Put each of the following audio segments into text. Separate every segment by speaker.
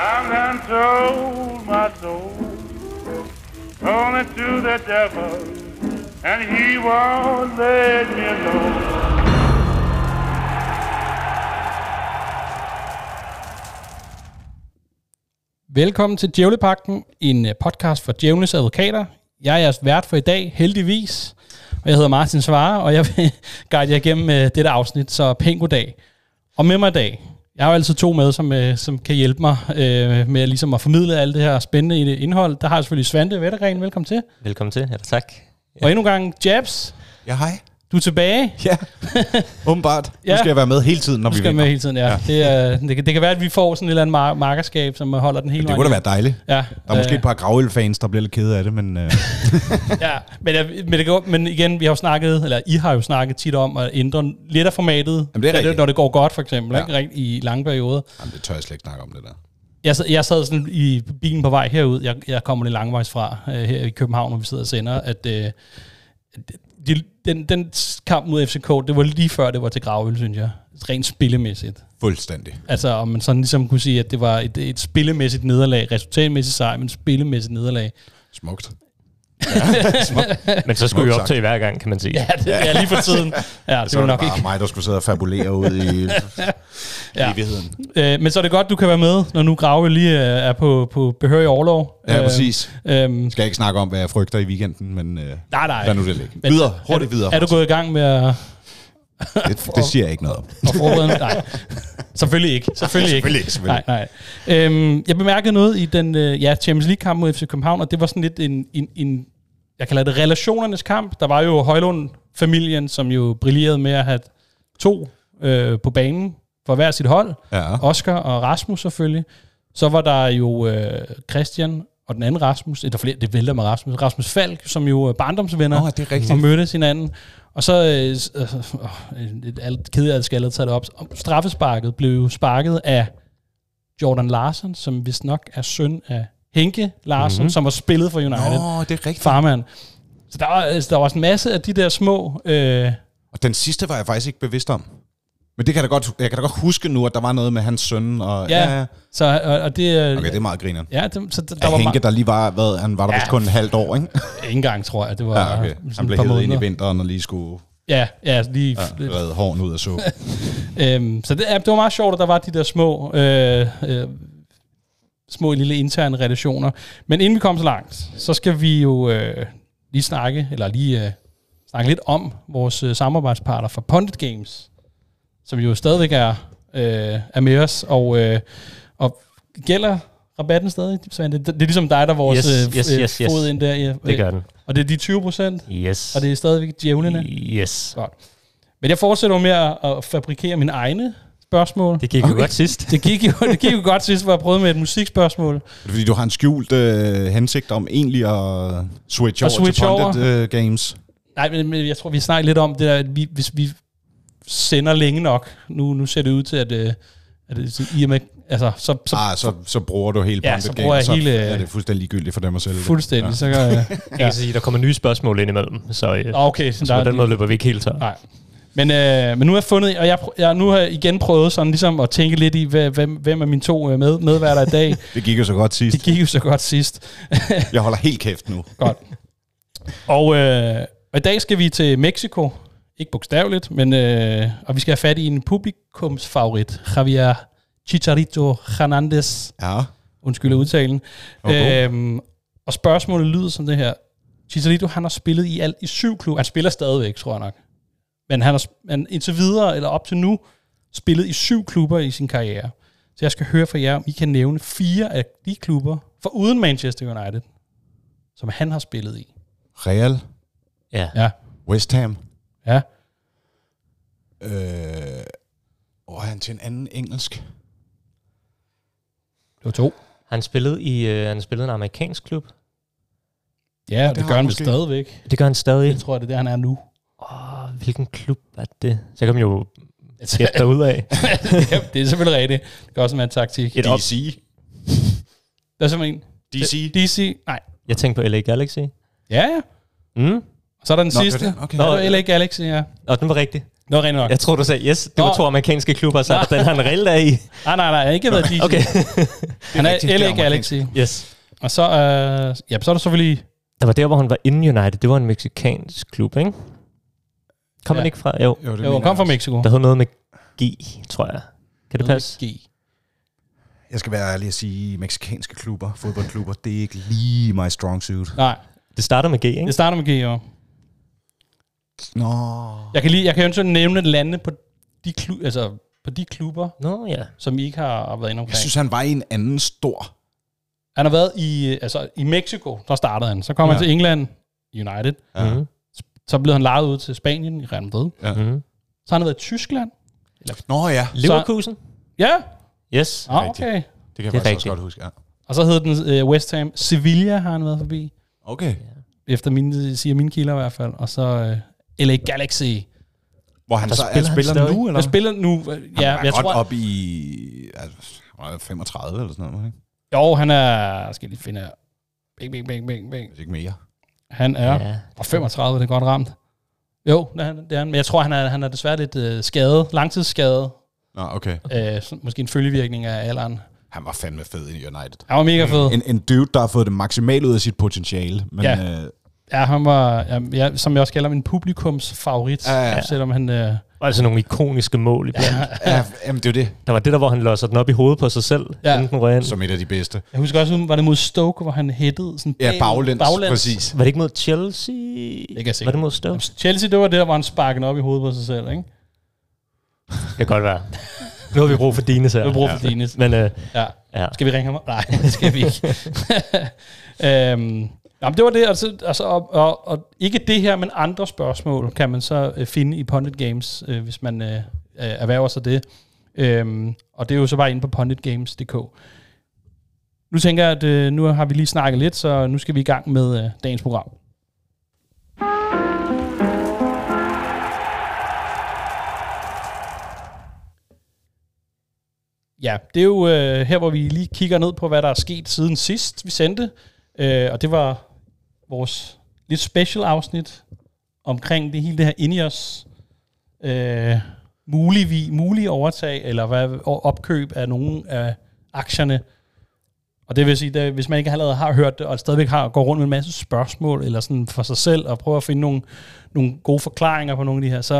Speaker 1: I'm done sold my soul only to the devil, and he won't let me alone.
Speaker 2: Velkommen til Djævlepakten, en øh, podcast for djævlenes advokater. Jeg er jeres vært for i dag, heldigvis. Og jeg hedder Martin Svare, og jeg vil guide jer igennem øh, dette afsnit, så pænt goddag. Og med mig i dag, jeg har jo altid to med, som, øh, som kan hjælpe mig øh, med ligesom at formidle alt det her spændende indhold. Der har jeg selvfølgelig Svante Vettergren, velkommen til.
Speaker 3: Velkommen til, ja tak.
Speaker 2: Og endnu en gang Jabs,
Speaker 4: Ja, hej.
Speaker 2: Du er tilbage.
Speaker 4: Ja, åbenbart.
Speaker 2: Ja.
Speaker 4: Nu skal jeg være med hele tiden, når
Speaker 2: Du
Speaker 4: vi
Speaker 2: skal
Speaker 4: vinder.
Speaker 2: med hele tiden, ja. ja. Det, er, det, kan, det kan være, at vi får sådan et eller andet mar- markerskab, som holder den hele
Speaker 4: Det kunne da være dejligt.
Speaker 2: Ja,
Speaker 4: Der er måske
Speaker 2: øh,
Speaker 4: et par gravøl-fans, der bliver lidt kede af det, men øh,
Speaker 2: Ja, men, men, det går, men igen, vi har jo snakket, eller I har jo snakket tit om at ændre lidt af formatet,
Speaker 4: Jamen, det er
Speaker 2: når, det, når det går godt, for eksempel, ja.
Speaker 4: Ja.
Speaker 2: ikke? Rigt- i lange perioder.
Speaker 4: jamen, det tør jeg slet ikke snakke om, det der.
Speaker 2: Jeg, sad- jeg sad sådan i bilen på vej herud, jeg, jeg kommer lidt langvejs fra, øh, her i København, hvor vi sidder og sender, at øh, de, den, den kamp mod FCK, det var lige før det var til gravøl, synes jeg. Rent spillemæssigt.
Speaker 4: Fuldstændig.
Speaker 2: Altså, om man sådan ligesom kunne sige, at det var et, et spillemæssigt nederlag, resultatmæssigt sejr, men spillemæssigt nederlag.
Speaker 4: Smukt.
Speaker 3: Men så skulle vi op til hver gang, kan man sige.
Speaker 2: Ja, det, ja lige for tiden. Ja, det
Speaker 4: Så
Speaker 2: var
Speaker 4: var
Speaker 2: nok
Speaker 4: det bare
Speaker 2: ikke.
Speaker 4: mig, der skulle sidde og fabulere ud i
Speaker 2: Ja.
Speaker 4: evigheden.
Speaker 2: Øh, men så er det godt, du kan være med, når nu Grave lige øh, er på, på behørig overlov.
Speaker 4: Ja, præcis.
Speaker 2: Øhm,
Speaker 4: Skal jeg ikke snakke om, hvad jeg frygter i weekenden, men øh,
Speaker 2: nej, nej.
Speaker 4: lad nu det ligge.
Speaker 2: Men-
Speaker 4: Videre, hurtigt videre.
Speaker 2: Er du gået i gang med at,
Speaker 4: Det, det siger jeg ikke noget om.
Speaker 2: at forberede Nej, selvfølgelig ikke. Selvfølgelig ikke.
Speaker 4: Selvfølgelig ikke, selvfølgelig.
Speaker 2: Nej, nej. Øhm, jeg bemærkede noget i den øh, ja, Champions League-kamp mod FC København, og det var sådan lidt en, en, en jeg kalder det relationernes kamp. Der var jo Højlund-familien, som jo brillerede med at have to øh, på banen for hver sit hold.
Speaker 4: Ja.
Speaker 2: Oscar og Rasmus selvfølgelig. Så var der jo øh, Christian og den anden Rasmus, eller flere, det vælter med Rasmus, Rasmus Falk, som jo er barndomsvenner,
Speaker 4: Nå, det er
Speaker 2: og mødtes hinanden. Og så, øh, øh, et alt ked af, skal tage det op, straffesparket blev jo sparket af Jordan Larsen, som vist nok er søn af Henke Larsen, mm-hmm. som har spillet for United,
Speaker 4: Nå, det er rigtigt.
Speaker 2: farmand. Så der var, altså, der var også en masse af de der små... Øh,
Speaker 4: Og den sidste var jeg faktisk ikke bevidst om. Men det kan jeg da godt, jeg kan da godt huske nu, at der var noget med hans søn. Og,
Speaker 2: Ja. så, og, og det, øh,
Speaker 4: Okay, det er meget grineren.
Speaker 2: ja, det, så der, der var
Speaker 4: Henke, der lige var, hvad, han var der
Speaker 2: Ja.
Speaker 4: vist kun en halvt år, ikke?
Speaker 2: ikke engang, tror jeg. Det var
Speaker 4: Ja, okay. Han blev hævet ind i vinteren og lige skulle
Speaker 2: Ja, ja, lige...
Speaker 4: ja,
Speaker 2: Ja,
Speaker 4: redde hården ud af så.
Speaker 2: øhm, så det, ja, det var meget sjovt, at der var de der små... Øh, øh, små lille interne relationer. Men inden vi kommer så langt, så skal vi jo øh, lige snakke, eller lige øh, snakke lidt om vores øh, samarbejdspartner for Pundit Games, som jo stadigvæk er, øh, er med os, og, øh, og gælder rabatten stadig, Svante? Det, det er ligesom dig, der er vores
Speaker 3: Yes,
Speaker 2: øh,
Speaker 3: yes, yes, yes.
Speaker 2: fod ind der. Ja.
Speaker 3: Det gør den.
Speaker 2: Og det er de 20 procent,
Speaker 3: Yes.
Speaker 2: og det er stadigvæk djævlene.
Speaker 3: Yes.
Speaker 2: Godt. Men jeg fortsætter med at, at fabrikere mine egne spørgsmål.
Speaker 3: Det gik jo godt sidst.
Speaker 2: Det gik jo, det gik jo godt sidst, hvor jeg prøvede med et musikspørgsmål.
Speaker 4: Er det fordi, du har en skjult øh, hensigt om egentlig at switch over
Speaker 2: switch
Speaker 4: til
Speaker 2: over?
Speaker 4: Pundit øh, Games?
Speaker 2: Nej, men, men jeg tror, vi snakker lidt om det der, at vi, hvis vi sender længe nok, nu, nu ser det ud til, at, øh, at det, i og med, altså, så, så
Speaker 4: Ah, så, så bruger du hele
Speaker 2: Ja, så bruger jeg
Speaker 4: så
Speaker 2: hele-
Speaker 4: er det fuldstændig ligegyldigt for dem at sælge det.
Speaker 2: fuldstændig, ja. så kan jeg...
Speaker 3: Jeg kan sige, der kommer nye spørgsmål ind imellem, så, øh,
Speaker 2: Nå, okay, så,
Speaker 3: så
Speaker 2: der,
Speaker 3: på den måde løber vi ikke helt tør.
Speaker 2: Nej. Men, øh, men nu har jeg fundet, og jeg, jeg, nu har jeg igen prøvet sådan ligesom at tænke lidt i, hvad, hvem, hvem er mine to øh, med, medværter i dag.
Speaker 4: Det gik jo så godt sidst.
Speaker 2: Det gik jo så godt sidst.
Speaker 4: Jeg holder helt kæft nu.
Speaker 2: Godt. Og, øh, og i dag skal vi til Mexico. Ikke bogstaveligt, men øh, og vi skal have fat i en publikumsfavorit. Javier Chicharito Hernandez.
Speaker 4: Ja.
Speaker 2: Undskyld udtalen.
Speaker 4: Okay.
Speaker 2: Øhm, og spørgsmålet lyder som det her. Chicharito, han har spillet i alt i syv klubber. Han spiller stadigvæk, tror jeg nok. Men han har han indtil videre, eller op til nu, spillet i syv klubber i sin karriere. Så jeg skal høre fra jer, om I kan nævne fire af de klubber, for uden Manchester United, som han har spillet i.
Speaker 4: Real.
Speaker 3: Ja.
Speaker 2: Ja.
Speaker 4: West Ham.
Speaker 2: Ja.
Speaker 4: Øh, og han til en anden engelsk.
Speaker 2: Det var to.
Speaker 3: Han spillede i øh, han spillede i en amerikansk klub.
Speaker 2: Ja, det, det gør
Speaker 4: han
Speaker 2: han vel stadigvæk.
Speaker 3: Det gør han stadig.
Speaker 2: Jeg tror, det er der, han er nu.
Speaker 3: Åh, hvilken klub er det? Så jeg kan jo gætte derud af.
Speaker 2: ja, det er selvfølgelig rigtigt. Det kan også være en taktik.
Speaker 3: Et.
Speaker 4: DC.
Speaker 2: Der er simpelthen
Speaker 4: DC.
Speaker 2: DC. Nej.
Speaker 3: Jeg tænkte på LA Galaxy.
Speaker 2: Ja, ja.
Speaker 3: Mm.
Speaker 2: Så er der den
Speaker 4: Nå,
Speaker 2: sidste.
Speaker 4: det var den. Okay.
Speaker 2: Nå, det var LA Galaxy, ja.
Speaker 3: Og den var rigtig.
Speaker 2: Nå, rent nok.
Speaker 3: Jeg tror, du sagde, yes, det var
Speaker 2: Nå.
Speaker 3: to amerikanske klubber, så den har en reelt der i.
Speaker 2: Nej, nej, nej, ikke været DC.
Speaker 3: Okay.
Speaker 2: Han er
Speaker 4: det er
Speaker 2: LA. Galaxy.
Speaker 3: Yes.
Speaker 2: Og så, øh, ja, så er der selvfølgelig...
Speaker 3: Der var der, hvor han var in United. Det var en meksikansk klub, ikke? Kom
Speaker 2: Ja.
Speaker 3: han ikke fra? Jo.
Speaker 4: Jo, det
Speaker 2: Jo, han kom fra Mexico.
Speaker 3: Der hed noget med G, tror jeg. Kan det passe?
Speaker 2: G.
Speaker 4: Jeg skal være ærlig at sige, meksikanske klubber, fodboldklubber, det er ikke lige my strong suit.
Speaker 2: Nej,
Speaker 3: Det starter med G, ikke?
Speaker 2: det starter med G, jo.
Speaker 4: Nå.
Speaker 2: Jeg kan, lige, jeg kan eventuelt nævne lande på de, klu, altså, på de klubber,
Speaker 3: Nå, ja.
Speaker 2: som I ikke har været inde
Speaker 4: Jeg
Speaker 2: omkring.
Speaker 4: synes, han var i en anden stor.
Speaker 2: Han har været i, øh, altså, i Mexico, der startede han. Så kom ja. han til England, United.
Speaker 4: Ja.
Speaker 3: Mhm.
Speaker 2: Så blev han lejet ud til Spanien i Real Madrid.
Speaker 4: Ja.
Speaker 3: Mhm.
Speaker 2: Så har han været i Tyskland.
Speaker 4: Nå ja,
Speaker 3: Leverkusen?
Speaker 2: Ja,
Speaker 3: Yes.
Speaker 2: ah,
Speaker 4: Rigtigt.
Speaker 2: okay.
Speaker 4: det kan jeg
Speaker 3: Det
Speaker 4: faktisk også godt huske. Ja.
Speaker 2: Og så hed den øh, West Ham. Sevilla har han været forbi.
Speaker 4: Okay.
Speaker 2: Efter mine, siger mine kilder i hvert fald. Og så øh, LA Galaxy.
Speaker 4: Hvor han
Speaker 3: Der
Speaker 4: så
Speaker 3: spiller
Speaker 4: er
Speaker 3: han
Speaker 4: spiller
Speaker 3: stadig.
Speaker 4: nu, eller?
Speaker 2: Jeg spiller nu... Øh,
Speaker 4: Han
Speaker 2: ja,
Speaker 4: er
Speaker 2: jeg
Speaker 4: godt
Speaker 2: tror...
Speaker 4: op i altså, han er 35 eller sådan noget, ikke?
Speaker 2: Jo, han er... Skal jeg lige finde her. Bing, bing, bing, bing, bing.
Speaker 4: Ikke mere.
Speaker 2: Han er...
Speaker 3: Ja.
Speaker 2: Og 35, det er godt ramt. Jo, det er han. Det er han. Men jeg tror, han er, han er desværre lidt øh, skadet. Langtidsskadet.
Speaker 4: Nå, okay.
Speaker 2: Øh, så- måske en følgevirkning af alderen.
Speaker 4: Han var fandme fed i United.
Speaker 2: Han var mega fed.
Speaker 4: En, en dude, der har fået det maksimale ud af sit potentiale. Men
Speaker 2: Ja.
Speaker 4: ja. øh,
Speaker 2: Ja, han var, ja, ja, som jeg også kalder min publikums favorit.
Speaker 4: Ja, ja.
Speaker 2: Selvom han... Øh,
Speaker 3: Og altså nogle ikoniske mål iblandt.
Speaker 4: ja, jamen, det er det,
Speaker 3: Der var det der, hvor han losser den op i hovedet på sig selv,
Speaker 2: Ja.
Speaker 3: ja. inden den røg ind.
Speaker 4: som et af de bedste.
Speaker 2: jeg husker også, var det mod Stoke, hvor han hættede sådan
Speaker 4: Ja, baglæns,
Speaker 2: baglæns.
Speaker 4: præcis.
Speaker 3: Var det ikke mod Chelsea?
Speaker 2: kan se.
Speaker 3: Var det mod Stoke?
Speaker 2: Chelsea, det var det, der, hvor han sparkede op i hovedet på sig selv, ikke?
Speaker 3: Det kan godt være. Nu har vi brug for Dines her.
Speaker 2: Det var brug for ja. Dines.
Speaker 3: Men øh,
Speaker 2: Ja.
Speaker 3: ja.
Speaker 2: Skal vi ringe ham op? Nej, det skal vi ikke. øhm, jamen, det var det. Altså, altså, og, og, og ikke det her, men andre spørgsmål kan man så øh, finde i Pundit Games, øh, hvis man øh, øh erhverver sig det. Øhm, og det er jo så bare inde på punditgames.dk. Nu tænker jeg, at øh, nu har vi lige snakket lidt, så nu skal vi i gang med øh, dagens program. Ja, det er jo øh, her, hvor vi lige kigger ned på, hvad der er sket siden sidst, vi sendte. Øh, og det var vores lidt special afsnit omkring det hele det her Ineos øh, mulige, vi- mulige overtag, eller hvad, opkøb af nogle af aktierne. Og det vil sige, at hvis man ikke allerede har hørt det, og stadigvæk har, går rundt med en masse spørgsmål, eller sådan for sig selv, og prøver at finde nogle, nogle gode forklaringer på nogle af de her, så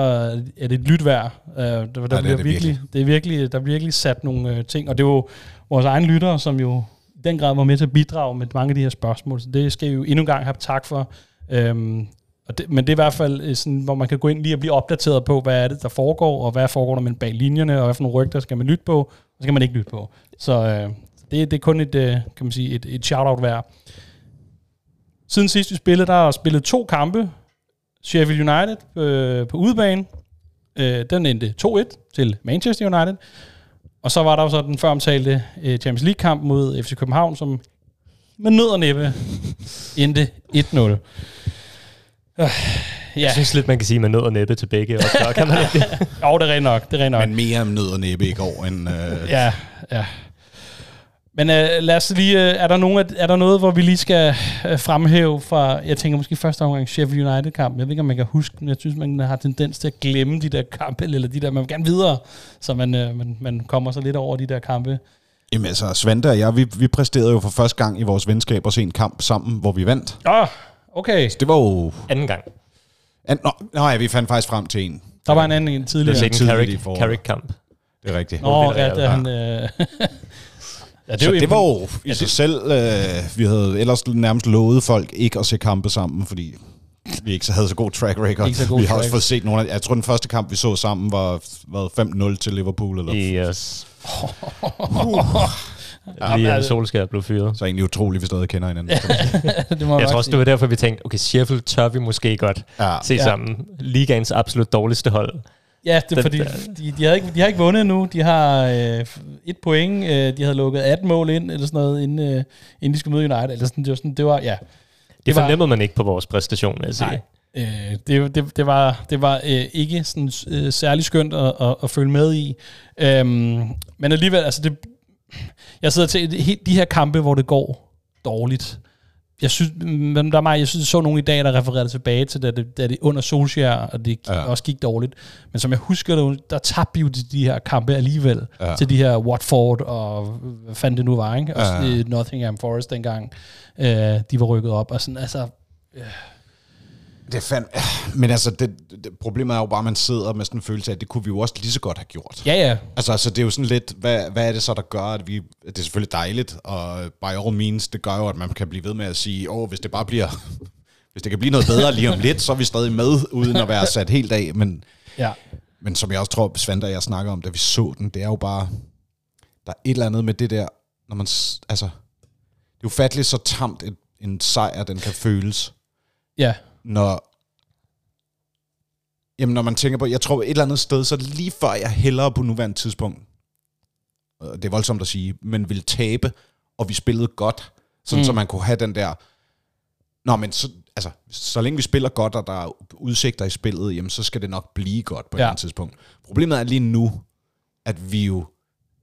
Speaker 2: er det et lyt værd. Uh, der, der,
Speaker 4: det er
Speaker 2: bliver
Speaker 4: det
Speaker 2: virkelig,
Speaker 4: virkelig.
Speaker 2: det er virkelig, der er virkelig sat nogle uh, ting, og det er jo vores egne lyttere, som jo i den grad var med til at bidrage med mange af de her spørgsmål, så det skal I jo endnu en gang have tak for. Øhm, og det, men det er i hvert fald øh, sådan, hvor man kan gå ind lige og blive opdateret på, hvad er det, der foregår, og hvad foregår der med bag linjerne, og hvad for nogle rygter skal man lytte på, og skal man ikke lytte på. Så øh, det, det er kun et, øh, kan man sige, et, et shout-out værd. Siden sidst vi spillede, der har spillet to kampe. Sheffield United øh, på udebane. Øh, den endte 2-1 til Manchester United. Og så var der jo så den føromtalte øh, Champions League-kamp mod FC København, som med nød og næppe endte 1-0. Øh, ja,
Speaker 3: Jeg synes lidt, man kan sige med nød og næppe til begge. Og så kan man ikke.
Speaker 2: jo, det er rent nok. Det er rent nok.
Speaker 4: Men mere om nød og næppe i går, end... Øh,
Speaker 2: Ja, ja. Men øh, lad os lige, øh, er, der nogen, er der noget, hvor vi lige skal øh, fremhæve fra, jeg tænker måske første omgang Sheffield United-kampen. Jeg ved ikke, om man kan huske den. Jeg synes, man har tendens til at glemme de der kampe, eller de der, man vil gerne videre, så man, øh, man, man kommer så lidt over de der kampe.
Speaker 4: Jamen altså, Svante og jeg, vi, vi præsterede jo for første gang i vores venskab at se en kamp sammen, hvor vi vandt.
Speaker 2: Åh, oh, okay.
Speaker 4: Det var jo...
Speaker 3: Anden gang.
Speaker 4: An, nå, nå ja, vi fandt faktisk frem til en.
Speaker 2: Der var en anden en
Speaker 3: Det
Speaker 2: tidligere.
Speaker 3: er ikke en. Carrick-kamp.
Speaker 4: Det er rigtigt.
Speaker 2: Nå, ja, det er han... Øh, ja,
Speaker 4: det, så det var jo i
Speaker 2: Ja,
Speaker 4: sig
Speaker 2: det-
Speaker 4: selv, øh, vi havde ellers nærmest lovet folk ikke at se kampe sammen, fordi vi ikke så havde så god track record.
Speaker 2: Ikke så god
Speaker 4: vi har
Speaker 2: track.
Speaker 4: også fået set nogle af, jeg tror den første kamp, vi så sammen, var, var 5-0 til Liverpool, eller
Speaker 3: Yes.
Speaker 2: Ja,
Speaker 3: Lige solskær blev fyret.
Speaker 4: så egentlig utroligt, vi stadig kender hinanden.
Speaker 2: det må
Speaker 3: Jeg tror også, det var derfor, vi tænkte, okay, Sheffield tør vi måske godt
Speaker 4: ja.
Speaker 3: se
Speaker 2: Ja.
Speaker 3: sammen. Ligaens absolut dårligste hold.
Speaker 2: Ja, det er fordi, de, de, har ikke, de har ikke vundet endnu. De har øh, et point. Øh, de havde lukket 18 mål ind, eller sådan noget, inden, øh, inden de skulle møde United. Eller sådan, det, var sådan, det var, ja.
Speaker 3: Det
Speaker 2: var-
Speaker 3: fornemmede man ikke på vores præstation, vil jeg sige.
Speaker 2: Nej. Øh, det, det, det var, det var øh, ikke sådan, øh, særlig skønt at, at, at følge med i. Øhm, men alligevel, altså det, jeg sidder til de her kampe, hvor det går dårligt. Jeg synes, men der er mig, jeg synes, jeg så nogle i dag, der refererede tilbage til, da det, da det under Solskjaer, og det
Speaker 4: Ja.
Speaker 2: ja. også gik dårligt. Men som jeg husker det, der tabte vi jo de, de her kampe alligevel,
Speaker 4: Ja.
Speaker 2: til de her Watford og hvad fanden det nu var, ikke? Også
Speaker 4: Ja.
Speaker 2: Nottingham Forest dengang, øh, de var rykket op. Og sådan, altså,
Speaker 4: Det er fandme... Men altså, det, det, problemet er jo bare, at man sidder med sådan en følelse af, at det kunne vi jo også lige så godt have gjort.
Speaker 2: ja ja,
Speaker 4: Altså, altså, det er jo sådan lidt, hvad, hvad er det så, der gør, at vi... Det er selvfølgelig dejligt, og by all means, det gør jo, at man kan blive ved med at sige, åh, hvis det bare bliver... Hvis det kan blive noget bedre lige om lidt, så er vi stadig med, uden at være sat helt af. Men,
Speaker 2: ja.
Speaker 4: men som jeg også tror, Svante og jeg snakker om, da vi så den, det er jo bare... Der er et eller andet med det der, når man... Altså, det er jo fatteligt så tamt en, en sejr, den kan føles
Speaker 2: Ja,
Speaker 4: når, jamen når man tænker på, jeg tror et eller andet sted, så lige før jeg hellere på nuværende tidspunkt, det er voldsomt at sige, men vil tabe, og vi spillede godt, sådan mm. Så man kunne have den der, nå men så, altså, så længe vi spiller godt, og der er udsigter i spillet, jamen så skal det nok blive godt på et
Speaker 2: Ja.
Speaker 4: eller andet tidspunkt. Problemet er lige nu, at vi jo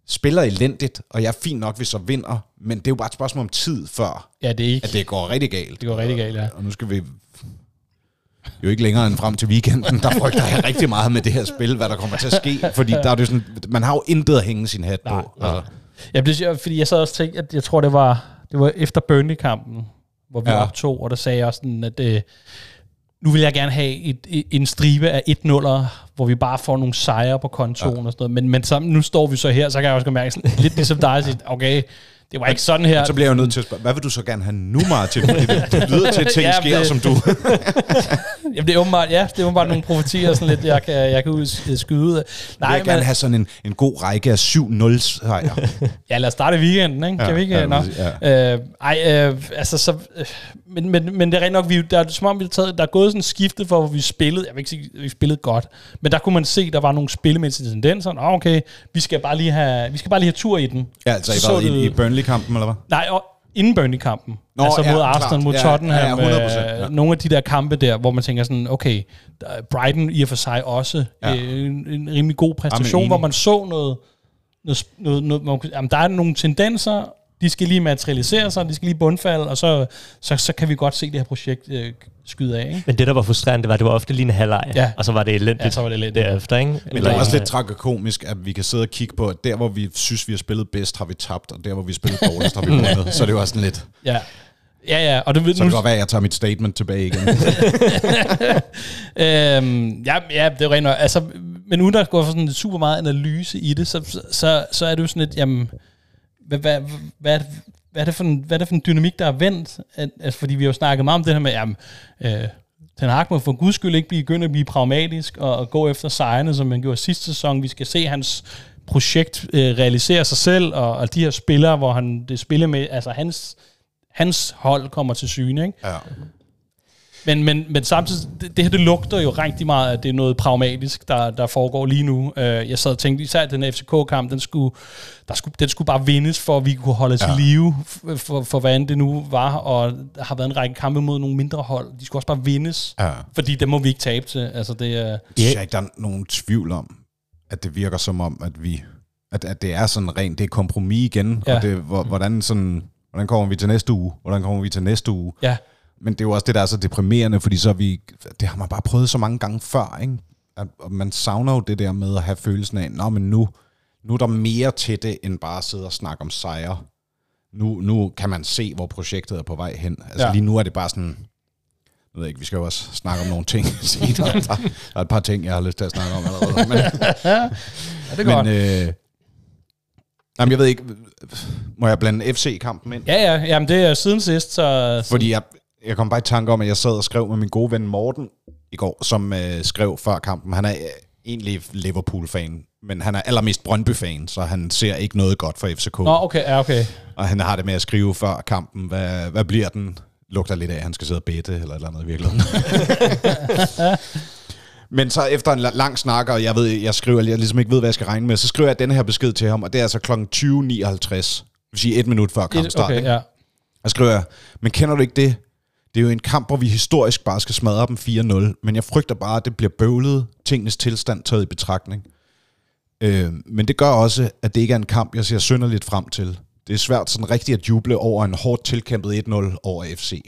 Speaker 4: spiller elendigt, og jeg er fint nok, hvis så vinder, men det er jo bare et spørgsmål om tid før,
Speaker 2: ja, det er ikke.
Speaker 4: at det går rigtig galt.
Speaker 2: Det går rigtig galt, ja.
Speaker 4: Og nu skal vi jo ikke længere end frem til weekenden, der frygter jeg rigtig meget med det her spil, hvad der kommer til at ske, fordi der er det sådan, man har jo intet at hænge sin hat
Speaker 2: Nej,
Speaker 4: på. Altså,
Speaker 2: Ja, det, fordi jeg sad også og tænkte, at jeg tror, det var, det var efter Burnley-kampen, hvor vi
Speaker 4: Ja.
Speaker 2: optog, og der sagde jeg også sådan, at øh, nu vil jeg gerne have et, et, en stribe af 1-0'er, hvor vi bare får nogle sejre på kontoen ja. og sådan noget. Men, men sammen, nu står vi så her, så kan jeg også mærke, sådan, lidt ligesom dig, at okay, det var ikke sådan her.
Speaker 4: så bliver jeg jo nødt til at spørge, hvad vil du så gerne have nu, Martin? Fordi det, det lyder til, at ting
Speaker 2: Ja,
Speaker 4: sker,
Speaker 2: det-
Speaker 4: som du...
Speaker 2: Jamen, det er åbenbart, ja, det er åbenbart nogle profetier, sådan lidt, jeg kan, jeg kan skyde ud af.
Speaker 4: Nej, jeg vil gerne have sådan en, en god række af 7-0 sejre.
Speaker 2: Ja, lad os starte weekenden, ikke?
Speaker 4: Ja,
Speaker 2: kan vi ikke?
Speaker 4: ja,
Speaker 2: Nå.
Speaker 4: ja.
Speaker 2: Øh, ej, øh, altså så... Øh, men, men, men det er rent nok, vi, der er som om, vi har taget, der er gået sådan en skifte for, hvor vi spillede, jeg vil ikke sige, vi spillede godt, men der kunne man se, der var nogle spillemæssige tendenser. Nå, okay, vi skal bare lige have, vi skal bare lige have tur i den.
Speaker 4: Ja, altså
Speaker 2: Så
Speaker 4: i,
Speaker 2: så
Speaker 4: i, Burnley-kampen, eller hvad?
Speaker 2: Nej, og inden Burnley-kampen.
Speaker 4: Nå,
Speaker 2: altså
Speaker 4: ja,
Speaker 2: mod
Speaker 4: klart.
Speaker 2: Arsenal, mod
Speaker 4: Ja,
Speaker 2: Tottenham.
Speaker 4: ja, ja, 100%,
Speaker 2: øh,
Speaker 4: ja.
Speaker 2: Nogle af de der kampe der, hvor man tænker sådan, okay, Brighton i og for sig også
Speaker 4: Ja.
Speaker 2: øh, en, en rimelig god præstation,
Speaker 4: enig.
Speaker 2: hvor man så noget, noget, noget, noget kunne- jamen, der er nogle tendenser, de skal lige materialisere sig, de skal lige bundfalde, og så, så, så kan vi godt se det her projekt øh, skyde af. Ikke?
Speaker 3: Men det, der var frustrerende, det var, at det var ofte lige en halvleg,
Speaker 2: Ja.
Speaker 3: og så var det elendigt
Speaker 2: Ja, så var det elendigt.
Speaker 3: derefter, ikke?
Speaker 4: Men det er også lidt tragikomisk, at vi kan sidde og kigge på, at der, hvor vi synes, vi har spillet bedst, har vi tabt, og der, hvor vi har spillet dårligst, har vi vundet. Så det er jo også sådan lidt...
Speaker 2: Ja. Ja, ja, og det,
Speaker 4: Så det
Speaker 2: nu,
Speaker 4: kan godt være, at jeg tager mit statement tilbage igen.
Speaker 2: øhm, ja, ja, det er rent nok. Altså, men uden at gå for sådan super meget analyse i det, så, så, så er det jo sådan lidt, jamen, hvad, hvad, hvad, hvad, er det for en, hvad er det for en dynamik, der er vendt? At, altså, fordi vi har jo snakket meget om det her med, jamen, øh, Ten Hag må for guds skyld ikke begynde at blive pragmatisk og, og gå efter sejrene, som man gjorde sidste sæson. Vi skal se hans projekt øh, realisere sig selv, og, og de her spillere, hvor han det spiller med, altså hans, hans hold kommer til syne, ikke?
Speaker 4: ja.
Speaker 2: Men, men, men samtidig, det, det her det lugter jo rigtig meget, at det er noget pragmatisk, der, der foregår lige nu. Uh, jeg sad og tænkte, især den her FCK-kamp, den skulle, der skulle, den skulle bare vindes, for at vi kunne holde os ja. I live, for, for, for hvad end det nu var. Og der har været en række kampe mod nogle mindre hold. De skulle også bare vindes,
Speaker 4: ja.
Speaker 2: fordi det må vi ikke tabe til. Altså, det er...
Speaker 4: synes jeg ikke, der er nogen tvivl om, at det virker som om, at vi at, at det er sådan rent, det er kompromis igen, ja. Og det, hvor, hvordan, sådan, hvordan kommer vi til næste uge? Hvordan kommer vi til næste uge?
Speaker 2: Ja,
Speaker 4: Men det er jo også det, der er så deprimerende, fordi så er vi, det har man bare prøvet så mange gange før, ikke? At, og man savner jo det der med at have følelsen af, nå, men nu, nu er der mere til det, end bare at sidde og snakke om sejre. Nu, nu kan man se, hvor projektet er på vej hen. Altså ja.
Speaker 2: Ja.
Speaker 4: lige nu er det bare sådan, jeg ved ikke, vi skal jo også snakke om nogle ting senere. Der, der er et par ting, jeg har lyst til at snakke om allerede. Men,
Speaker 2: ja det er godt.
Speaker 4: men øh, jamen, jeg ved ikke, må jeg blande FC-kampen ind?
Speaker 2: Ja, ja, jamen det er siden sidst, så...
Speaker 4: Fordi jeg, jeg kom bare i tanke om, at jeg sad og skrev med min gode ven Morten i går, som øh, skrev før kampen. Han er øh, egentlig Liverpool-fan, men han er allermest Brøndby-fan, så han ser ikke noget godt for FCK.
Speaker 2: Nå, okay, ja, okay.
Speaker 4: Og han har det med at skrive før kampen, hvad, hvad bliver den? Lugter lidt af, at han skal sidde og bette, eller et eller andet i virkeligheden. Men så efter en la- lang snak, og jeg ved, jeg skriver, jeg ligesom ikke ved, hvad jeg skal regne med, så skriver jeg denne her besked til ham, og det er altså kl. 20.59. Det vil sige et minut før kampstart.
Speaker 2: Okay, ja.
Speaker 4: Og skriver jeg, men kender du ikke det? Det er jo en kamp, hvor vi historisk bare skal smadre dem 4-0, men jeg frygter bare, at det bliver bøvlet, tingenes tilstand taget i betragtning. Øh, men det gør også, at det ikke er en kamp, jeg ser synderligt frem til. det er svært sådan rigtigt at juble over en hårdt tilkæmpet 1-0 over FC.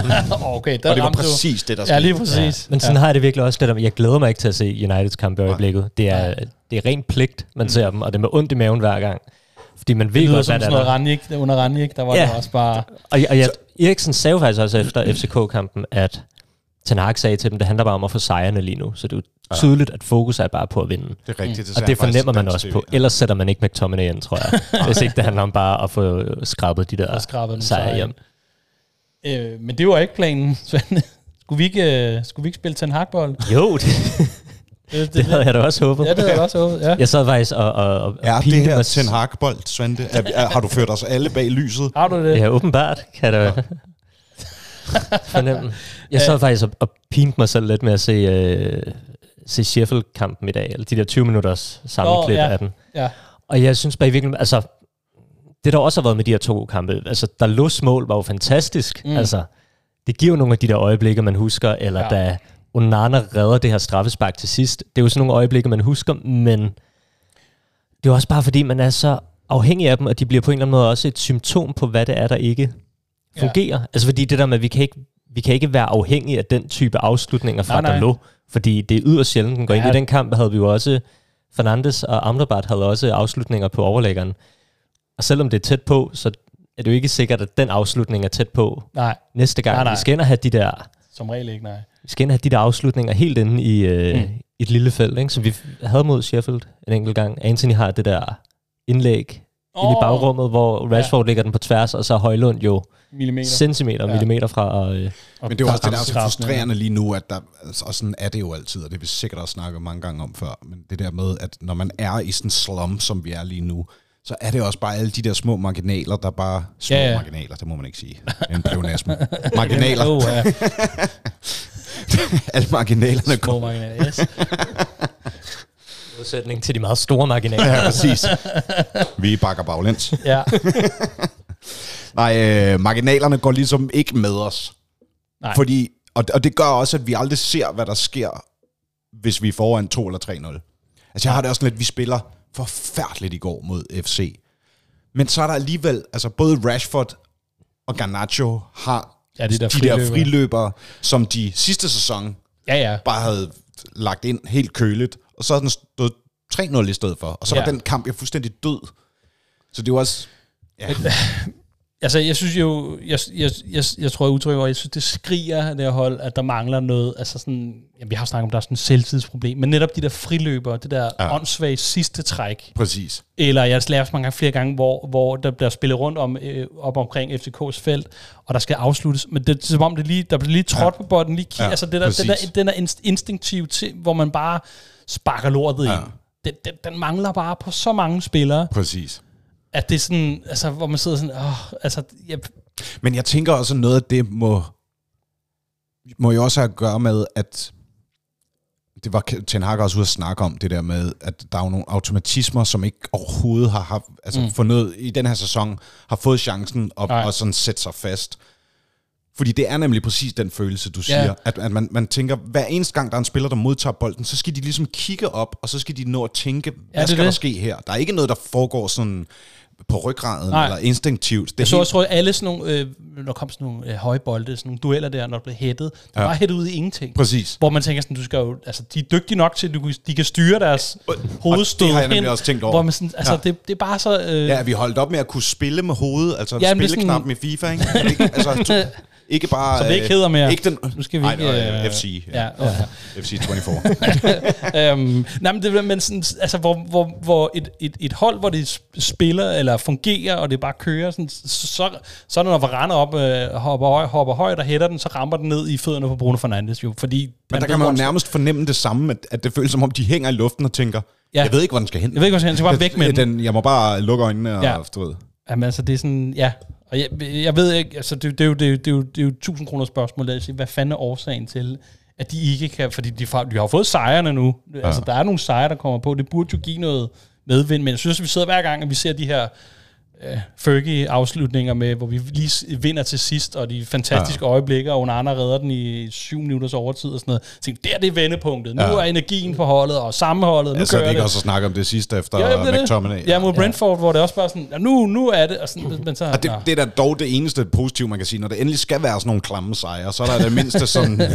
Speaker 2: okay, der
Speaker 4: Og det var
Speaker 2: ramte du-
Speaker 4: præcis det, der
Speaker 2: Ja,
Speaker 4: skete.
Speaker 2: lige præcis.
Speaker 3: Men sådan ja. har jeg det virkelig også. Det der, jeg glæder mig ikke til at se Uniteds kamp i øjeblikket. Det er, det er rent pligt, man ser dem, og det er med ondt i maven hver gang. Fordi man ved
Speaker 2: Det lyder
Speaker 3: godt,
Speaker 2: som
Speaker 3: hvad
Speaker 2: sådan
Speaker 3: det
Speaker 2: noget. Ranjik, under Ranjik, der var
Speaker 3: Ja.
Speaker 2: det også bare...
Speaker 3: Og, og jeg, Eriksen sagde jo faktisk også efter FCK-kampen, at Ten Hag sagde til dem, det handler bare om at få sejrene lige nu. Så det er jo tydeligt, at fokus er bare på at vinde.
Speaker 4: Det er rigtigt.
Speaker 3: Og det
Speaker 4: han faktisk
Speaker 3: fornemmer man også på. Ellers sætter man ikke McTominay ind, tror jeg. Hvis ikke det handler om bare at få skrabet de der
Speaker 2: Og skrabet
Speaker 3: sejre hjem.
Speaker 2: Øh, men det var ikke planen, Svend. Skulle vi ikke, øh, skulle vi ikke spille Ten Hag-bold?
Speaker 3: Jo, det,
Speaker 2: Det,
Speaker 3: det havde jeg da også håbet.
Speaker 2: Ja, det havde jeg også håbet, ja.
Speaker 3: Jeg sad faktisk og, og, og
Speaker 4: Er det
Speaker 3: pinte
Speaker 4: her
Speaker 3: mig-
Speaker 4: Ten Hag-bold, Svante? Er, er, har du ført os alle bag lyset?
Speaker 2: Har du det?
Speaker 3: Ja, åbenbart kan det fornemme. Jeg sad faktisk og, og pinte mig selv lidt med at se, øh, se Sheffield-kampen i dag, eller de der 20 minutters sammenklip
Speaker 2: Nå, ja.
Speaker 3: af den.
Speaker 2: Ja.
Speaker 3: Og jeg synes bare i virkeligheden, altså, det der også har været med de her to kampe, altså, der mål var jo fantastisk.
Speaker 2: Mm.
Speaker 3: Altså, det giver jo nogle af de der øjeblikke, man husker, eller
Speaker 2: Ja.
Speaker 3: ja. da Onana redder det her straffespark til sidst. Det er jo sådan nogle øjeblikke, man husker, men det er også bare fordi, man er så afhængig af dem, og de bliver på en eller anden måde også et symptom på, hvad det er, der ikke fungerer. Ja. Altså fordi det der med, at vi kan ikke, vi kan ikke være afhængige af den type afslutninger fra
Speaker 2: Nej.
Speaker 3: Dalot, fordi det er yderst sjældent, den går ja. ind i den kamp, havde vi jo også, Fernandes og Amrabat havde også afslutninger på overlæggeren. Og selvom det er tæt på, så er det jo ikke sikkert, at den afslutning er tæt på
Speaker 2: Nej,
Speaker 3: næste gang.
Speaker 2: Nej, nej.
Speaker 3: Vi skal ind og have de der,
Speaker 2: som regel ikke, nej.
Speaker 3: vi skal ind have de der afslutninger helt inde i, øh,
Speaker 2: Mm.
Speaker 3: et lille felt, ikke? som vi havde mod Sheffield en enkelt gang. Anthony har det der indlæg oh. ind i bagrummet, hvor Rashford ja. ligger den på tværs, og så er Højlund jo
Speaker 2: Millimeter.
Speaker 3: centimeter og
Speaker 2: Ja.
Speaker 3: millimeter fra øh,
Speaker 4: Men det er også det, der er så frustrerende lige nu, at der, altså, og sådan er det jo altid, og det vi sikkert også snakket mange gange om før, men det der med, at når man er i sådan en slum, som vi er lige nu, så er det også bare alle de der små marginaler, der bare... Små
Speaker 2: Ja,
Speaker 4: ja, marginaler, det må man ikke sige. En pleonasme. Marginaler.
Speaker 2: Oh, ja.
Speaker 4: alle marginalerne
Speaker 2: Små marginaler, yes.
Speaker 3: modsætning til de meget store marginaler.
Speaker 4: Ja, præcis. Vi bakker baglæns.
Speaker 2: Ja.
Speaker 4: Nej, øh, marginalerne går ligesom ikke med os.
Speaker 2: Nej.
Speaker 4: Fordi, og, og det gør også, at vi aldrig ser, hvad der sker, hvis vi er foran 2 eller 3-0. Altså, jeg har det også sådan lidt, vi spiller forfærdeligt i går mod FC. Men så er der alligevel, altså både Rashford og Garnacho har
Speaker 2: Ja, de der
Speaker 4: de der
Speaker 2: friløbere.
Speaker 4: som de sidste sæson
Speaker 2: Ja, ja.
Speaker 4: bare havde lagt ind helt køligt, og så havde den stået 3-0 i stedet for. Og så ja. Var den kamp jo fuldstændig død. Så det var også... Ja.
Speaker 2: Altså, jeg synes jo, jeg, jeg, jeg, jeg tror, jeg udtrykker, jeg synes, det skriger det her hold, at der mangler noget, altså sådan, jamen, vi har snakket om, der er sådan et selvtidsproblem, men netop de der friløbere, det der ja. Åndssvage sidste træk,
Speaker 4: Præcis.
Speaker 2: eller jeg har lavet mange gange flere gange, hvor, hvor der bliver spillet rundt om, øh, op omkring FCK's felt, og der skal afsluttes, men det er som om, det lige, der bliver lige trådt ja. på bolden, lige ja, altså det der, den, der, den der inst- instinktive til, hvor man bare sparker lortet. Ja. ind. Den, den, den, mangler bare på så mange spillere,
Speaker 4: Præcis.
Speaker 2: At det er sådan, altså, hvor man sidder sådan, åh, altså, jeg,
Speaker 4: Men jeg tænker også, noget af det må, må jo også have at gøre med, at det var Ten Hag også ude at snakke om, det der med, at der er jo nogle automatismer, som ikke overhovedet har haft, altså mm. fundet i den her sæson, har fået chancen at,
Speaker 2: Nej.
Speaker 4: at sådan sætte sig fast. Fordi det er nemlig præcis den følelse, du siger,
Speaker 2: Ja.
Speaker 4: at, at man, man tænker, hver eneste gang, der er en spiller, der modtager bolden, så skal de ligesom kigge op, og så skal de nå at tænke, hvad
Speaker 2: det
Speaker 4: skal der
Speaker 2: det.
Speaker 4: ske her? Der er ikke noget, der foregår sådan på ryggraden
Speaker 2: Nej.
Speaker 4: eller instinktivt. Det
Speaker 2: Jeg så
Speaker 4: helt-
Speaker 2: også, tror jeg, alle sådan nogle, øh, når der kom sådan nogle øh, høje bolde, sådan nogle dueller der, når der blev hættet, der
Speaker 4: Ja.
Speaker 2: var hættet ud i ingenting.
Speaker 4: Præcis.
Speaker 2: Hvor man tænker sådan, du skal jo, altså de er dygtige nok til, at du, de kan styre deres hovedstød
Speaker 4: det har jeg nemlig
Speaker 2: hen,
Speaker 4: også tænkt over.
Speaker 2: Hvor man sådan, altså
Speaker 4: Ja.
Speaker 2: det, det er bare så... Øh,
Speaker 4: Ja, vi holdt op med at kunne spille med hovedet, altså
Speaker 2: Ja,
Speaker 4: spilleknappen i FIFA, ikke altså, to, ikke bare...
Speaker 2: Som det ikke
Speaker 4: øh,
Speaker 2: hedder mere.
Speaker 4: Ikke den,
Speaker 2: Nu skal vi
Speaker 4: nej,
Speaker 2: ikke,
Speaker 4: var,
Speaker 2: øh,
Speaker 4: FC.
Speaker 2: Ja, ja.
Speaker 4: FC 24.
Speaker 2: øhm, nej, men, det, men sådan, altså, hvor, hvor, hvor et, et, et hold, hvor det sp- spiller eller fungerer, og det bare kører, sådan, så, så, så når Varane op, øh, hopper, høj, hopper højt og hætter den, så rammer den ned i fødderne på Bruno Fernandes jo, fordi...
Speaker 4: Men der kan man jo nærmest fornemme det samme, at, at det føles som om, de hænger i luften og tænker,
Speaker 2: Ja.
Speaker 4: jeg ved ikke, hvor den skal hen.
Speaker 2: Jeg ved ikke, hvor den skal hen, så bare væk med den.
Speaker 4: den. Jeg må bare lukke øjnene og,
Speaker 2: ja.
Speaker 4: du ved.
Speaker 2: Jamen altså, det er sådan, ja. Og jeg, jeg ved ikke, altså det, det, er jo, det, er jo, det, er jo, det er jo 1000 kroner spørgsmål, altså, hvad fanden er årsagen til, at de ikke kan, fordi de, de har jo fået sejrene nu. Ja. Altså, der er nogle sejre, der kommer på. Det burde jo give noget medvind, men jeg synes, at vi sidder hver gang, at vi ser de her øh, Fergie-afslutninger med, hvor vi lige vinder til sidst, og de fantastiske ja. øjeblikke, og Onana redder den i syv minutters overtid og sådan noget. Jeg tænkte, der er det vendepunktet. Nu
Speaker 4: Ja.
Speaker 2: er energien på holdet, og sammenholdet, nu
Speaker 4: Altså,
Speaker 2: kører
Speaker 4: det
Speaker 2: det.
Speaker 4: ikke også at snakke om det sidste efter
Speaker 2: Ja,
Speaker 4: ja,
Speaker 2: det er det.
Speaker 4: McTominay.
Speaker 2: Ja, mod Brentford, hvor det også bare sådan, "Ja, nu, nu er det, og sådan, men så...
Speaker 4: Og det,
Speaker 2: nå.
Speaker 4: det er da dog det eneste positive, man kan sige. Når det endelig skal være sådan nogle klamme sejre, så er der det mindste sådan
Speaker 2: ja,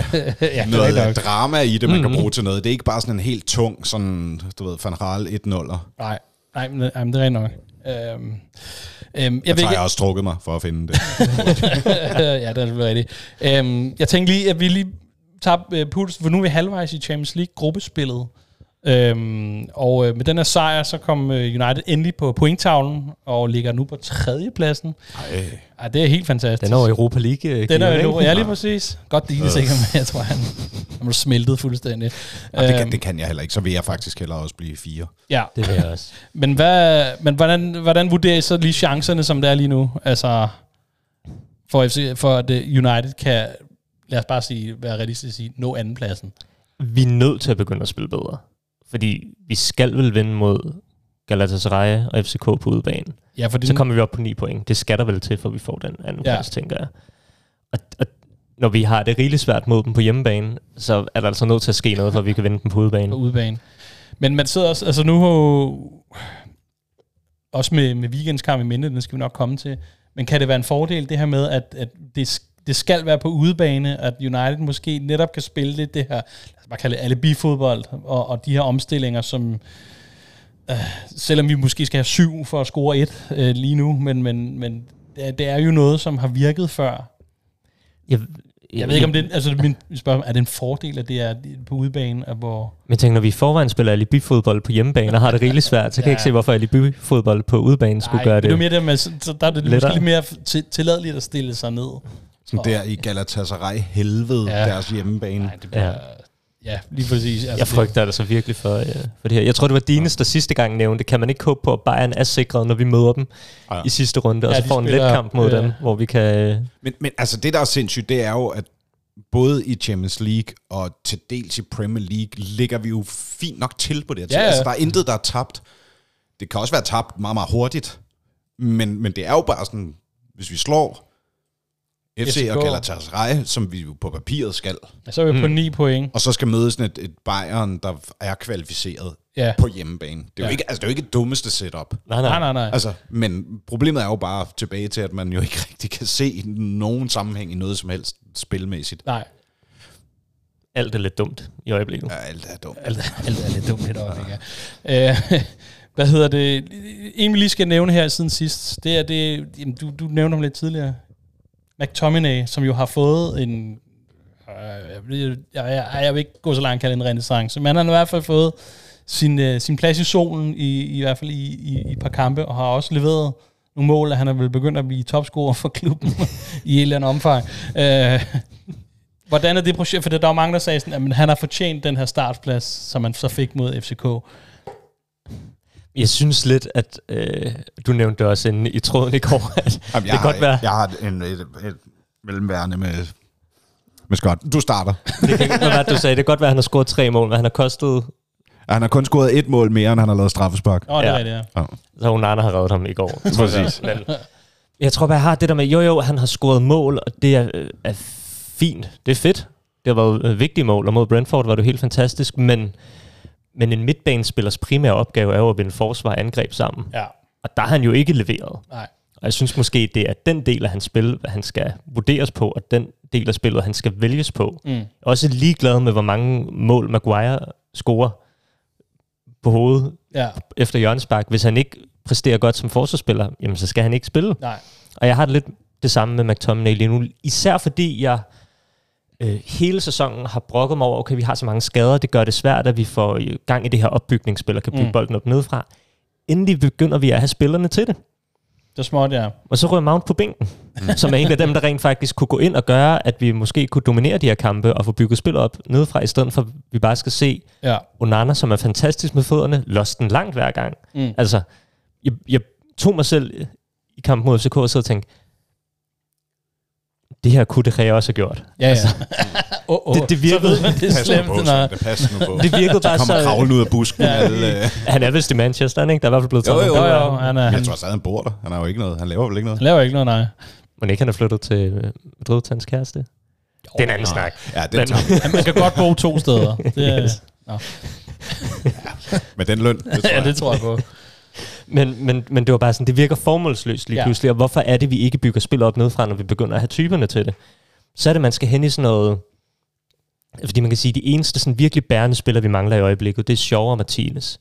Speaker 2: det
Speaker 4: noget
Speaker 2: nok.
Speaker 4: drama i det, man kan bruge til noget. Det er ikke bare sådan en helt tung, sådan, du ved, Van Raal 1-0'er.
Speaker 2: Nej, nej, men, jamen, det er rigtigt nok. Øhm, øhm, jeg
Speaker 4: Jeg tager
Speaker 2: ikke,
Speaker 4: jeg også trukket mig for at finde det.
Speaker 2: ja, det er selvfølgelig rigtigt. Øhm, jeg tænkte lige, at vi lige tager øh, puls, for nu er vi halvvejs i Champions League gruppespillet. Øhm, og øh, med den her sejr, så kom øh, United endelig på pointtavlen, og ligger nu på tredjepladsen.
Speaker 4: Ej.
Speaker 2: Ja, det er helt fantastisk.
Speaker 3: Den er Europa League. øh,
Speaker 2: Den er
Speaker 3: ikke?
Speaker 2: ja, lige præcis. Godt, det er sikkert med, jeg tror, han, han blev smeltet fuldstændig.
Speaker 4: Og det,
Speaker 2: Øhm,
Speaker 4: kan, det kan jeg heller ikke, så vil jeg faktisk heller også blive fire.
Speaker 2: Ja,
Speaker 3: Det vil jeg også.
Speaker 2: men, hvad, men hvordan, hvordan vurderer I så lige chancerne, som det er lige nu? Altså, for, FC, for at øh, United kan, lad os bare sige, være realistisk at sige, nå andenpladsen.
Speaker 3: Vi er nødt til at begynde at spille bedre. Fordi vi skal vel vinde mod Galatasaray og FCK på udebanen.
Speaker 2: Ja, for
Speaker 3: Så kommer vi op på 9 point. Det skal der vel til, for vi får den anden
Speaker 2: Ja.
Speaker 3: plads, tænker jeg. Og, og når vi har det rigeligt svært mod dem på hjemmebane, så er der altså nødt til at ske noget, for at vi kan vinde dem på udebane.
Speaker 2: på udebane. Men man sidder også, altså nu har også med, med weekendskamp i minde, den skal vi nok komme til, men kan det være en fordel det her med, at, at det, det skal være på udebane, at United måske netop kan spille lidt det her, lad os bare kalde det alibi-fodbold, og, og de her omstillinger, som øh, selvom vi måske skal have syv for at score et øh, lige nu, men, men, men det, er, det er jo noget, som har virket før.
Speaker 3: Jeg,
Speaker 2: Jeg ved ikke, om det altså min spørgsmål, er det en fordel, at det er på udebane, at hvor...
Speaker 3: Men tænk, når vi i forvejen spiller alibi-fodbold på hjemmebane og har det rigeligt svært, så kan jeg ikke
Speaker 2: Ja.
Speaker 3: se, hvorfor alibi-fodbold på udebane skulle gøre
Speaker 2: men
Speaker 3: det.
Speaker 2: det er mere det med, så, der er det måske lidt mere til, tilladeligt at stille sig ned.
Speaker 4: Sådan der i Galatasaray helvede,
Speaker 2: Ja.
Speaker 4: ja. deres hjemmebane.
Speaker 2: Nej, det bliver, ja. ja, lige præcis. Altså,
Speaker 3: Jeg frygter det så virkelig for, uh, for det her. Jeg tror, det var Dines, der sidste gang nævnte, kan man ikke håbe på, at Bayern er sikret, når vi møder dem
Speaker 4: Ja.
Speaker 3: ja. i sidste runde, og
Speaker 2: Ja,
Speaker 3: så får en let kamp mod
Speaker 2: ja.
Speaker 3: dem, hvor vi kan... Uh,
Speaker 4: Men, men altså det, der er sindssygt, det er jo, at både i Champions League og til dels i Premier League, ligger vi jo fint nok til på det her.
Speaker 2: Ja,
Speaker 4: Ja,
Speaker 2: ja.
Speaker 4: Altså, der er intet, der er tabt. Det kan også være tabt meget, meget hurtigt. Men, men det er jo bare sådan, hvis vi slår FC
Speaker 2: FCK.
Speaker 4: og Galatasaray, som vi jo på papiret skal,
Speaker 2: Så er vi på 9 point.
Speaker 4: og så skal møde sådan et, et Bayern, der er kvalificeret
Speaker 2: Ja.
Speaker 4: på hjemmebane. Det er,
Speaker 2: Ja.
Speaker 4: jo ikke, altså, det er jo ikke det dummeste setup.
Speaker 3: nej,
Speaker 2: Nej,
Speaker 3: nej.
Speaker 2: nej.
Speaker 4: Altså, men problemet er jo bare tilbage til, at man jo ikke rigtig kan se nogen sammenhæng i noget som helst spilmæssigt.
Speaker 2: Nej,
Speaker 3: Alt er lidt dumt i øjeblikket.
Speaker 4: Ja, alt er dumt.
Speaker 2: alt, alt er lidt dumt lidt op, ikke? Øh, hvad hedder det? En, vi lige skal nævne her siden sidst, det er det, jamen, du, du nævnte ham lidt tidligere. McTominay, som jo har fået en... Øh, jeg, jeg, jeg, jeg vil ikke gå så langt kalde en renaissance, men han har i hvert fald fået sin, øh, sin plads i solen, i, i hvert fald i, i, i et par kampe, og har også leveret nogle mål, at han er vel begyndt at blive topscorer for klubben i et eller andet omfang. Øh, hvordan er det projekt? For der var mange, der sagde sådan, at han har fortjent den her startplads, som man så fik mod FCK.
Speaker 3: Jeg synes lidt, at øh, du nævnte det også inde i tråden i går, at
Speaker 4: Jamen,
Speaker 3: det kan godt være,
Speaker 4: Jeg har en, et, et mellemværende med, med Scott. Du starter.
Speaker 3: det kan, hvad var det, du sagde, det kan godt være, at han har scoret tre mål, men han har kostet,
Speaker 4: Han har kun scoret et mål mere, end han har lavet straffespark.
Speaker 2: Åh, oh, det er
Speaker 3: Ja.
Speaker 2: rigtigt, ja.
Speaker 3: så Onana har reddet ham i går.
Speaker 4: Præcis.
Speaker 3: Men jeg tror bare, jeg har det der med, jo jo, han har scoret mål, og det er, øh, er fint. Det er fedt. Det har været øh, vigtige mål, og mod Brentford var det helt fantastisk, men, men en midtbanespillers primære opgave er jo at vinde forsvar og angreb sammen.
Speaker 2: Ja,
Speaker 3: Og der har han jo ikke leveret.
Speaker 2: nej.
Speaker 3: Og jeg synes måske, det er den del af hans spil, han skal vurderes på, og den del af spillet, han skal vælges på.
Speaker 2: Mm.
Speaker 3: Også ligeglad med, hvor mange mål Maguire scorer på hovedet
Speaker 2: Ja,
Speaker 3: efter hjørnespark. Hvis han ikke præsterer godt som forsvarsspiller, jamen så skal han ikke spille.
Speaker 2: nej.
Speaker 3: Og jeg har det lidt det samme med McTominay lige nu. Især fordi jeg øh, hele sæsonen har brokket mig over, okay, vi har så mange skader, det gør det svært, at vi får øh, gang i det her opbygningsspil og kan bygge
Speaker 2: Mm.
Speaker 3: mm. bolden op nedefra. Endelig begynder vi at have spillerne til det.
Speaker 2: Det er småt, ja.
Speaker 3: Og så rører Mount på bænken, som er en af dem, der rent faktisk kunne gå ind og gøre, at vi måske kunne dominere de her kampe og få bygget spillet op nedefra, i stedet for at vi bare skal se
Speaker 2: Ja.
Speaker 3: Onana, som er fantastisk med fødderne, lost den langt hver gang.
Speaker 2: Mm.
Speaker 3: Altså, jeg, jeg tog mig selv i kampen mod FCK og sidde og tænkte, det her kunne det også have gjort.
Speaker 2: Ja, ja. oh, oh.
Speaker 3: Det- det virkede-
Speaker 2: Så ved man, det er slemt,
Speaker 4: på,
Speaker 2: når...
Speaker 4: Det passer nu på.
Speaker 3: Det virkede bare
Speaker 4: Så kommer kravlen ud af busken. Ja. Alle, øh.
Speaker 3: Han er vist i Manchester, ikke? Der er i hvert fald blevet
Speaker 4: Jo,
Speaker 3: taget.
Speaker 4: jo,
Speaker 3: noget.
Speaker 2: Jo, jo, han, er,
Speaker 4: Jeg
Speaker 2: han,
Speaker 4: tror stadig, han bor der. Han har jo ikke noget. Han laver vel ikke noget.
Speaker 2: han laver ikke noget, nej.
Speaker 3: Men ikke han er flyttet til øh, Madrid til hans kæreste. Det er en anden snak.
Speaker 4: Ja, den
Speaker 3: Men-
Speaker 2: man kan godt bo to steder. Det, er-
Speaker 3: Yes.
Speaker 4: Med den løn. Det tror
Speaker 2: ja,
Speaker 4: jeg.
Speaker 2: det tror jeg på.
Speaker 3: Men, men, men det var bare sådan, det virker formålsløst lige
Speaker 2: Ja.
Speaker 3: pludselig, og hvorfor er det, vi ikke bygger spil op nedefra, når vi begynder at have typerne til det? Så er det, man skal hen i sådan noget... Fordi man kan sige, at de eneste sådan virkelig bærende spillere, vi mangler i øjeblikket, det er Shaw og Martinez.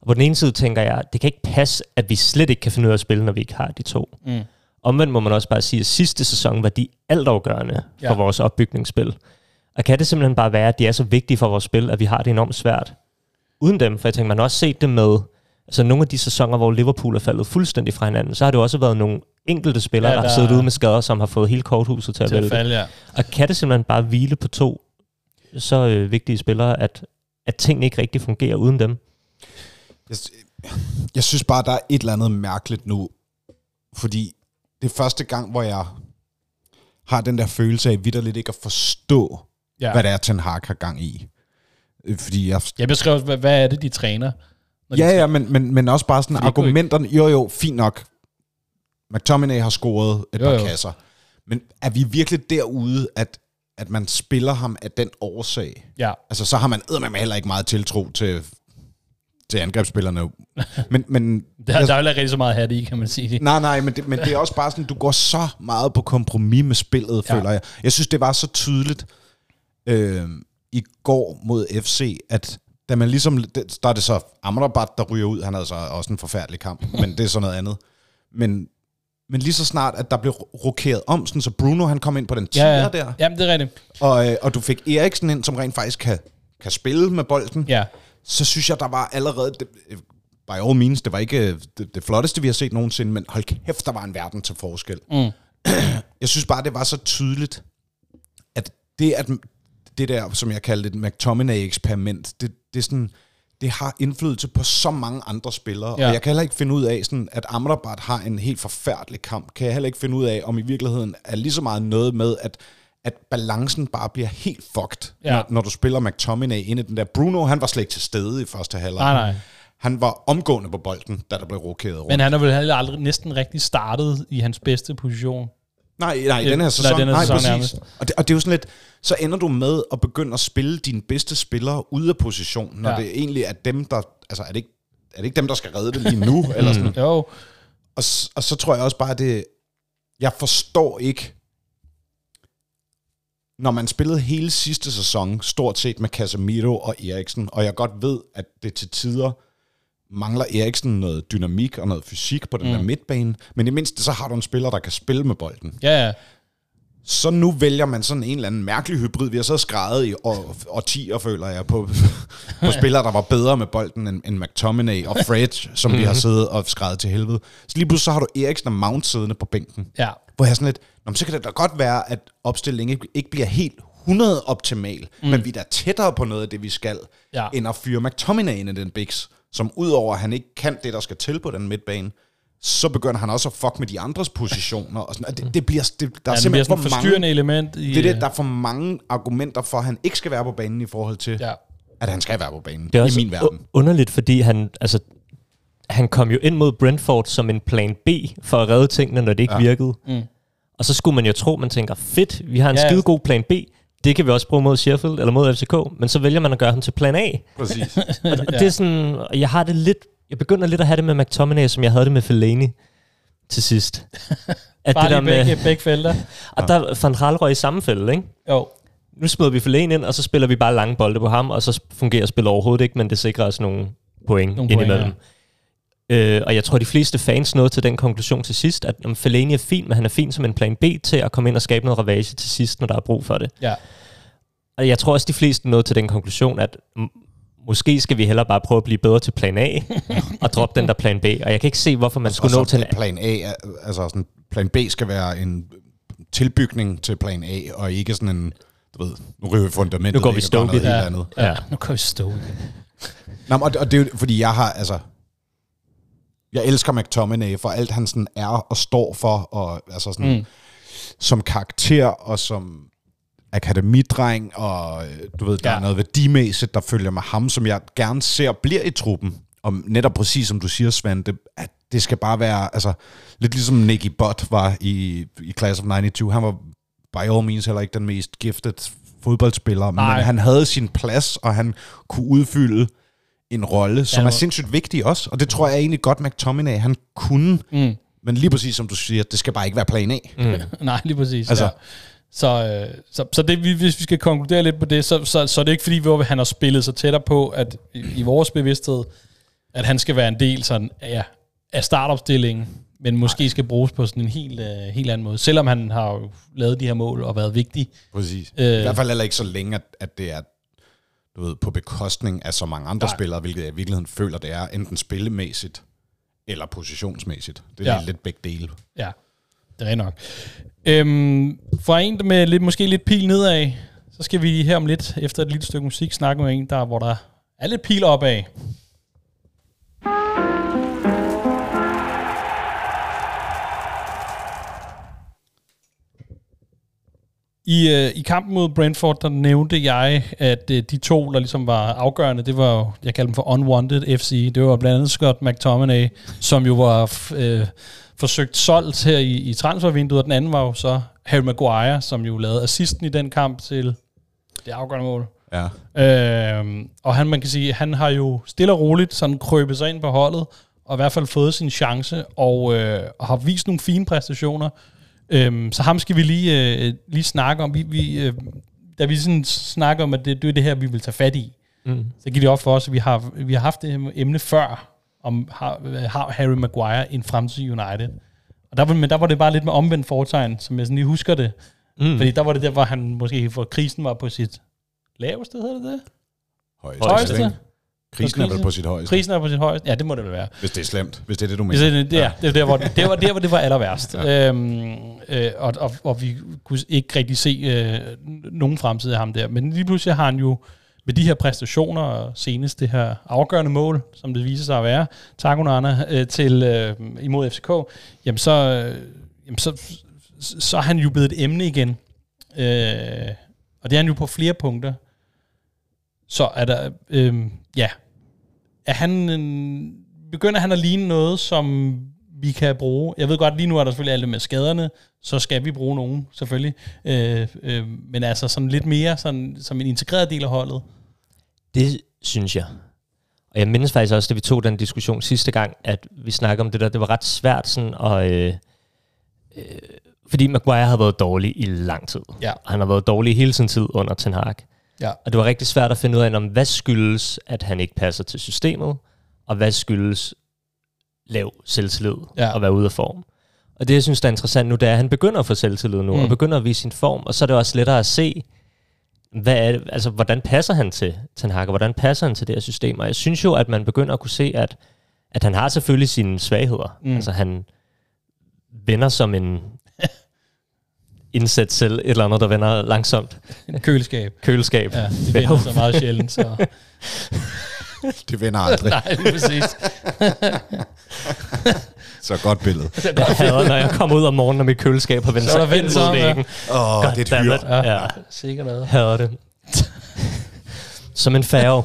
Speaker 3: Og på den ene side tænker jeg, det kan ikke passe, at vi slet ikke kan finde ud af at spille, når vi ikke har de to.
Speaker 2: Mm.
Speaker 3: Omvendt må man også bare sige, at sidste sæson var de altafgørende
Speaker 2: Ja.
Speaker 3: for vores opbygningsspil. Og kan det simpelthen bare være, at de er så vigtige for vores spil, at vi har det enormt svært uden dem? For jeg tænker, man har også set det med altså nogle af de sæsoner, hvor Liverpool er faldet fuldstændig fra hinanden, så har det også været nogle enkelte spillere,
Speaker 2: Ja,
Speaker 3: der,
Speaker 2: der-
Speaker 3: har siddet ude med skader, som har fået hele korthuset til at
Speaker 2: Til at
Speaker 3: vælte.
Speaker 2: falde, ja.
Speaker 3: Og kan det simpelthen bare hvile på to så øh, vigtige spillere, at, at tingene ikke rigtig fungerer uden dem?
Speaker 4: Jeg, jeg synes bare, der er et eller andet mærkeligt nu. Fordi det er første gang, hvor jeg har den der følelse af vidderligt ikke at forstå,
Speaker 2: ja.
Speaker 4: hvad det er, Ten Hag har gang i. Øh, Fordi jeg...
Speaker 2: Jeg beskrev, hvad, hvad er det, de træner? Når
Speaker 4: Ja, ja, men, men, men også bare sådan
Speaker 2: Fordi
Speaker 4: argumenterne. Jo, jo, fint nok. McTominay har scoret et
Speaker 2: Jo,
Speaker 4: par
Speaker 2: jo.
Speaker 4: kasser. Men er vi virkelig derude, at, at man spiller ham af den årsag?
Speaker 2: Ja.
Speaker 4: Altså, så har man eddermame heller ikke meget tiltro til, til angrebsspillerne. Men, men
Speaker 2: Der, der er jo ikke rigtig så meget hat i, kan man sige.
Speaker 4: Nej, nej, men det, men det er også bare sådan, du går så meget på kompromis med spillet,
Speaker 2: ja.
Speaker 4: føler jeg. Jeg synes, det var så tydeligt øh, i går mod FC, at da man ligesom, der er det så Amrabat, der ryger ud, han havde så også en forfærdelig kamp, men det er så noget andet. Men, men lige så snart, at der blev rokeret om, sådan, så Bruno han kom ind på den 10'er
Speaker 2: Ja, ja.
Speaker 4: der,
Speaker 2: Jamen, det er rigtigt.
Speaker 4: og, øh, og du fik Eriksen ind, som rent faktisk kan, kan spille med bolden,
Speaker 2: Ja.
Speaker 4: så synes jeg, der var allerede... Det, by all means, det var ikke øh, det, det flotteste, vi har set nogensinde, men hold kæft, der var en verden til forskel.
Speaker 2: Mm.
Speaker 4: Jeg synes bare, det var så tydeligt, at det, at det der, som jeg kaldte et McTominay-eksperiment, det, det, er sådan, det har indflydelse på så mange andre spillere.
Speaker 2: Ja.
Speaker 4: Og jeg kan heller ikke finde ud af, sådan, at Amrabat har en helt forfærdelig kamp. Kan jeg heller ikke finde ud af, om i virkeligheden er lige så meget noget med, at at balancen bare bliver helt fucked,
Speaker 2: ja.
Speaker 4: når, når du spiller McTominay ind i den der. Bruno, han var slet ikke til stede i første halvleg.
Speaker 2: Nej, nej.
Speaker 4: Han var omgående på bolden, da der blev rokeret rundt.
Speaker 2: Men han har vel heller aldrig næsten rigtig startet i hans bedste position.
Speaker 4: Nej, nej,
Speaker 2: Det-
Speaker 4: den her sæson.
Speaker 2: nej, den her
Speaker 4: nej,
Speaker 2: sæson
Speaker 4: præcis.
Speaker 2: nærmest.
Speaker 4: Og det, og det er jo sådan lidt, så ender du med at begynde at spille dine bedste spillere ude af position, når
Speaker 2: Ja.
Speaker 4: det egentlig er dem, der, altså er det ikke, er det ikke dem, der skal redde det lige nu? eller sådan.
Speaker 2: Jo.
Speaker 4: Og, og så tror jeg også bare, at det, jeg forstår ikke, når man spillede hele sidste sæson, stort set med Casemiro og Eriksen, og jeg godt ved, at det til tider mangler Eriksen noget dynamik og noget fysik på den mm. der midtbane, men i mindste så har du en spiller, der kan spille med bolden.
Speaker 2: Ja, ja.
Speaker 4: Så nu vælger man sådan en eller anden mærkelig hybrid. Vi har så skrevet i år, årtier, føler jeg, på, på spillere, der var bedre med bolden end, end McTominay og Fred, som vi har siddet og skrevet til helvede. Så lige pludselig så har du Eriksen og Mount siddende på bænken.
Speaker 2: Ja.
Speaker 4: Hvor jeg sådan lidt, Nå, så kan det da godt være, at opstillingen ikke, ikke bliver helt 100 optimal, mm. men vi er da tættere på noget af det, vi skal,
Speaker 2: Ja.
Speaker 4: end at fyre McTominay ind i den biks, som udover at han ikke kan det, der skal til på den midtbane, så begynder han også at fuck med de andres positioner. Og sådan, og det, det bliver, det, der er
Speaker 2: ja bliver
Speaker 4: simpelthen
Speaker 2: sådan
Speaker 4: for
Speaker 2: et
Speaker 4: mange
Speaker 2: forstyrrende element. I,
Speaker 4: det er det, der er for mange argumenter for, at han ikke skal være på banen i forhold til,
Speaker 2: Ja.
Speaker 4: at han skal være på banen
Speaker 3: Det er også
Speaker 4: i min verden.
Speaker 3: underligt, fordi han, altså, han kom jo ind mod Brentford som en plan B for at redde tingene, når det ikke ja. Virkede.
Speaker 2: Mm.
Speaker 3: Og så skulle man jo tro, man tænker, fedt, vi har en
Speaker 2: ja.
Speaker 3: skide god plan B. Det kan vi også bruge mod Sheffield eller mod FCK, men så vælger man at gøre ham til plan A.
Speaker 4: Præcis.
Speaker 3: Og ja. det er sådan, jeg har det lidt, jeg begynder lidt at have det med McTominay, som jeg havde det med Fellaini til sidst. At
Speaker 2: Bare
Speaker 3: det der
Speaker 2: begge,
Speaker 3: med,
Speaker 2: begge felter.
Speaker 3: og der Van Gaal røg i samme fælde, ikke?
Speaker 2: Jo.
Speaker 3: Nu smider vi Fellaini ind, og så spiller vi bare lange bolde på ham, og så fungerer spillet overhovedet ikke, men det sikrer os nogle point
Speaker 2: Nogle
Speaker 3: indimellem.
Speaker 2: point,
Speaker 3: Øh, og jeg tror, de fleste fans nåede til den konklusion til sidst, at om Fellaini er fin, men han er fin som en plan B til at komme ind og skabe noget ravage til sidst, når der er brug for det.
Speaker 2: Ja.
Speaker 3: Og jeg tror også, de fleste nåede til den konklusion, at m- måske skal vi hellere bare prøve at blive bedre til plan A, og droppe den der plan B. Og jeg kan ikke se, hvorfor man
Speaker 4: og
Speaker 3: skulle
Speaker 4: så
Speaker 3: nå til en...
Speaker 4: plan A, altså sådan, plan B skal være en tilbygning til plan A, og ikke sådan en, du ved, nu river vi fundamentet.
Speaker 3: Nu går vi
Speaker 4: og
Speaker 3: Stoke i
Speaker 4: noget
Speaker 3: det.
Speaker 4: helt andet.
Speaker 2: Ja.
Speaker 3: Ja.
Speaker 2: Nu kan vi stå igen.
Speaker 4: Nå, men og, og det er jo, fordi jeg har, altså, jeg elsker McTominay for alt han sådan er og står for, og altså sådan, mm. som karakter og som akademidreng, og øh, du ved, der
Speaker 2: Ja.
Speaker 4: er noget værdimæssigt, der følger med ham, som jeg gerne ser bliver i truppen. Og netop præcis som du siger, Svend, det, at det skal bare være, altså, lidt ligesom Nicky Butt var i, i Class of 92. Han var by all means heller ikke den mest gifted fodboldspiller,
Speaker 2: Nej.
Speaker 4: men han havde sin plads, og han kunne udfylde en rolle, som
Speaker 2: Ja,
Speaker 4: er sindssygt vigtig også. Og det tror jeg egentlig godt, McTominay, han kunne.
Speaker 2: Mm.
Speaker 4: Men lige præcis som du siger, det skal bare ikke være plan A.
Speaker 3: Mm.
Speaker 2: Nej, lige præcis.
Speaker 4: Altså-
Speaker 2: ja. Så, øh, så, så det, vi- hvis vi skal konkludere lidt på det, så, så, så er det ikke fordi, hvor han har spillet sig tættere på, at i, i vores bevidsthed, at han skal være en del sådan, ja, af startopstillingen, men måske skal bruges på sådan en helt, øh, helt anden måde. Selvom han har jo lavet de her mål og været vigtig.
Speaker 4: Præcis.
Speaker 2: Øh.
Speaker 4: I hvert fald heller ikke så længe, at, at det er du ved, på bekostning af så mange andre
Speaker 2: Nej.
Speaker 4: spillere, hvilket jeg i virkeligheden føler, det er enten spillemæssigt eller positionsmæssigt. Det er
Speaker 2: Ja.
Speaker 4: lidt begge dele.
Speaker 2: Ja, det er nok. Øhm, for en med lidt, måske lidt pil nedad, så skal vi her om lidt, efter et lille stykke musik, snakke med en, der, hvor der er lidt pil opad. I, øh, I kampen mod Brentford, der nævnte jeg, at øh, de to, der ligesom var afgørende, det var jo, jeg kalder dem for Unwanted FC. Det var blandt andet Scott McTominay, som jo var øh, forsøgt solgt her i, i transfervinduet, og den anden var jo så Harry Maguire, som jo lavede assisten i den kamp til det afgørende mål.
Speaker 4: Ja.
Speaker 2: Øh, og han, man kan sige, han har jo stille og roligt sådan krøbet sig ind på holdet, og i hvert fald fået sin chance, og, øh, og har vist nogle fine præstationer. Øhm, så ham skal vi lige, øh, lige snakke om. Vi, vi, øh, da vi sådan snakker om, at det, det er det her, vi vil tage fat i,
Speaker 3: Mm.
Speaker 2: så giver det op for os, at vi har, vi har haft det emne før, om har, har Harry Maguire en fremtid i United. Og der, var- men der var det bare lidt med omvendt foretegn, som jeg sådan lige husker det.
Speaker 3: Mm.
Speaker 2: Fordi der var det der, hvor han måske, hvor krisen var på sit laveste, hedder det det?
Speaker 4: Højeste.
Speaker 2: Højeste.
Speaker 4: Krisen er vel
Speaker 2: Krisen.
Speaker 4: på sit højeste,
Speaker 2: Prisen er på sit højeste. Ja, det må det vel være.
Speaker 4: hvis det er slemt. Hvis det er det, du mener.
Speaker 2: det, det, er, det, er der, hvor, det var der, hvor det var aller værst. Ja. Øhm, øh, og, og, og vi kunne ikke rigtig se øh, nogen fremtid af ham der. Men lige pludselig har han jo med de her præstationer, og senest det her afgørende mål, som det viser sig at være, Tagonana øh, til øh, imod FCK, jamen så, øh, jamen så, så, så er han jo blevet et emne igen. Øh, og det er han jo på flere punkter. Så er der, øh, ja, er han en, begynder han at ligne noget, som vi kan bruge. Jeg ved godt, lige nu er der selvfølgelig alt det med skaderne, så skal vi bruge nogen, selvfølgelig. Øh, øh, men altså sådan lidt mere sådan, som en integreret del af holdet.
Speaker 3: Det synes jeg. Og jeg mindes faktisk også, da vi tog den diskussion sidste gang, at vi snakkede om det der, det var ret svært sådan at... Øh, øh, fordi Maguire har været dårlig i lang tid.
Speaker 2: Ja.
Speaker 3: Og Han har været dårlig hele sin tid under Ten Hag.
Speaker 2: Ja.
Speaker 3: Og det var rigtig svært at finde ud af, om hvad skyldes, at han ikke passer til systemet, og hvad skyldes lav selvtillid
Speaker 2: Ja.
Speaker 3: og være ude af form. Og det, jeg synes, der er interessant nu, det er, at han begynder at få selvtillid nu,
Speaker 2: Mm.
Speaker 3: og begynder at vise sin form, og så er det også lettere at se, hvad er det, altså, hvordan passer han til Ten Hag, og hvordan passer han til det her system? Og jeg synes jo, at man begynder at kunne se, at, at han har selvfølgelig sine svagheder.
Speaker 2: Mm.
Speaker 3: Altså, han vender som en indsat selv, et eller andet, der vender langsomt.
Speaker 2: Køleskab.
Speaker 3: Køleskab.
Speaker 2: Ja, det vender så meget sjældent. Så.
Speaker 4: Det vender aldrig.
Speaker 2: Nej, præcis.
Speaker 4: Så godt billede.
Speaker 3: Jeg hader, når jeg kommer ud om morgenen, og mit køleskab har vendt
Speaker 2: Så er der
Speaker 3: sig ind mod væggen.
Speaker 4: Åh, det er et hyr.
Speaker 2: Ja,
Speaker 3: Ja,
Speaker 2: sikkert noget.
Speaker 3: hader det. Som en færge,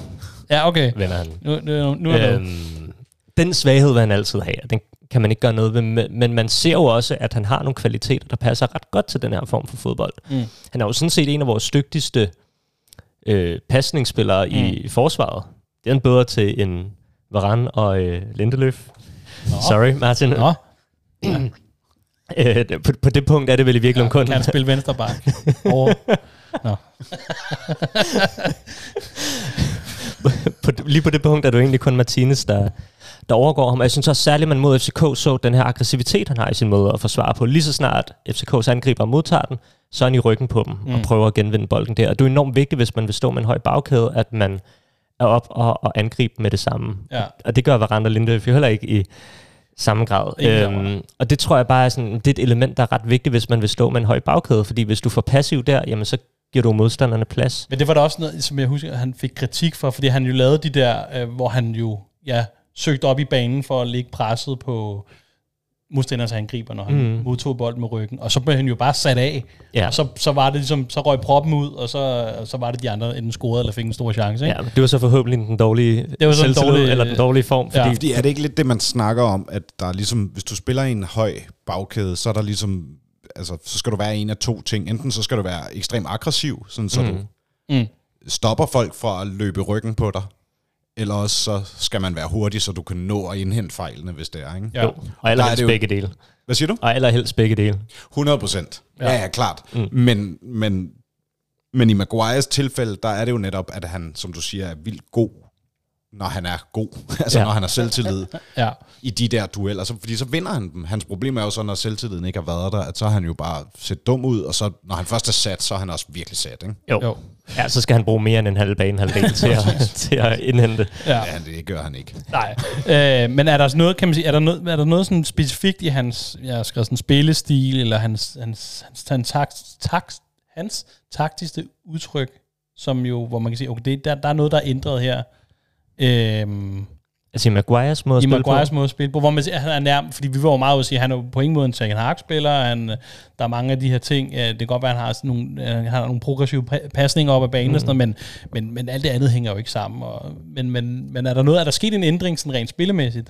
Speaker 2: Ja, okay.
Speaker 3: vender han.
Speaker 2: Nu, nu, nu er det
Speaker 3: Øhm, den svaghed vil han altid have, den kan man ikke gøre noget ved, men man ser jo også, at han har nogle kvaliteter, der passer ret godt til den her form for fodbold.
Speaker 2: Mm.
Speaker 3: Han er jo sådan set en af vores dygtigste øh, pasningsspillere mm. i, i forsvaret. Det er han bedre til end Varane og øh, Lindeløf.
Speaker 2: Nå.
Speaker 3: Sorry, Martin.
Speaker 2: Nå,
Speaker 3: Øh, på, på det punkt er det vel i virkeligheden
Speaker 2: ja,
Speaker 3: kun...
Speaker 2: kan han spille venstre bak? Over. Nå.
Speaker 3: på, lige på det punkt er det jo egentlig kun Martinez, der, der overgår ham. Og jeg synes også særligt, at man mod FCK så den her aggressivitet, han har i sin måde at forsvare på. Lige så snart FCK's angriber modtager den, så er han i ryggen på dem mm. og prøver at genvinde bolden der. Og det er enormt vigtigt, hvis man vil stå med en høj bagkæde, at man er op og, og angribe med det samme.
Speaker 2: Ja.
Speaker 3: Og det gør Varane og Lindeløf jo heller ikke i samme grad. Øhm, og det tror jeg bare er, sådan, det er et element, der er ret vigtigt, hvis man vil stå med en høj bagkæde. Fordi hvis du får passiv der, jamen så giver du modstanderne plads.
Speaker 2: Men det var da også noget, som jeg husker, at han fik kritik for, fordi han jo lavede de der, øh, hvor han jo ja, søgte op i banen for at lægge presset på modstanderens angriber, når han mm. modtog bolden med ryggen. Og så blev han jo bare sat af.
Speaker 3: Ja.
Speaker 2: Og så, så var det ligesom, så røg proppen ud, og så, og så var det de andre, enten scorede eller fik en stor chance. Ikke?
Speaker 3: Ja, det var så forhåbentlig den dårlige
Speaker 2: Det var så en
Speaker 3: selvtillid,
Speaker 2: dårlig-
Speaker 3: eller den dårlige form, fordi
Speaker 2: Ja.
Speaker 4: Fordi er det ikke lidt det, man snakker om, at der er ligesom, hvis du spiller i en høj bagkæde, så er der ligesom, altså, så skal du være en af to ting. Enten så skal du være ekstremt aggressiv, sådan så mm. du
Speaker 2: Mm.
Speaker 4: stopper folk fra at løbe i ryggen på dig, eller også så skal man være hurtig, så du kan nå at indhente fejlene, hvis det er, ikke?
Speaker 2: Ja.
Speaker 3: Jo, og
Speaker 4: er
Speaker 3: allerhelst begge dele.
Speaker 4: Hvad siger du?
Speaker 3: Og allerhelst begge dele.
Speaker 4: 100 procent. Ja. ja, ja, klart.
Speaker 3: Mm.
Speaker 4: Men, men, men i Maguires tilfælde, der er det jo netop, at han, som du siger, er vildt god, når han er god. altså
Speaker 3: Ja.
Speaker 4: når han har selvtillid
Speaker 2: Ja.
Speaker 4: i de der dueller. Så, fordi så vinder han dem. Hans problem er jo så, når selvtilliden ikke har været der, at så har han jo bare set dum ud, og så når han først er sat, så er han også virkelig sat. Ikke?
Speaker 3: Jo.
Speaker 2: Jo.
Speaker 3: Ja, så skal han bruge mere end en halv bane, halvdel til, at, til at indhente.
Speaker 2: Ja.
Speaker 4: Ja, det gør han ikke.
Speaker 2: Nej. Øh, men er der noget, kan man sige, er der noget, er der noget sådan specifikt i hans, jeg har skrevet sådan spillestil, eller hans, hans, hans, hans, takt, takt, hans taktiske udtryk, som jo, hvor man kan sige, okay, det, der, der er noget, der er ændret her. Øhm,
Speaker 3: Altså i Maguires måde at spille
Speaker 2: Maguires
Speaker 3: på.
Speaker 2: måde at spille på, hvor man han er nærmest, fordi vi var jo meget ude at sige, at han er på ingen måde en second spiller han, der er mange af de her ting, øh, det kan godt være, at han har, sådan nogle, øh, han har nogle progressive pa- pasninger op ad banen mm. og sådan noget, men, men, men alt det andet hænger jo ikke sammen. Og, men, men, men er der noget, er der sket en ændring sådan rent spillemæssigt?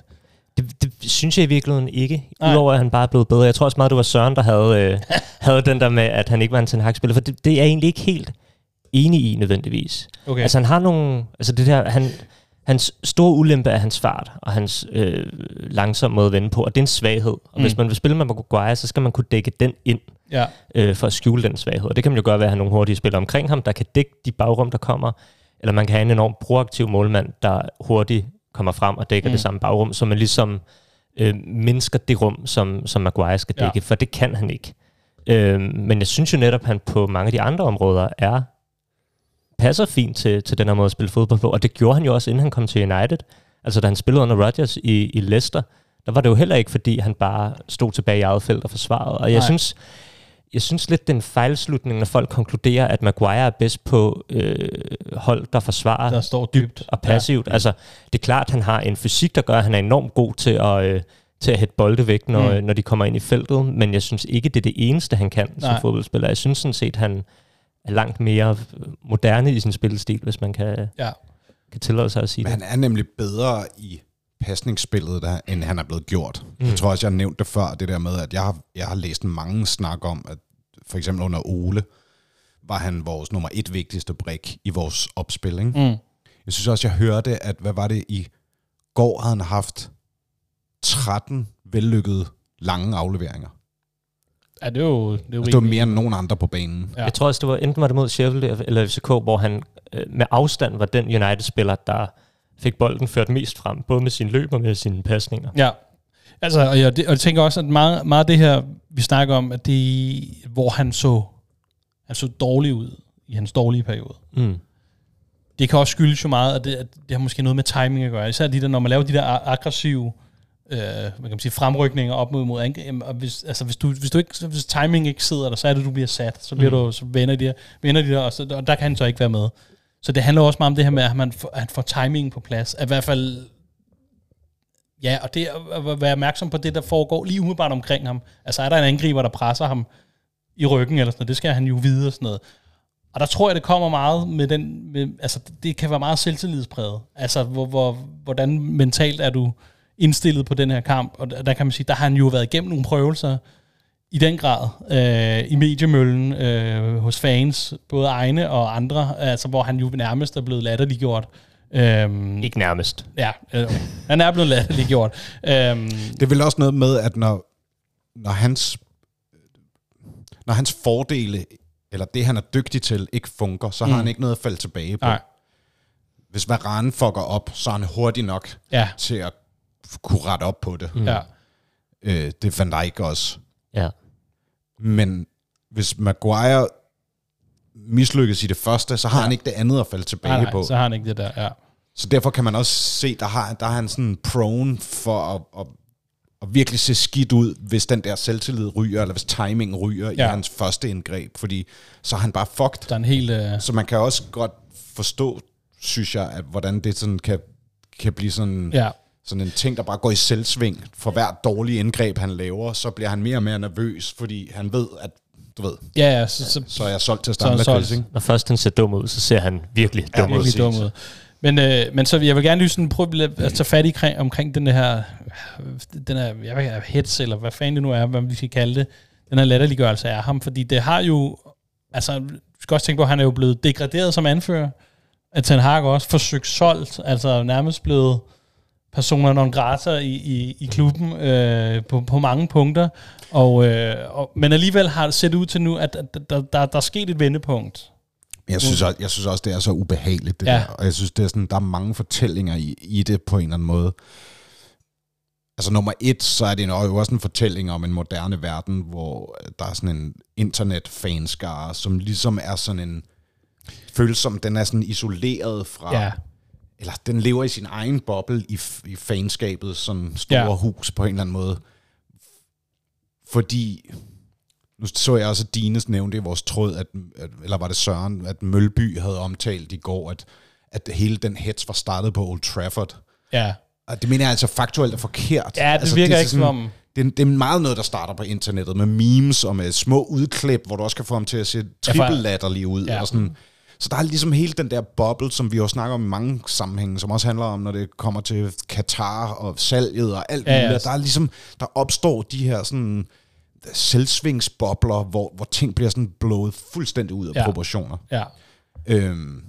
Speaker 3: Det, det synes jeg i virkeligheden ikke,
Speaker 2: Nej.
Speaker 3: udover at han bare er blevet bedre. Jeg tror også meget, det var Søren, der havde, øh, havde den der med, at han ikke var en Ten Hag-spiller, for det, det er jeg egentlig ikke helt enig i nødvendigvis.
Speaker 2: Okay.
Speaker 3: Altså han har nogle, altså det der, han, hans store ulempe er hans fart og hans øh, langsomme måde at vende på, og det er en svaghed. Og mm. hvis man vil spille med Maguire, så skal man kunne dække den ind
Speaker 2: ja.
Speaker 3: øh, for at skjule den svaghed. Og det kan man jo gøre ved at have nogle hurtige spillere omkring ham, der kan dække de bagrum, der kommer, eller man kan have en enormt proaktiv målmand, der hurtigt kommer frem og dækker mm. Det samme bagrum, så man ligesom øh, mindsker det rum, som, som Maguire skal dække, ja. for det kan han ikke. Øh, men jeg synes jo netop, at han på mange af de andre områder er passer fint til, til den her måde at spille fodbold på, og det gjorde han jo også, inden han kom til United. Altså da han spillede under Rodgers i, i Leicester, der var det jo heller ikke, fordi han bare stod tilbage i eget felt og forsvarede. Og jeg
Speaker 2: Nej.
Speaker 3: synes, jeg synes lidt, det er en fejlslutning, når folk konkluderer, at Maguire er bedst på øh, hold, der forsvarer
Speaker 2: Der står dybt.
Speaker 3: og passivt. Ja. Altså, det er klart, han har en fysik, der gør, at han er enormt god til at, øh, til at hætte bolde væk, når,
Speaker 2: mm.
Speaker 3: når de kommer ind i feltet. Men jeg synes ikke, det er det eneste, han kan
Speaker 2: Nej.
Speaker 3: som fodboldspiller. Jeg synes sådan set, han er langt mere øh, moderne i sin spillestil, hvis man kan,
Speaker 2: Ja.
Speaker 3: kan tillade sig at sige
Speaker 4: Men
Speaker 3: det.
Speaker 4: han er nemlig bedre i pasningsspillet, der, end han er blevet gjort. Mm. Jeg tror også, jeg har nævnt det før, det der med, at jeg har, jeg har læst mange snak om, at for eksempel under Ole, var han vores nummer et vigtigste brik i vores opspil. Ikke?
Speaker 2: Mm.
Speaker 4: Jeg synes også, jeg hørte, at hvad var det i går, havde han haft 13 vellykkede lange afleveringer.
Speaker 2: Ja, det er jo, det er jo
Speaker 4: Altså, det var mere end nogen andre på banen.
Speaker 2: Ja.
Speaker 3: Jeg tror også, det var enten var det mod Sheffield eller FCK, hvor han øh, med afstand var den United-spiller, der fik bolden ført mest frem, både med sine løb og med sine pasninger.
Speaker 2: Ja. Altså, og jeg, og jeg tænker også, at meget, meget af det her, vi snakker om, at det, hvor han så, han så dårlig ud i hans dårlige periode.
Speaker 3: Mm.
Speaker 2: Det kan også skyldes jo meget, at det, at det har måske noget med timing at gøre. Især de der, når man laver de der aggressive øh, hvad kan man sige, fremrykninger op mod, mod angreb. Og hvis, altså, hvis, du, hvis, du ikke, hvis timing ikke sidder der, så er det, du bliver sat. Så, bliver
Speaker 3: Mm.
Speaker 2: du, så vender de der, vender de der og, så, og der kan han så ikke være med. Så det handler også meget om det her med, at man får, at får timingen på plads. At I hvert fald Ja, og det at at være opmærksom på det, der foregår lige umiddelbart omkring ham. Altså er der en angriber, der presser ham i ryggen eller sådan noget, det skal han jo vide og sådan noget. Og der tror jeg, det kommer meget med den, med, altså det kan være meget selvtillidspræget. Altså hvor, hvor, hvordan mentalt er du indstillet på den her kamp, og der, der kan man sige, der har han jo været igennem nogle prøvelser i den grad øh, i mediemøllen øh, hos fans, både egne og andre, altså hvor han jo nærmest er blevet latterliggjort. Øhm,
Speaker 3: Ikke nærmest.
Speaker 2: Ja, øh, han er blevet latterliggjort. Øhm,
Speaker 4: Det er vel også noget med, at når, når hans når hans fordele, eller det han er dygtig til, ikke fungerer, så har
Speaker 2: Mm.
Speaker 4: han ikke noget at falde tilbage på.
Speaker 2: nej,
Speaker 4: Hvis Varane fucker op, så er han hurtig nok
Speaker 2: ja,
Speaker 4: til at kunne rette op på det.
Speaker 3: Mm.
Speaker 2: ja,
Speaker 4: Øh, det fandt jeg ikke også.
Speaker 3: Ja.
Speaker 4: Men hvis Maguire mislykkes i det første, så har
Speaker 2: Ja.
Speaker 4: han ikke det andet at falde tilbage
Speaker 2: nej, nej,
Speaker 4: på.
Speaker 2: så har han ikke det der, ja.
Speaker 4: Så derfor kan man også se, der har, der har han sådan prone for at, at, at virkelig se skidt ud, hvis den der selvtillid ryger, eller hvis timingen ryger ja. I hans første indgreb, fordi så er han bare fucked.
Speaker 2: Der er en helt... Øh,
Speaker 4: Så man kan også godt forstå, synes jeg, at hvordan det sådan kan, kan blive sådan,
Speaker 2: ja,
Speaker 4: sådan en ting, der bare går i selvsving. For hver dårlig indgreb, han laver, så bliver han mere og mere nervøs, fordi han ved, at du ved,
Speaker 2: Ja, ja, så, så,
Speaker 4: så er jeg solgt til
Speaker 2: er.
Speaker 4: Chris, ikke?
Speaker 3: Når først han ser dum ud, så ser han virkelig
Speaker 4: Ja,
Speaker 3: dum ud.
Speaker 2: virkelig dum ud. Men, øh, men så jeg vil gerne lige sådan prøve at tage fat i kring, omkring den her, den her, jeg ved hets, eller hvad fanden det nu er, hvad vi skal kalde det, den her latterliggørelse af ham, fordi det har jo, altså, du skal også tænke på, at han er jo blevet degraderet som anfører, at Ten Hag også forsøgt solgt, altså nærmest blevet personer non grata i, i, i klubben øh, på, på mange punkter, og, øh, og, men alligevel har det set ud til nu, at, der, der, der er sket et vendepunkt.
Speaker 4: Jeg synes, også, jeg synes også, det er så ubehageligt, det
Speaker 2: Ja.
Speaker 4: der. Og jeg synes, det er sådan, der er mange fortællinger i, i det på en eller anden måde. Altså nummer et, så er det jo også en fortælling om en moderne verden, hvor der er sådan en internetfanskare, som ligesom er sådan en føles som, den er sådan isoleret fra,
Speaker 2: Ja,
Speaker 4: eller den lever i sin egen boble i, i fanskabet, sådan store Ja. hus på en eller anden måde. Fordi, nu så jeg også, at Dines nævnte i vores tråd, at, at, eller var det Søren, at Mølby havde omtalt i går, at, at hele den hets var startet på Old Trafford.
Speaker 2: ja.
Speaker 4: Og det mener jeg altså faktuelt er forkert.
Speaker 2: Ja, det
Speaker 4: altså,
Speaker 2: virker
Speaker 4: er
Speaker 2: ikke som om-
Speaker 4: Det, er- det er meget noget, der starter på internettet, med memes og med små udklip, hvor du også kan få ham til at se trippellatterlig ud.
Speaker 2: Ja.
Speaker 4: Og sådan. Så der er ligesom hele den der boble, som vi jo snakker om i mange sammenhænge, som også handler om, når det kommer til Katar og salget og alt
Speaker 2: Ja,
Speaker 4: ja,
Speaker 2: ja.
Speaker 4: muligt. Der er ligesom, der opstår de her sådan selvsvingsbobler, hvor, hvor ting bliver sådan blået fuldstændig ud af
Speaker 2: ja.
Speaker 4: proportioner.
Speaker 2: Ja.
Speaker 4: Øhm,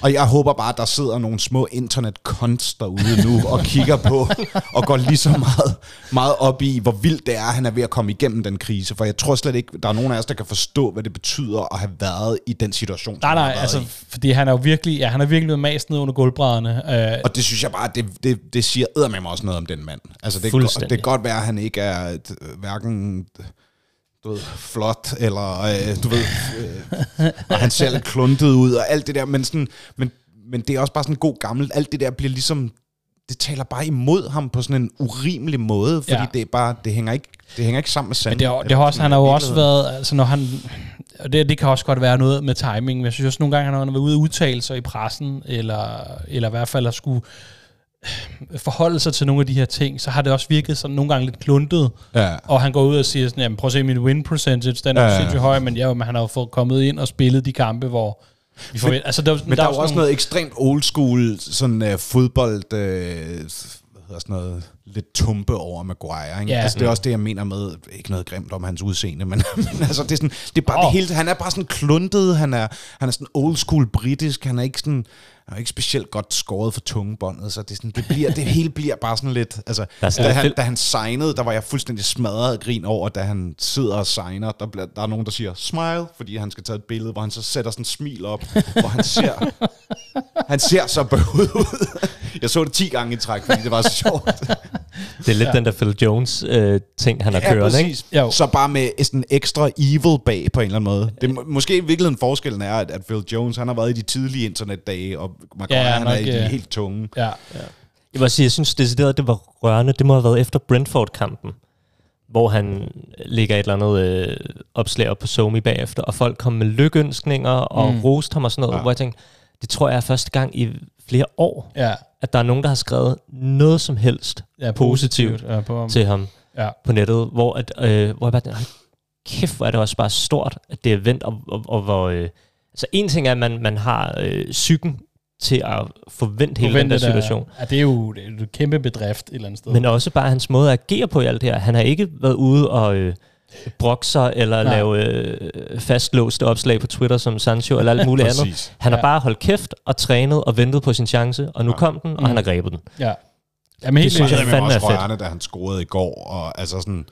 Speaker 4: og jeg håber bare, at der sidder nogle små internet-konts derude nu og kigger på og går lige så meget, meget op i, hvor vildt det er, at han er ved at komme igennem den krise. For jeg tror slet ikke, der er nogen af os, der kan forstå, hvad det betyder at have været i den situation,
Speaker 2: Nej, nej, altså,
Speaker 4: i.
Speaker 2: fordi han er jo virkelig, ja, han er virkelig blevet mast ned under gulvbrædderne. Øh,
Speaker 4: Og det synes jeg bare, det, det, det siger eddermame også noget om den mand. Altså, det, det kan godt være, at han ikke er et, hverken du ved, flot, eller øh, du ved, øh, og han ser lidt kluntet ud, og alt det der, men, sådan, men, men det er også bare sådan god gammel, alt det der bliver ligesom, det taler bare imod ham på sådan en urimelig måde, fordi
Speaker 2: Ja.
Speaker 4: det er bare, det hænger ikke, det hænger ikke sammen med
Speaker 2: men
Speaker 4: sanden.
Speaker 2: det, har, det har også, han har jo også været, altså når han, og det, det kan også godt være noget med timing, men jeg synes også nogle gange, han har været ude og udtale sig i pressen, eller, eller i hvert fald at skulle forholde sig til nogle af de her ting, så har det også virket sådan nogle gange lidt kluntet,
Speaker 4: Ja.
Speaker 2: og han går ud og siger sådan, jamen prøv at se min win percentage, den er
Speaker 4: Ja,
Speaker 2: sindssygt høj, men ja, men han har jo fået kommet ind og spillet de kampe, hvor vi forventer, altså der,
Speaker 4: Men der, er jo også
Speaker 2: nogle-
Speaker 4: noget ekstremt old school, sådan uh, fodbold, uh, hedder sådan noget, lidt tumpe over Maguire. Ikke?
Speaker 2: Ja.
Speaker 4: Altså, det er også det, jeg mener med, ikke noget grimt om hans udseende, men, men altså, det er, sådan, det er bare
Speaker 2: Åh.
Speaker 4: det hele, han er bare sådan kluntet, han er, han er sådan old school britisk, han er ikke sådan, han er ikke specielt godt skåret for tungebåndet, så det, sådan, det, bliver, det hele bliver bare sådan lidt, altså,
Speaker 3: sådan
Speaker 4: da, han,
Speaker 3: fedt.
Speaker 4: da han signede, der var jeg fuldstændig smadret af grin over, da han sidder og signer, der, bliver, der er nogen, der siger smile, fordi han skal tage et billede, hvor han så sætter sådan en smil op, hvor han ser, han ser så bøvet ud. Jeg så det 10 gange i træk, fordi det var så sjovt.
Speaker 3: Det er lidt ja. den der Phil Jones øh, ting, han har
Speaker 4: Ja,
Speaker 3: kørt, ikke?
Speaker 2: Jo.
Speaker 4: Så bare med sådan en ekstra evil bag på en eller anden måde. Det, er må- måske i virkeligheden forskellen er, at, at Phil Jones, han har været i de tidlige internetdage, og Maguire,
Speaker 2: Ja,
Speaker 4: ja, han er
Speaker 2: nok,
Speaker 4: i de
Speaker 2: øh,
Speaker 4: helt tunge.
Speaker 2: Ja,
Speaker 3: Jeg vil sige, jeg synes decideret, det var rørende. Det må have været efter Brentford-kampen, hvor han lægger et eller andet øh, opslag op på Somi bagefter, og folk kom med lykønskninger og
Speaker 2: Mm.
Speaker 3: roste ham og sådan noget, ja.
Speaker 4: Ja.
Speaker 3: hvor jeg tænkte, det tror jeg er første gang i flere år,
Speaker 2: ja,
Speaker 3: at der er nogen, der har skrevet noget som helst
Speaker 2: ja
Speaker 3: Positivt.
Speaker 2: Ja, på,
Speaker 3: til ham
Speaker 2: ja.
Speaker 3: på nettet, hvor, at, øh, hvor jeg bare tænkte, "Hold kæft, hvor er det også bare stort, at det er vendt, og, og, og hvor... Øh, altså en ting er, at man, man har øh, psyken til at forvente hele den der situation,
Speaker 2: Ja, det er jo det er et kæmpe bedrift et eller andet sted.
Speaker 3: Men også bare hans måde at agere på i alt det her. Han har ikke været ude og øh, brokke sig, eller
Speaker 2: Nej.
Speaker 3: lave øh, fastlåste opslag på Twitter som Sancho, eller alt muligt andet. Han har
Speaker 2: Ja.
Speaker 3: bare holdt kæft og trænet og ventet på sin chance, og nu
Speaker 4: Ja.
Speaker 3: kom den, og
Speaker 2: Mm.
Speaker 3: han har grebet den.
Speaker 2: ja. Jamen, helt
Speaker 3: synes
Speaker 4: Det
Speaker 3: jeg
Speaker 4: er
Speaker 3: fandme
Speaker 4: også
Speaker 3: er fedt.
Speaker 4: rørende, da han scorede i går, og altså sådan...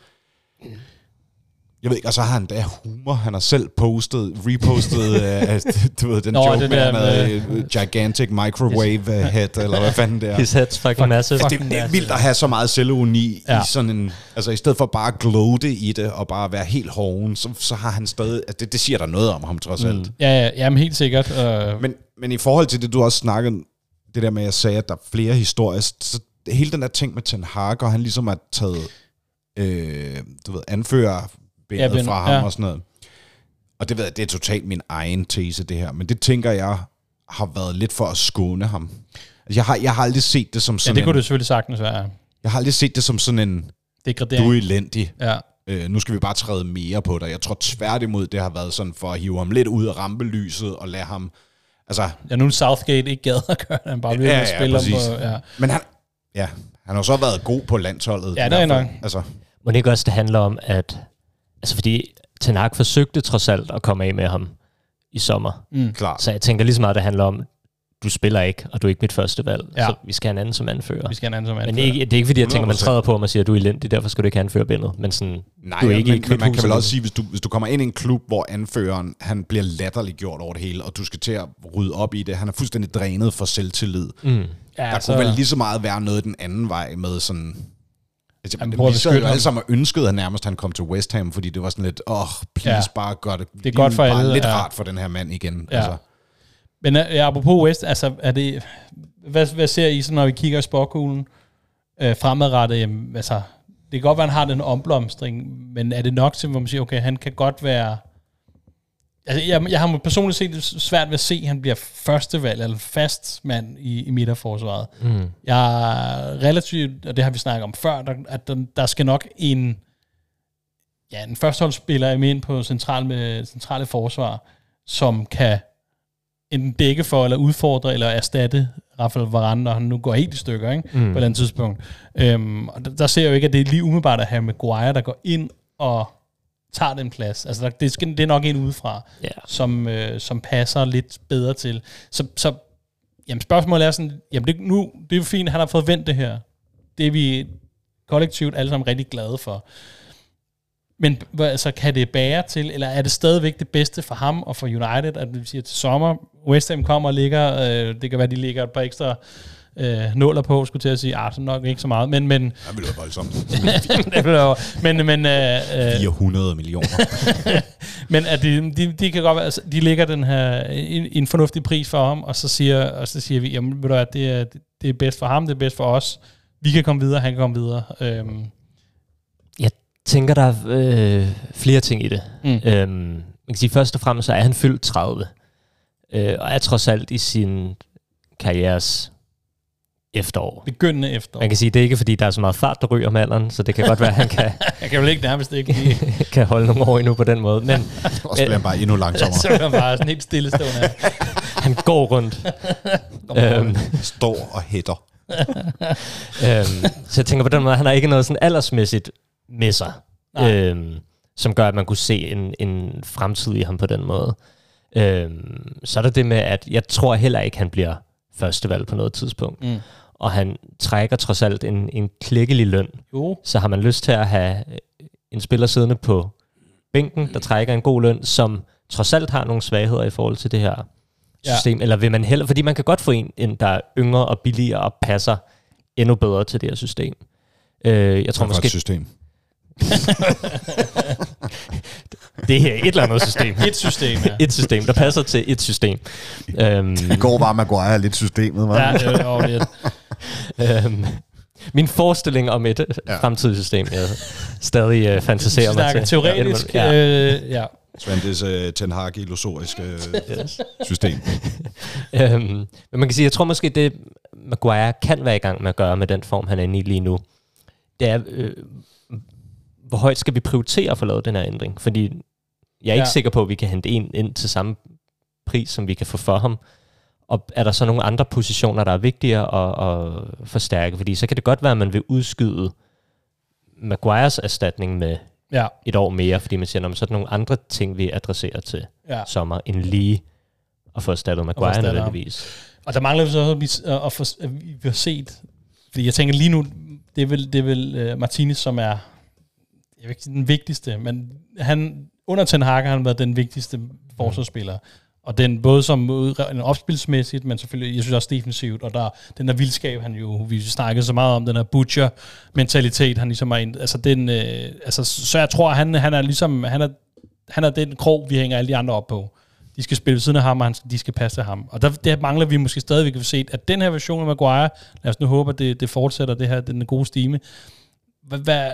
Speaker 4: Jeg ved ikke, og så har han da humor. Han har selv postet, repostet, uh, du ved, den
Speaker 2: Nå,
Speaker 4: joke
Speaker 2: det
Speaker 4: med,
Speaker 2: der
Speaker 4: med, med gigantic microwave uh, head, eller hvad fanden det er.
Speaker 3: His head's fucking massive.
Speaker 4: Altså, det, det er vildt at have så meget selvironi
Speaker 2: Ja.
Speaker 4: i sådan en... Altså, i stedet for bare at gloate i det, og bare være helt hoven, så, så har han stadig... Altså, det, det siger der noget om ham, trods alt. Mm.
Speaker 2: Ja, ja, jamen helt sikkert. Uh,
Speaker 4: Men, men i forhold til det, du også snakkede, det der med, at jeg sagde, at der er flere historier, så hele den der ting med Ten Hag, og han ligesom har taget, øh, du ved, anfører
Speaker 2: Ja,
Speaker 4: ja, fra ham
Speaker 2: ja.
Speaker 4: og sådan noget. Og det ved jeg, det er totalt min egen tese, det her. Men det tænker jeg har været lidt for at skåne ham. Altså, jeg, har, jeg har aldrig set det som
Speaker 2: Ja,
Speaker 4: sådan
Speaker 2: det kunne
Speaker 4: en,
Speaker 2: det selvfølgelig sagtens være.
Speaker 4: Jeg har aldrig set det som sådan en,
Speaker 2: Degradering.
Speaker 4: du er elendig.
Speaker 2: Ja.
Speaker 4: Øh, nu skal vi bare træde mere på dig. Jeg tror tværtimod, det har været sådan for at hive ham lidt ud af rampelyset og lade ham... Altså,
Speaker 2: Ja, nu er Southgate ikke gad at gøre det. Han bare bliver
Speaker 4: Ja,
Speaker 2: ja, at
Speaker 4: ja,
Speaker 2: spille
Speaker 4: præcis.
Speaker 2: på... Ja.
Speaker 4: men han, ja, han har så været god på landsholdet.
Speaker 2: Ja,
Speaker 4: i
Speaker 2: det er nok.
Speaker 4: Altså,
Speaker 3: Må det ikke også, det handler om, at... Altså, fordi Ten Hag forsøgte trods alt at komme af med ham i sommer.
Speaker 2: Mm.
Speaker 4: klart.
Speaker 3: Så jeg tænker lige så meget, det handler om, du spiller ikke, og du er ikke mit første valg.
Speaker 2: Ja.
Speaker 3: Så vi skal have en anden som anfører.
Speaker 2: Vi skal have en anden som
Speaker 3: Men
Speaker 2: anfører.
Speaker 3: ikke, det er ikke fordi, jeg tænker, man
Speaker 4: 100%.
Speaker 3: træder på ham og siger, at du er elendig, derfor skal du ikke have anførerbindet. Men sådan,
Speaker 4: Nej,
Speaker 3: du er ikke
Speaker 4: men, men man kan vel også sige, hvis du, hvis du kommer ind i en klub, hvor anføreren han bliver latterliggjort over det hele, og du skal til at rydde op i det. Han er fuldstændig drænet for selvtillid.
Speaker 3: mm,
Speaker 2: ja,
Speaker 4: Der
Speaker 2: så,
Speaker 4: kunne vel lige så meget være noget den anden vej med sådan... Altså,
Speaker 2: Jamen,
Speaker 4: vi
Speaker 2: prøv at
Speaker 4: sad jo alle sammen og ønskede, at nærmest han kom til West Ham, fordi det var sådan lidt, åh, oh, please,
Speaker 2: Ja.
Speaker 4: bare gør det.
Speaker 2: Det er godt for alle,
Speaker 4: lidt
Speaker 2: ja.
Speaker 4: rart for den her mand igen.
Speaker 2: Ja.
Speaker 4: Altså.
Speaker 2: Men uh, ja, apropos West, altså er det... Hvad, hvad ser I så, når vi kigger i sporkuglen øh, fremadrettet? Jamen, altså, det kan godt være, at han har den omblomstring, men er det nok til, hvor man siger, okay, han kan godt være... Altså, jeg, jeg har personligt set det svært ved at se, at han bliver førstevalg eller fast mand i, i midterforsvaret.
Speaker 3: mm,
Speaker 2: Jeg er relativt, og det har vi snakket om før, der, at der, der skal nok en, ja, en førsteholdsspiller med ind på central med, centrale forsvar, som kan enten dække for, eller udfordre, eller erstatte Rafael Varane, når han nu går helt i stykker, ikke? Mm. på et eller andet tidspunkt. Øhm, og der, der ser jeg jo ikke, at det er lige umiddelbart at have Maguire, der går ind og tager den plads. Altså, der, det, skal, det er nok en udefra,
Speaker 3: ja.
Speaker 2: som, øh, som passer lidt bedre til. Så, så jamen, spørgsmålet er sådan, jamen det, nu, det er jo fint, at han har fået vendt det her. Det er vi kollektivt alle sammen rigtig glade for. Men altså, kan det bære til, eller er det stadigvæk det bedste for ham og for United, at vi siger til sommer, West Ham kommer og ligger, øh, det kan være, de ligger et par ekstra øh, nåler på, skulle til at sige, ah, så nok ikke så meget, men, men,
Speaker 4: Det ville være voldsomt.
Speaker 2: det bliver jo- men, men, øh, øh,
Speaker 4: 400 millioner.
Speaker 2: men at de, de, de kan godt være, altså, de lægger den her, en, en fornuftig pris for ham, og så siger, og så siger vi, jamen ved du hvad, det er, det er bedst for ham, det er bedst for os. Vi kan komme videre, han kan komme videre. Øhm,
Speaker 3: tænker, der er øh, flere ting i det.
Speaker 2: Mm.
Speaker 3: Øhm, man kan sige, først og fremmest så er han fyldt 30, øh, og er trods alt i sin karrieres efterår.
Speaker 2: begyndende efter.
Speaker 3: Man kan sige, det er ikke, fordi der er så meget fart, der ryger med alderen, så det kan godt være, at han kan,
Speaker 2: Jeg kan jo ikke nærmest ikke lide,
Speaker 3: kan holde nogle år endnu på den måde. Men
Speaker 4: Og så bliver han bare endnu langsommere.
Speaker 2: så er jeg bare sådan helt stillestående.
Speaker 3: han går rundt. øhm,
Speaker 4: Står og hætter.
Speaker 3: øhm, så jeg tænker på den måde, han har ikke noget sådan aldersmæssigt med sig,
Speaker 2: Nej.
Speaker 3: øhm, som gør, at man kunne se en, en fremtid i ham på den måde. Øhm, så er der det med, at jeg tror heller ikke, han bliver førstevalg på noget tidspunkt.
Speaker 2: Mm.
Speaker 3: Og han trækker trods alt en, en klikkelig løn.
Speaker 2: Jo,
Speaker 3: Så har man lyst til at have øh, en spiller siddende på bænken, der trækker en god løn, som trods alt har nogle svagheder i forhold til det her system. Ja. Eller vil man heller, fordi man kan godt få en, en, der er yngre og billigere og passer endnu bedre til det her system. Øh, jeg tror
Speaker 4: Hvad for et
Speaker 3: måske,
Speaker 4: system.
Speaker 3: det her er et eller andet system.
Speaker 2: et system, ja.
Speaker 3: et system, der passer til et system. Øhm,
Speaker 4: Det går bare Maguire lidt systemet, hva'?
Speaker 2: ja, det er jo lidt.
Speaker 3: øhm, min forestilling om et ja.
Speaker 4: Ja.
Speaker 3: fremtidigt system, jeg stadig øh, fantaserer mig til.
Speaker 2: teoretisk,
Speaker 3: Ja.
Speaker 2: øh, ja.
Speaker 4: Svantes uh, Ten Hag illusoriske uh,
Speaker 3: Yes.
Speaker 4: system.
Speaker 3: Øhm, men man kan sige, jeg tror måske, det Maguire kan være i gang med at gøre med den form, han er inde i lige nu, det er, øh, hvor højt skal vi prioritere for at lave den her ændring? Fordi jeg er ikke
Speaker 2: Ja.
Speaker 3: sikker på, at vi kan hente en ind til samme pris, som vi kan få for ham. Og er der så nogle andre positioner, der er vigtigere at, at forstærke? Fordi så kan det godt være, at man vil udskyde Maguires erstatning med
Speaker 2: Ja,
Speaker 3: et år mere, fordi man siger, "Nå, men så er der nogle andre ting, vi adresserer til
Speaker 2: ja.
Speaker 3: sommer, end lige at få erstattet Maguire nødvendigvis.
Speaker 2: Og der mangler vi så at, vi- at, få, at vi har set, fordi jeg tænker lige nu, det er vel, det er vel uh, Martinez, som er jeg vil ikke sige den vigtigste, men han, under Ten Hag har han været den vigtigste forsvarsspiller. Og den både som en opspilsmæssigt, men selvfølgelig, jeg synes også defensivt, og der den der vildskab, han jo, vi snakkede så meget om, den her butcher-mentalitet, han ligesom er ind, altså den, øh, altså, så jeg tror, han, han er ligesom, han er, han er den krog, vi hænger alle de andre op på. De skal spille ved siden af ham, og han, de skal passe til ham. Og der, der mangler vi måske stadigvæk at se, at den her version af Maguire, lad os nu håbe, at det, det fortsætter, det her, den gode stime, hvad,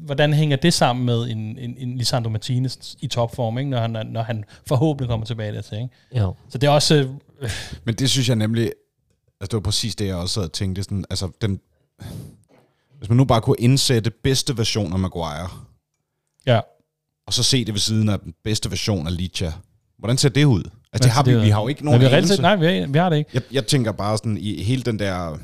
Speaker 2: hvordan hænger det sammen med en, en, en Lisandro Martinez i topform, ikke? Når, han, når han forhåbentlig kommer tilbage dertil? Ikke?
Speaker 3: Jo.
Speaker 2: Så det er også, øh,
Speaker 4: Men det synes jeg nemlig, altså det var præcis det, jeg også sad og tænkte, sådan, altså den, hvis man nu bare kunne indsætte bedste version af Maguire,
Speaker 2: Ja.
Speaker 4: og så se det ved siden af den bedste version af Licha, hvordan ser det ud? Altså det har vi, vi har jo ikke nogen
Speaker 2: vi har reelt nej, vi har, vi har det ikke.
Speaker 4: Jeg, jeg tænker bare sådan, i hele den der,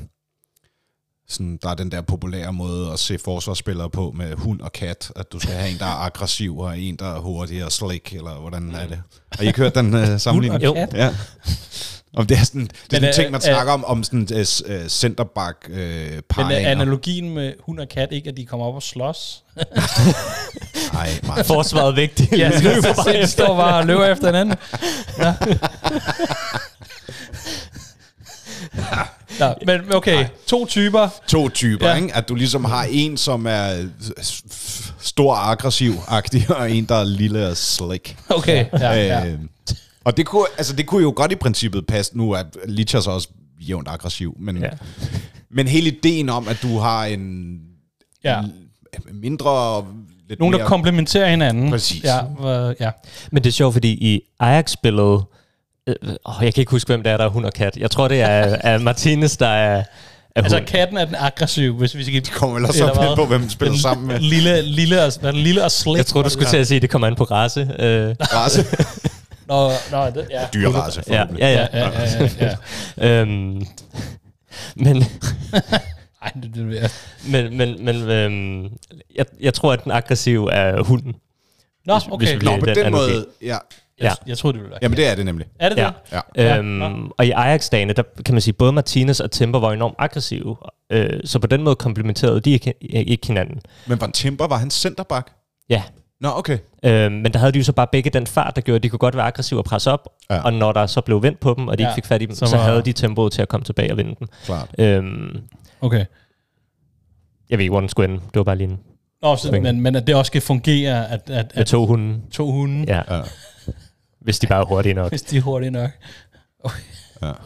Speaker 4: sådan, der er den der populære måde at se forsvarsspillere på med hund og kat, at du skal have en, der er aggressiv, og en, der er hurtig og slik, eller hvordan er det? Har I ikke hørt den uh, sammenligning?
Speaker 3: Jo.
Speaker 2: kat?
Speaker 4: Ja. Og det er sådan, det er
Speaker 2: Men,
Speaker 4: en ting, man
Speaker 2: øh,
Speaker 4: snakker om, om sådan uh, centerback uh,
Speaker 2: Men
Speaker 4: paringer.
Speaker 2: er analogien med hund og kat ikke, at de kommer op og slås?
Speaker 4: Nej, nej.
Speaker 3: Forsvaret er vigtigt.
Speaker 2: Ja,
Speaker 3: løber bare
Speaker 2: står bare og løber efter hinanden. Ja. Ja, men okay, to typer.
Speaker 4: To typer,
Speaker 2: Ja.
Speaker 4: ja. ikke? At du ligesom har en, som er stor aggressiv-agtig, og en, der er lille og slik.
Speaker 2: Okay, ja, ja.
Speaker 4: Øh, og det kunne, altså det kunne jo godt i princippet passe nu, at Lichas også jævnt aggressiv, men,
Speaker 3: Ja.
Speaker 4: ja. men hele ideen om, at du har en
Speaker 2: ja.
Speaker 4: mindre... Lidt
Speaker 2: Nogen, der
Speaker 4: mere,
Speaker 2: komplementerer hinanden.
Speaker 4: Præcis.
Speaker 2: Ja, øh, ja.
Speaker 3: Men det er sjovt, fordi i Ajax-spillet, øh, åh, jeg kan ikke huske, hvem det er, der er hund og kat. Jeg tror, det er, er Martinez, der er, er
Speaker 2: Altså,
Speaker 3: hund.
Speaker 2: katten er den aggressiv, hvis vi skal...
Speaker 4: kommer vel også
Speaker 2: Eller
Speaker 4: op
Speaker 2: hvad?
Speaker 4: på, hvem den spiller
Speaker 2: Den
Speaker 4: sammen med.
Speaker 2: Lille, lille, og, er det, lille og slik.
Speaker 3: Jeg tror, du skulle til at sige, at det kommer an på race. Øh,
Speaker 4: Race.
Speaker 2: Nå, nå, det, ja.
Speaker 4: Dyrerace,
Speaker 3: ja,
Speaker 4: forhåbentlig.
Speaker 3: ja, ja.
Speaker 2: Ja, ja, ja, ja.
Speaker 3: Øhm, men,
Speaker 2: Ej, det, det, det,
Speaker 3: men, men, men øhm, jeg, jeg tror, at den aggressive er hunden.
Speaker 2: Nå,
Speaker 3: Hvis-
Speaker 2: okay.
Speaker 3: hvis vi
Speaker 4: Nå, på
Speaker 3: den
Speaker 4: den måde, ja.
Speaker 3: Ja.
Speaker 2: Jeg, jeg troede, det ville være
Speaker 4: Jamen det er det nemlig.
Speaker 2: Er det
Speaker 3: Ja.
Speaker 2: det?
Speaker 4: Ja.
Speaker 2: Ja,
Speaker 3: Øhm, og i Ajax-dagene, der kan man sige, både Martinez og Timber var enormt aggressive. Øh, så på den måde komplementerede de ikke, ikke hinanden.
Speaker 4: Men Van Timber, var han centerback?
Speaker 3: Ja,
Speaker 4: Nå, okay.
Speaker 3: Øh, men der havde de jo så bare begge den fart, der gjorde, at de kunne godt være aggressive og presse op,
Speaker 4: Ja.
Speaker 3: og når der så blev vendt på dem, og de
Speaker 2: Ja,
Speaker 3: ikke fik fat i dem,
Speaker 2: så
Speaker 3: så, så
Speaker 2: var-
Speaker 3: havde de tempoet til at komme tilbage og vinde den.
Speaker 4: Klart.
Speaker 3: Øhm,
Speaker 2: Okay.
Speaker 3: jeg ved ikke, hvor den skulle ende. Det var bare lige en
Speaker 2: Nå, så, men, men at det også skal fungere, at, at,
Speaker 3: med
Speaker 2: at
Speaker 3: to hunde.
Speaker 2: to hunde,
Speaker 3: Ja,
Speaker 4: Ja.
Speaker 3: Hvis de bare er hurtige nok.
Speaker 2: hvis de er hurtige nok. Okay.
Speaker 4: Ja.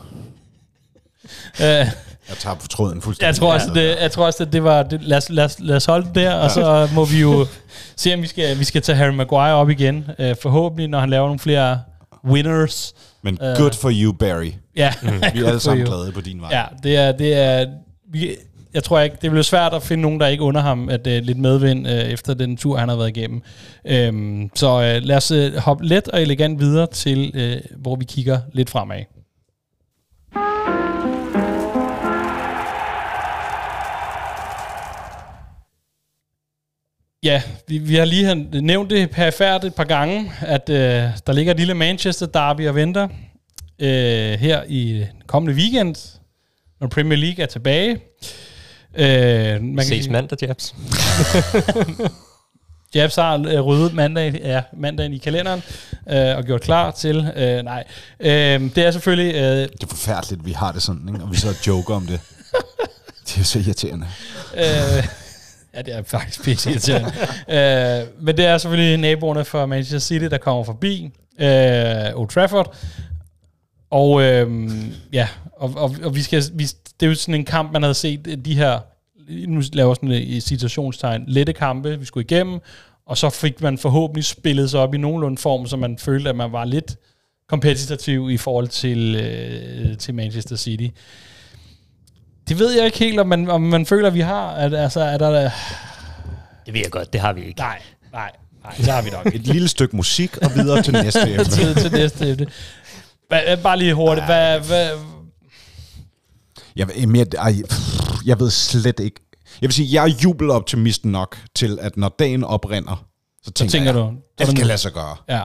Speaker 2: Øh,
Speaker 4: Jeg tager på tråden fuldstændig.
Speaker 2: jeg tror også, det, jeg tror også, at det var... Det, lad, os, lad, os, lad os holde det der, og så må vi jo se, om vi skal, vi skal tage Harry Maguire op igen. Øh, forhåbentlig, når han laver nogle flere winners.
Speaker 4: Men
Speaker 2: Øh.
Speaker 4: good for you, Barry.
Speaker 2: Ja,
Speaker 4: Vi er alle sammen glade på din vej.
Speaker 2: Ja, det er... Det er vi, jeg tror ikke, det bliver svært at finde nogen, der ikke under ham at uh, lidt medvind uh, efter den tur, han har været igennem. Um, så uh, lad os uh, hoppe let og elegant videre til, uh, hvor vi kigger lidt fremad. Ja, vi, vi har lige nævnt det perifært et par gange, at uh, der ligger et lille Manchester derby og venter uh, her i kommende weekend, når Premier League er tilbage. Uh, man
Speaker 3: Ses
Speaker 2: sige-
Speaker 3: mandag, Jabs.
Speaker 2: Jabs har øh, ryddet mandag, ja, mandagen i kalenderen øh, og gjort klar til. Øh, nej, øh, det er selvfølgelig... Øh,
Speaker 4: Det er forfærdeligt, vi har det sådan, ikke? og vi så joker om det. Det er så irriterende.
Speaker 2: øh, ja, det er faktisk pisse irriterende. øh, men det er selvfølgelig naboerne for Manchester City, der kommer forbi øh, Old Trafford. Og øh, ja, og, og, og vi skal, vi, det er jo sådan en kamp, man havde set de her, nu laver sådan et citationstegn, lette kampe, vi skulle igennem, og så fik man forhåbentlig spillet sig op i nogenlunde form, så man følte, at man var lidt kompetitiv i forhold til, øh, til Manchester City. Det ved jeg ikke helt, om man, om man føler, at vi har. At, altså, er der...
Speaker 3: Det ved jeg godt, det har vi ikke.
Speaker 2: Nej, nej, nej, det har vi nok ikke.
Speaker 4: Et lille stykke musik, og videre til næste emne.
Speaker 2: til, til næste emne. Bare lige hurtigt. Hvad, hvad,
Speaker 4: Jeg, ved- mere, ej, jeg ved slet ikke. Jeg vil sige, jeg er jubeloptimist nok til, at når dagen oprinder, så tænker,
Speaker 2: tænker
Speaker 4: jeg,
Speaker 2: du,
Speaker 4: det skal lade sig gøre.
Speaker 2: ja.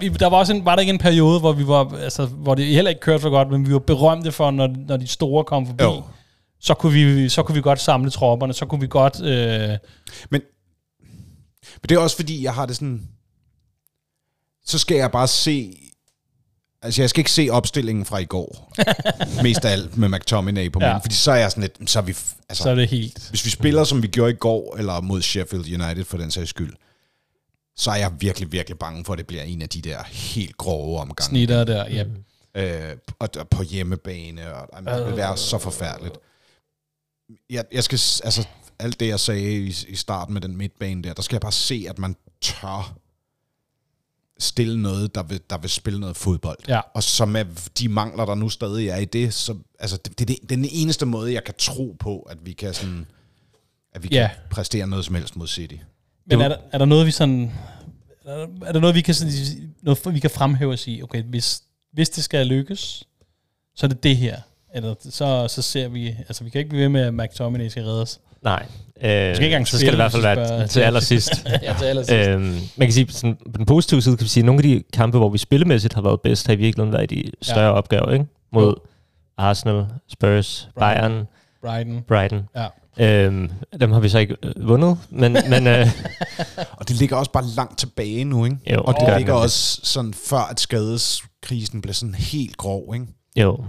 Speaker 2: Vi- der var også en, var der ikke en periode, hvor vi var, altså, hvor det heller ikke kørte for godt, men vi var berømte for, når, når de store kom forbi,
Speaker 4: Jo.
Speaker 2: så kunne, vi, så kunne vi godt samle tropperne, så kunne vi godt... Øh,
Speaker 4: Men, men det er også fordi, jeg har det sådan... Så skal jeg bare se... Altså, jeg skal ikke se opstillingen fra i går. Mest af alt med McTominay på
Speaker 2: Ja.
Speaker 4: ja. fordi så er jeg sådan lidt... Så er vi, altså,
Speaker 2: så er det helt...
Speaker 4: Hvis vi spiller, som vi gjorde i går, eller mod Sheffield United for den sags skyld, så er jeg virkelig, virkelig bange for, at det bliver en af de der helt grove omgange.
Speaker 2: Snitter der, ja.
Speaker 4: Øh, og og på hjemmebane, og jamen, det vil være så forfærdeligt. Jeg, jeg skal, altså, alt det, jeg sagde i, i starten med den midtbane der, der skal jeg bare se, at man tør stille noget, der vil, der vil spille noget fodbold.
Speaker 2: Ja.
Speaker 4: Og som er de mangler, der nu stadig er i det, så altså, det, det, det, er den eneste måde, jeg kan tro på, at vi kan sådan, at vi
Speaker 2: Ja.
Speaker 4: kan præstere noget som helst mod City.
Speaker 2: Men er der, er der noget, vi sådan... Er der, er der noget, vi kan, sådan, noget, vi kan fremhæve og sige, okay, hvis, hvis det skal lykkes, så er det det her. Eller så, så ser vi... Altså, vi kan ikke blive ved med, at McTominay skal redde os.
Speaker 3: Nej. Øh,
Speaker 2: ikke engang
Speaker 3: så skal det i hvert fald være til allersidst.
Speaker 2: ja, til allersidst.
Speaker 3: øhm, man kan sige, sådan, på den positive side kan vi sige, at nogle af de kampe, hvor vi spillemæssigt har været bedst, har i virkeligheden været i de større ja. opgaver, ikke? Mod
Speaker 2: Jo.
Speaker 3: Arsenal, Spurs,
Speaker 2: Brighton.
Speaker 3: Bayern,
Speaker 2: Brighton.
Speaker 3: Brighton.
Speaker 2: Ja.
Speaker 3: Øhm, dem har vi så ikke øh, vundet, men, men øh,
Speaker 4: Og det ligger også bare langt tilbage nu, ikke?
Speaker 3: Jo,
Speaker 4: og
Speaker 3: det
Speaker 4: det ligger også sådan før, at skadeskrisen blev sådan helt grov, ikke?
Speaker 3: jo,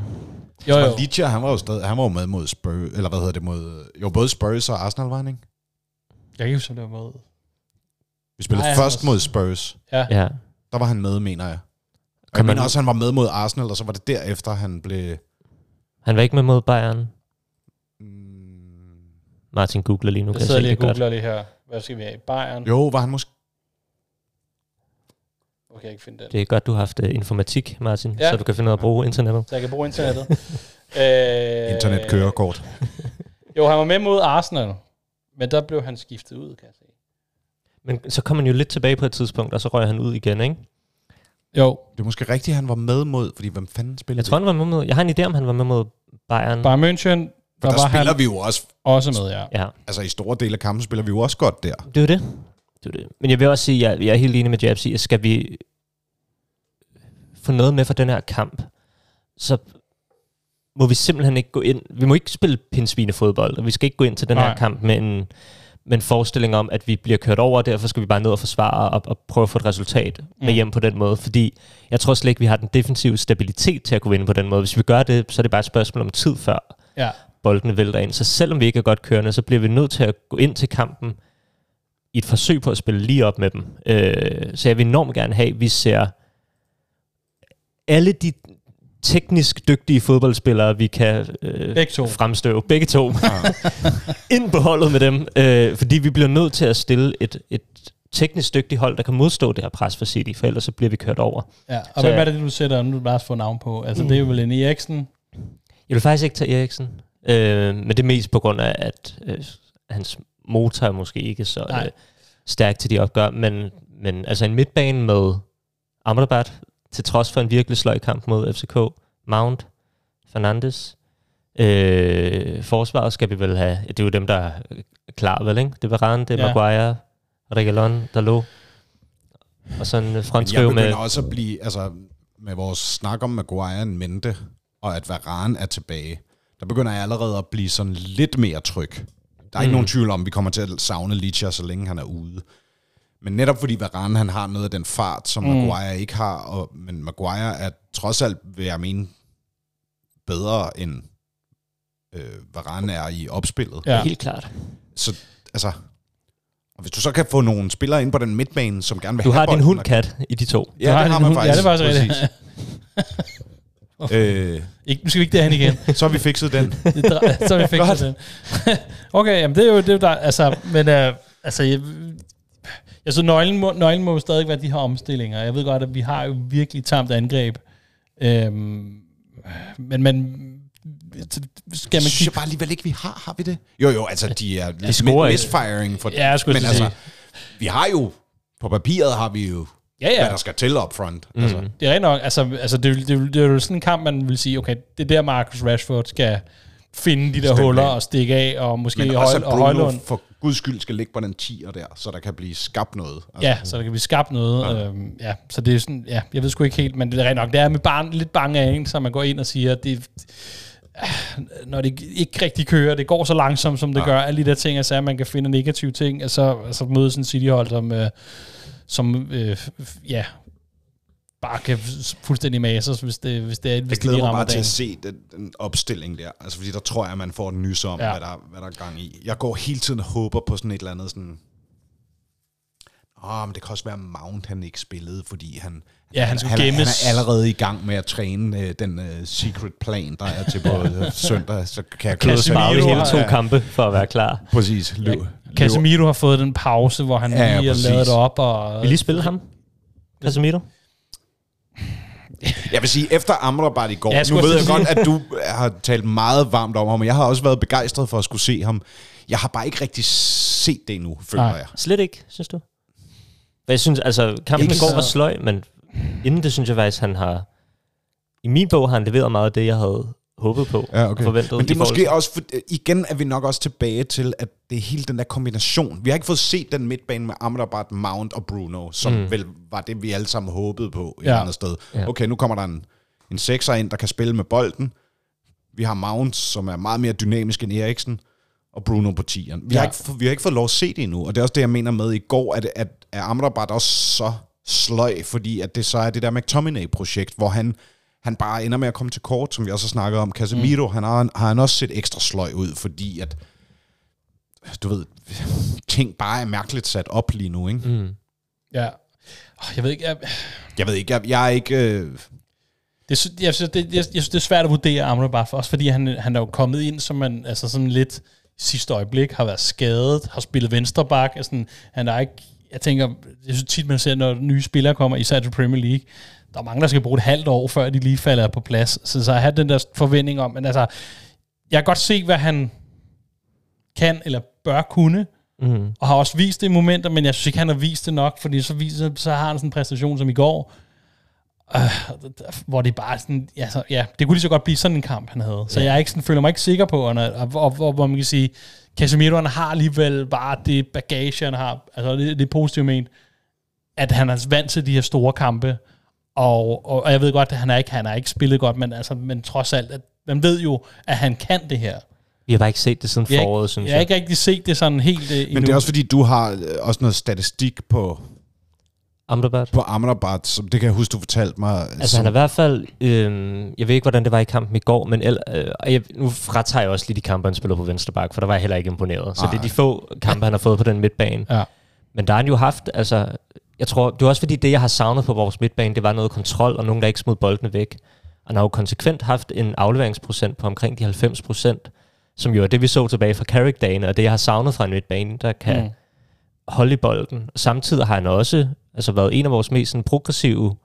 Speaker 2: Jo, jo.
Speaker 4: Licha, han var jo stadig, han var jo med mod Spurs, eller hvad hedder det, mod, jo både Spurs og Arsenal var han, ikke?
Speaker 2: Jeg kan ikke huske, det var med.
Speaker 4: Vi spillede
Speaker 2: Nej,
Speaker 4: først
Speaker 2: var-
Speaker 4: mod Spurs.
Speaker 2: Ja.
Speaker 3: ja.
Speaker 4: Der var han med, mener jeg. Og
Speaker 3: Kan
Speaker 4: jeg
Speaker 3: man-
Speaker 4: mener også, han var med mod Arsenal, og så var det derefter, han blev...
Speaker 3: Han var ikke med mod Bayern.
Speaker 4: Mm,
Speaker 3: Martin googler lige nu,
Speaker 2: Jeg
Speaker 3: kan
Speaker 2: sidder
Speaker 3: jeg se
Speaker 2: lige
Speaker 3: det
Speaker 2: og
Speaker 3: godt.
Speaker 2: googler lige her. Hvad skal vi have? Bayern?
Speaker 4: jo, var han måske...
Speaker 2: Okay, jeg ikke finde den.
Speaker 3: Det er godt, du har haft uh, informatik, Martin,
Speaker 2: Ja.
Speaker 3: så du kan finde ud af at bruge internettet.
Speaker 2: Så jeg kan bruge internettet. øh,
Speaker 4: Internetkørekort.
Speaker 2: Jo, han var med mod Arsenal. Men der blev han skiftet ud, kan jeg se.
Speaker 3: Men så kom han jo lidt tilbage på et tidspunkt, og så røg han ud igen, ikke?
Speaker 2: Jo,
Speaker 4: Det er måske rigtigt, han var med mod, fordi hvem fanden spillede
Speaker 3: Jeg tror, han var med mod... Jeg har en idé om, han var med mod Bayern.
Speaker 2: Bayern München,
Speaker 4: For
Speaker 2: der,
Speaker 4: der
Speaker 2: var
Speaker 4: spiller
Speaker 2: han
Speaker 4: vi jo også,
Speaker 2: også med, ja.
Speaker 3: Ja,
Speaker 4: altså i store dele af kampen spiller vi jo også godt der.
Speaker 3: det er jo det. Det, er det. Men jeg vil også sige, at jeg, jeg er helt enig med Jabs i, at skal vi få noget med for den her kamp, så må vi simpelthen ikke gå ind... Vi må ikke spille pindsvinefodbold, og vi skal ikke gå ind til den
Speaker 2: Nej.
Speaker 3: her kamp med en, med en forestilling om, at vi bliver kørt over, og derfor skal vi bare ned og forsvare og, og prøve at få et resultat med
Speaker 2: Mm.
Speaker 3: hjem på den måde. Fordi jeg tror slet ikke, vi har den defensive stabilitet til at kunne vinde på den måde. Hvis vi gør det, så er det bare et spørgsmål om tid før
Speaker 2: Ja,
Speaker 3: boldene vælter ind. Så selvom vi ikke er godt kørende, så bliver vi nødt til at gå ind til kampen i et forsøg på at spille lige op med dem. Øh, så jeg vil enormt gerne have, at vi ser alle de teknisk dygtige fodboldspillere, vi kan øh,
Speaker 2: Begge to.
Speaker 3: fremstøve, begge to, ind på holdet med dem, øh, fordi vi bliver nødt til at stille et, et teknisk dygtigt hold, der kan modstå det her pres for City, for ellers så bliver vi kørt over.
Speaker 2: ja. Og
Speaker 3: Så
Speaker 2: hvem er det, du sætter, nu bare få navn på? Altså, det er jo vel en Eriksen.
Speaker 3: Jeg vil faktisk ikke tage Eriksen, øh, men det er mest på grund af, at øh, hans motor er måske ikke så
Speaker 2: Nej.
Speaker 3: øh, stærk til de opgør, men, men altså en midtbane med Amrabat, til trods for en virkelig sløj kamp mod FCK, Mount, Fernandes, øh, forsvaret skal vi vel have, det er jo dem, der er klar, vel, ikke? Det er Varane, det er
Speaker 2: Ja.
Speaker 3: Maguire, Regalon, Dalot, og sådan en
Speaker 4: jeg
Speaker 3: fronttrio
Speaker 4: begynder
Speaker 3: med...
Speaker 4: også at blive, altså med vores snak om Maguire en mente, og at Varane er tilbage, der begynder jeg allerede at blive sådan lidt mere tryg. Der er ikke
Speaker 3: Mm.
Speaker 4: nogen tvivl om, at vi kommer til at savne Licha, så længe han er ude. Men netop fordi Varane han har noget af den fart, som
Speaker 2: Mm.
Speaker 4: mm. Maguire ikke har, og, men Maguire er trods alt, vil jeg mene, bedre end øh, Varane er i opspillet.
Speaker 2: Ja.
Speaker 3: Helt klart.
Speaker 4: Så altså, og hvis du så kan få nogle spillere ind på den midtbane, som gerne vil
Speaker 3: Du
Speaker 4: have
Speaker 3: har din
Speaker 4: bolden,
Speaker 3: hund,
Speaker 4: og-
Speaker 3: kat, i de to.
Speaker 4: Ja, det har man
Speaker 2: Ja,
Speaker 4: faktisk.
Speaker 2: det er faktisk rigtigt.
Speaker 4: Øh,
Speaker 2: Ikke, nu skal vi ikke derhen igen.
Speaker 4: så har vi fikset den.
Speaker 2: Så har vi fikset den. okay, jamen det er jo det er jo der, altså, men øh, altså, jeg, jeg synes, nøglen må, nøglen må jo stadig være de her omstillinger. Jeg ved godt, at vi har jo virkelig tamt angreb. Øhm, men man, skal man kigge
Speaker 4: jeg bare alligevel ikke, vi har. Har vi det? Jo, jo, altså de er de
Speaker 3: scorer
Speaker 4: misfiring for
Speaker 2: Ja, jeg skulle
Speaker 4: Men altså,
Speaker 2: sige.
Speaker 4: vi har jo, på papiret har vi jo,
Speaker 2: Ja,
Speaker 4: ja. hvad der skal til up front. Mm. Altså,
Speaker 2: Det er rigtigt nok. Altså, altså det, er jo- det, jo- det er jo sådan en kamp, man vil sige, okay, det er der Marcus Rashford skal finde de der
Speaker 4: Stemple
Speaker 2: huller
Speaker 4: af.
Speaker 2: og stikke af, og måske
Speaker 4: men
Speaker 2: Høj,
Speaker 4: også at
Speaker 2: og
Speaker 4: Bruno
Speaker 2: Højlund.
Speaker 4: for guds skyld skal ligge på den 10'er der, så der kan blive skabt noget. Altså,
Speaker 2: Ja, så der kan blive skabt noget. Ja. Øhm, ja, så det er sådan, ja, jeg ved sgu ikke helt, men det er rigtigt nok. Det er med barn, lidt bange af en, så man går ind og siger, at det, når det ikke rigtig kører, det går så langsomt, som det ja. gør, alle de der ting, altså, at man kan finde negative ting, altså, altså møde sådan en City-hold, som, øh, som øh, ja, bare kan fuldstændig mases, hvis det, hvis det er, hvis
Speaker 4: Jeg
Speaker 2: det
Speaker 4: glæder mig bare til
Speaker 2: dagen.
Speaker 4: at se den, den opstilling der. Altså, fordi der tror jeg, man får en nys om,
Speaker 2: Ja.
Speaker 4: hvad, der, hvad der er gang i. Jeg går hele tiden og håber på sådan et eller andet sådan... Åh, men det kan også være Mount, han ikke spillede, fordi han,
Speaker 2: Ja, han
Speaker 4: han,
Speaker 2: gemmes.
Speaker 4: han er allerede i gang med at træne øh, den øh, secret plan, der er til på øh, søndag. Så kan jeg
Speaker 2: Casemiro
Speaker 3: Bare hele to
Speaker 4: Ja.
Speaker 3: kampe for at være klar.
Speaker 4: Præcis. Løb,
Speaker 2: Casemiro har fået den pause, hvor han
Speaker 4: Ja, ja,
Speaker 2: lige har
Speaker 4: præcis.
Speaker 2: lavet det op, og
Speaker 3: Vi lige spille ham? Casemiro?
Speaker 4: Jeg vil sige, efter Amrabat i går,
Speaker 2: Ja, jeg
Speaker 4: nu ved jeg godt, at du har talt meget varmt om ham, og jeg har også været begejstret for at skulle se ham. Jeg har bare ikke rigtig set det endnu, føler
Speaker 2: Nej.
Speaker 4: jeg.
Speaker 3: Slet ikke, synes du? Jeg synes, altså, kampen
Speaker 4: Ikke
Speaker 3: i går
Speaker 4: så-
Speaker 3: var sløj, men inden det synes jeg faktisk, han har... I min bog har han leveret meget af det, jeg havde håbet på
Speaker 4: Ja,
Speaker 3: og forventet.
Speaker 4: Men det er
Speaker 3: forhold
Speaker 4: måske også, for, igen er vi nok også tilbage til, at det er hele den der kombination. Vi har ikke fået set den midtbane med Amrabat, Mount og Bruno, som mm. vel var det, vi alle sammen håbede på et
Speaker 2: Ja.
Speaker 4: andet sted.
Speaker 3: Ja.
Speaker 4: Okay, nu kommer der en, en sekser ind, der kan spille med bolden. Vi har Mount, som er meget mere dynamisk end Eriksen, og Bruno på 10'eren. Vi,
Speaker 2: Ja.
Speaker 4: har ikke, få- vi har ikke fået lov at se det endnu, og det er også det, jeg mener med i går, at, at er Amrabat også så sløj, fordi at det så er det der McTominay-projekt, hvor han, han bare ender med at komme til kort, som vi også har snakket om. Casemiro, mm. han har, har han også set ekstra sløj ud, fordi at, du ved, ting bare er mærkeligt sat op lige nu, ikke? Mm.
Speaker 2: Ja. Jeg ved ikke, jeg,
Speaker 4: Jeg ved ikke, jeg, jeg er ikke... Øh,
Speaker 2: det, jeg, synes, det, jeg, jeg synes, det er svært at vurdere Amrabat, for, også fordi han, han er jo kommet ind som man, altså sådan lidt sidste øjeblik, har været skadet, har spillet venstreback, altså, han er ikke, jeg tænker, jeg synes tit, man ser, når nye spillere kommer, især til Premier League, der er mange, der skal bruge et halvt år, før de lige falder på plads. Så, så jeg har den der forventning om, men altså, jeg kan godt se, hvad han kan eller bør kunne,
Speaker 3: Mm.
Speaker 2: og har også vist det i momenter, men jeg synes ikke, han har vist det nok, fordi så, viser, så har han sådan en præstation som i går, øh, hvor det bare sådan, ja, så, ja, det kunne lige så godt blive sådan en kamp, han havde. Så
Speaker 3: Ja.
Speaker 2: jeg er ikke sådan, føler mig ikke sikker på, og, og, og, og hvor man kan sige, Casemiro han har alligevel bare det bagage, han har, altså det, det er positivt ment, at han er vant til de her store kampe, og, og, og jeg ved godt, at han er ikke, han er ikke spillet godt, men, altså, men trods alt, at man ved jo, at han kan det her.
Speaker 3: Vi har bare ikke set det siden
Speaker 2: Jeg
Speaker 3: foråret,
Speaker 2: ikke,
Speaker 3: synes
Speaker 2: jeg
Speaker 3: jeg.
Speaker 2: har ikke rigtig set det sådan helt uh, endnu.
Speaker 4: men det er også fordi, du har øh, også noget statistik på,
Speaker 3: Amrabat.
Speaker 4: på Amrabat, som det kan jeg huske, du fortalte mig.
Speaker 3: Altså
Speaker 4: som,
Speaker 3: han er i hvert fald, øh, jeg ved ikke, hvordan det var i kampen i går, men el, øh, jeg, nu fratager jeg også lige de kampe, han spiller på venstre bak, for der var jeg heller ikke imponeret. Så
Speaker 4: Nej.
Speaker 3: det er de få kampe, han har fået på den midtbane.
Speaker 2: Ja.
Speaker 3: Men der har han jo haft, altså, jeg tror, det er også fordi det, jeg har savnet på vores midtbane, det var noget kontrol, og nogen, der ikke smed boldene væk. Og han har jo konsekvent haft en afleveringsprocent på omkring de 90 procent, som jo er det, vi så tilbage fra Carrick-dagen, og det, jeg har savnet fra en midtbane, der kan
Speaker 2: Mm.
Speaker 3: holde i bolden. Samtidig har han også altså, været en af vores mest sådan, progressive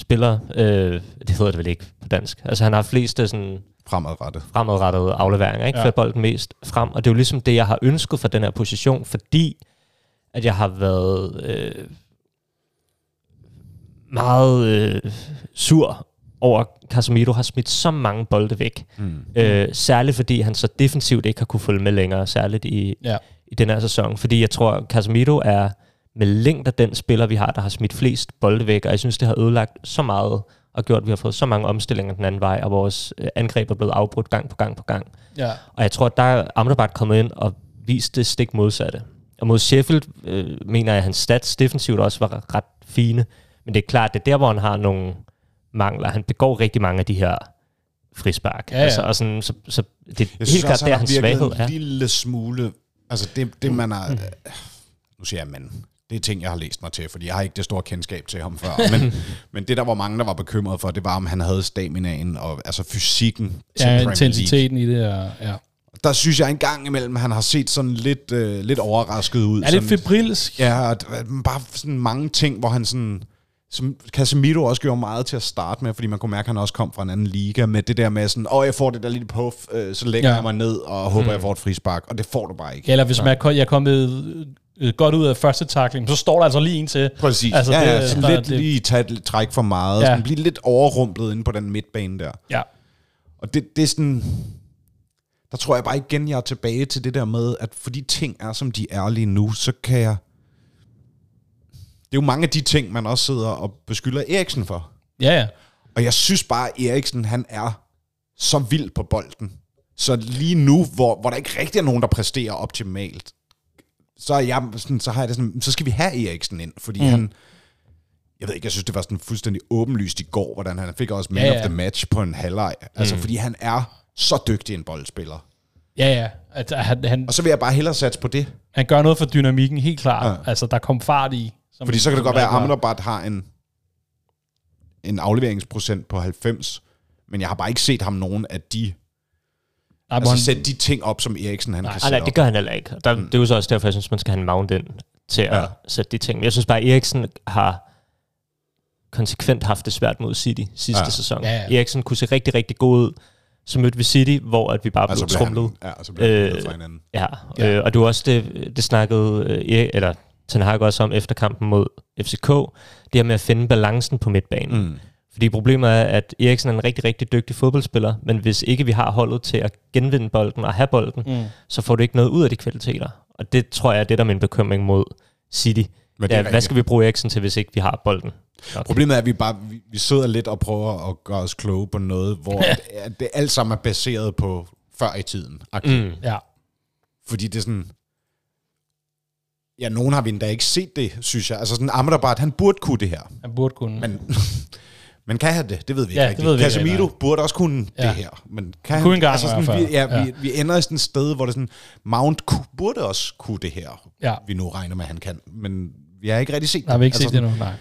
Speaker 3: spillere. Øh, det hedder det vel ikke på dansk. Altså han har flest sådan
Speaker 4: fremadrettet.
Speaker 3: fremadrettede afleveringer, ikke?
Speaker 2: Ja.
Speaker 3: Ført bolden mest frem. Og det er jo ligesom det, jeg har ønsket for den her position, fordi at jeg har været øh, meget øh, sur over, at Casemiro har smidt så mange bolde væk.
Speaker 4: Mm.
Speaker 3: Øh, særligt fordi han så defensivt ikke har kunne følge med længere, særligt i,
Speaker 2: Ja.
Speaker 3: i den her sæson. Fordi jeg tror, Casemiro er med længder den spiller, vi har, der har smidt flest bolde væk, og jeg synes, det har ødelagt så meget, og gjort, at vi har fået så mange omstillinger den anden vej, og vores øh, angreb er blevet afbrudt gang på gang på gang.
Speaker 2: Ja.
Speaker 3: Og jeg tror, at der er Amrabat kommet ind og vist det stik modsatte. Og mod Sheffield øh, mener jeg, at hans stats defensivt også var ret fine. Men det er klart, det er der, hvor han har nogle mangler. Han begår rigtig mange af de her frispark.
Speaker 2: Ja, ja.
Speaker 3: Altså, og sådan, så, så det er
Speaker 4: Jeg
Speaker 3: helt klart, der
Speaker 4: han
Speaker 3: hans svaghed er.
Speaker 4: en lille smule... Altså, det, det man har... Nu siger jeg men. Det er ting, jeg har læst mig til, fordi jeg har ikke det store kendskab til ham før. Men, men det, der var mange, der var bekymret for, det var, om han havde staminaen og altså fysikken til
Speaker 2: ja, intensiteten i det. Og, ja.
Speaker 4: Der synes jeg en gang imellem, han har set sådan lidt, øh, lidt overrasket ud.
Speaker 2: Er lidt febrilsk.
Speaker 4: Ja, og d- bare sådan mange ting, hvor han sådan... Som Casemiro også gjorde meget til at starte med, fordi man kunne mærke, at han også kom fra en anden liga, med det der med sådan, åh, jeg får det der lille puff, øh, så lægger
Speaker 2: Ja.
Speaker 4: jeg mig ned og håber, mm. jeg får et frispark, og det får du bare ikke.
Speaker 2: Eller hvis man er, jeg er kommet øh, godt ud af første takling, så står der altså lige en til.
Speaker 4: Præcis.
Speaker 2: Altså,
Speaker 4: ja,
Speaker 2: det-
Speaker 4: ja, sådan
Speaker 2: der-
Speaker 4: lidt
Speaker 2: det-
Speaker 4: lige tage et træk for meget,
Speaker 2: ja.
Speaker 4: sådan blive lidt overrumplet inde på den midtbane der.
Speaker 2: Ja.
Speaker 4: Og det, det er sådan... Der tror jeg bare igen, jeg er tilbage til det der med, at fordi ting er, som de er lige nu, så kan jeg... Det er jo mange af de ting, man også sidder og beskylder Eriksen for.
Speaker 2: Ja, ja.
Speaker 4: Og jeg synes bare, at Eriksen, han er så vild på bolden. Så lige nu, hvor, hvor der ikke rigtig er nogen, der præsterer optimalt, så, er jeg sådan, så har jeg det sådan, så skal vi have Eriksen ind, fordi
Speaker 2: Mm.
Speaker 4: mm. han, jeg ved ikke, jeg synes, det var sådan fuldstændig åbenlyst i går, hvordan han fik også man
Speaker 2: Ja,
Speaker 4: ja, of the match på en halvleg. Altså, fordi han er så dygtig en boldspiller.
Speaker 2: Ja, ja. At, han, han,
Speaker 4: Og så vil jeg bare hellere satse på det.
Speaker 2: han gør noget for dynamikken, helt klart. Ja. Altså, der kom fart i. Som,
Speaker 4: Fordi så kan det godt være, at. Amrabat har en, en afleveringsprocent på 90, men jeg har bare ikke set ham nogen af de,
Speaker 2: Nej,
Speaker 4: altså
Speaker 2: han-
Speaker 4: sætte de ting op, som Eriksen han
Speaker 2: Nej,
Speaker 4: kan
Speaker 3: Ah,
Speaker 4: sætte
Speaker 3: nej, det gør han heller ikke. Der, mm. Det er jo så også derfor, jeg synes, man skal have en mount ind til at
Speaker 4: Ja.
Speaker 3: sætte de ting. Men Jeg synes bare, at Eriksen har konsekvent haft det svært mod City sidste
Speaker 4: Ja.
Speaker 3: sæson.
Speaker 2: Ja.
Speaker 3: ja. Eriksen kunne se rigtig, rigtig god ud. Så mødte vi City, hvor at vi bare blev
Speaker 4: bliver
Speaker 3: trumlet.
Speaker 4: han, ja, og så han
Speaker 3: Øh,
Speaker 4: fra hinanden.
Speaker 3: Ja,
Speaker 2: Ja.
Speaker 3: Øh, og det var også det, det snakkede øh, eller Ten Hag også om efter kampen mod FCK, det her med at finde balancen på midtbanen.
Speaker 4: Mm.
Speaker 3: Fordi problemet er, at Eriksen er en rigtig, rigtig dygtig fodboldspiller, men hvis ikke vi har holdet til at genvinde bolden og have bolden,
Speaker 2: Mm.
Speaker 3: så får du ikke noget ud af de kvaliteter. Og det tror jeg er det, der er min bekymring mod City.
Speaker 4: Men
Speaker 3: Det er,
Speaker 4: er
Speaker 3: hvad
Speaker 4: rigtigt.
Speaker 3: skal vi bruge Eriksen til, hvis ikke vi har bolden? Okay.
Speaker 4: Problemet er, at vi bare vi, vi sidder lidt og prøver at gøre os kloge på noget, hvor at det alt sammen er baseret på før i tiden. Mm.
Speaker 3: Mm.
Speaker 2: Ja.
Speaker 4: Fordi det er sådan... Ja, nogen har vi endda ikke set det, synes jeg. Altså sådan Amrabat, han burde kunne det her.
Speaker 2: Han burde kunne.
Speaker 4: Men, men kan han det? Det ved vi
Speaker 2: Ja,
Speaker 4: ikke
Speaker 2: det ved vi ikke
Speaker 4: Casemiro burde også kunne
Speaker 2: Ja.
Speaker 4: det her. Men kan
Speaker 2: Kunne
Speaker 4: han,
Speaker 2: engang
Speaker 4: altså
Speaker 2: i
Speaker 4: sådan, vi, ja,
Speaker 2: Ja.
Speaker 4: Vi, vi ender i sådan et sted, hvor det sådan, Mount burde også kunne det her,
Speaker 2: Ja.
Speaker 4: vi nu regner med, at han kan. Men vi har ikke rigtig set
Speaker 2: Der har vi ikke
Speaker 4: Altså
Speaker 2: set det endnu, nej.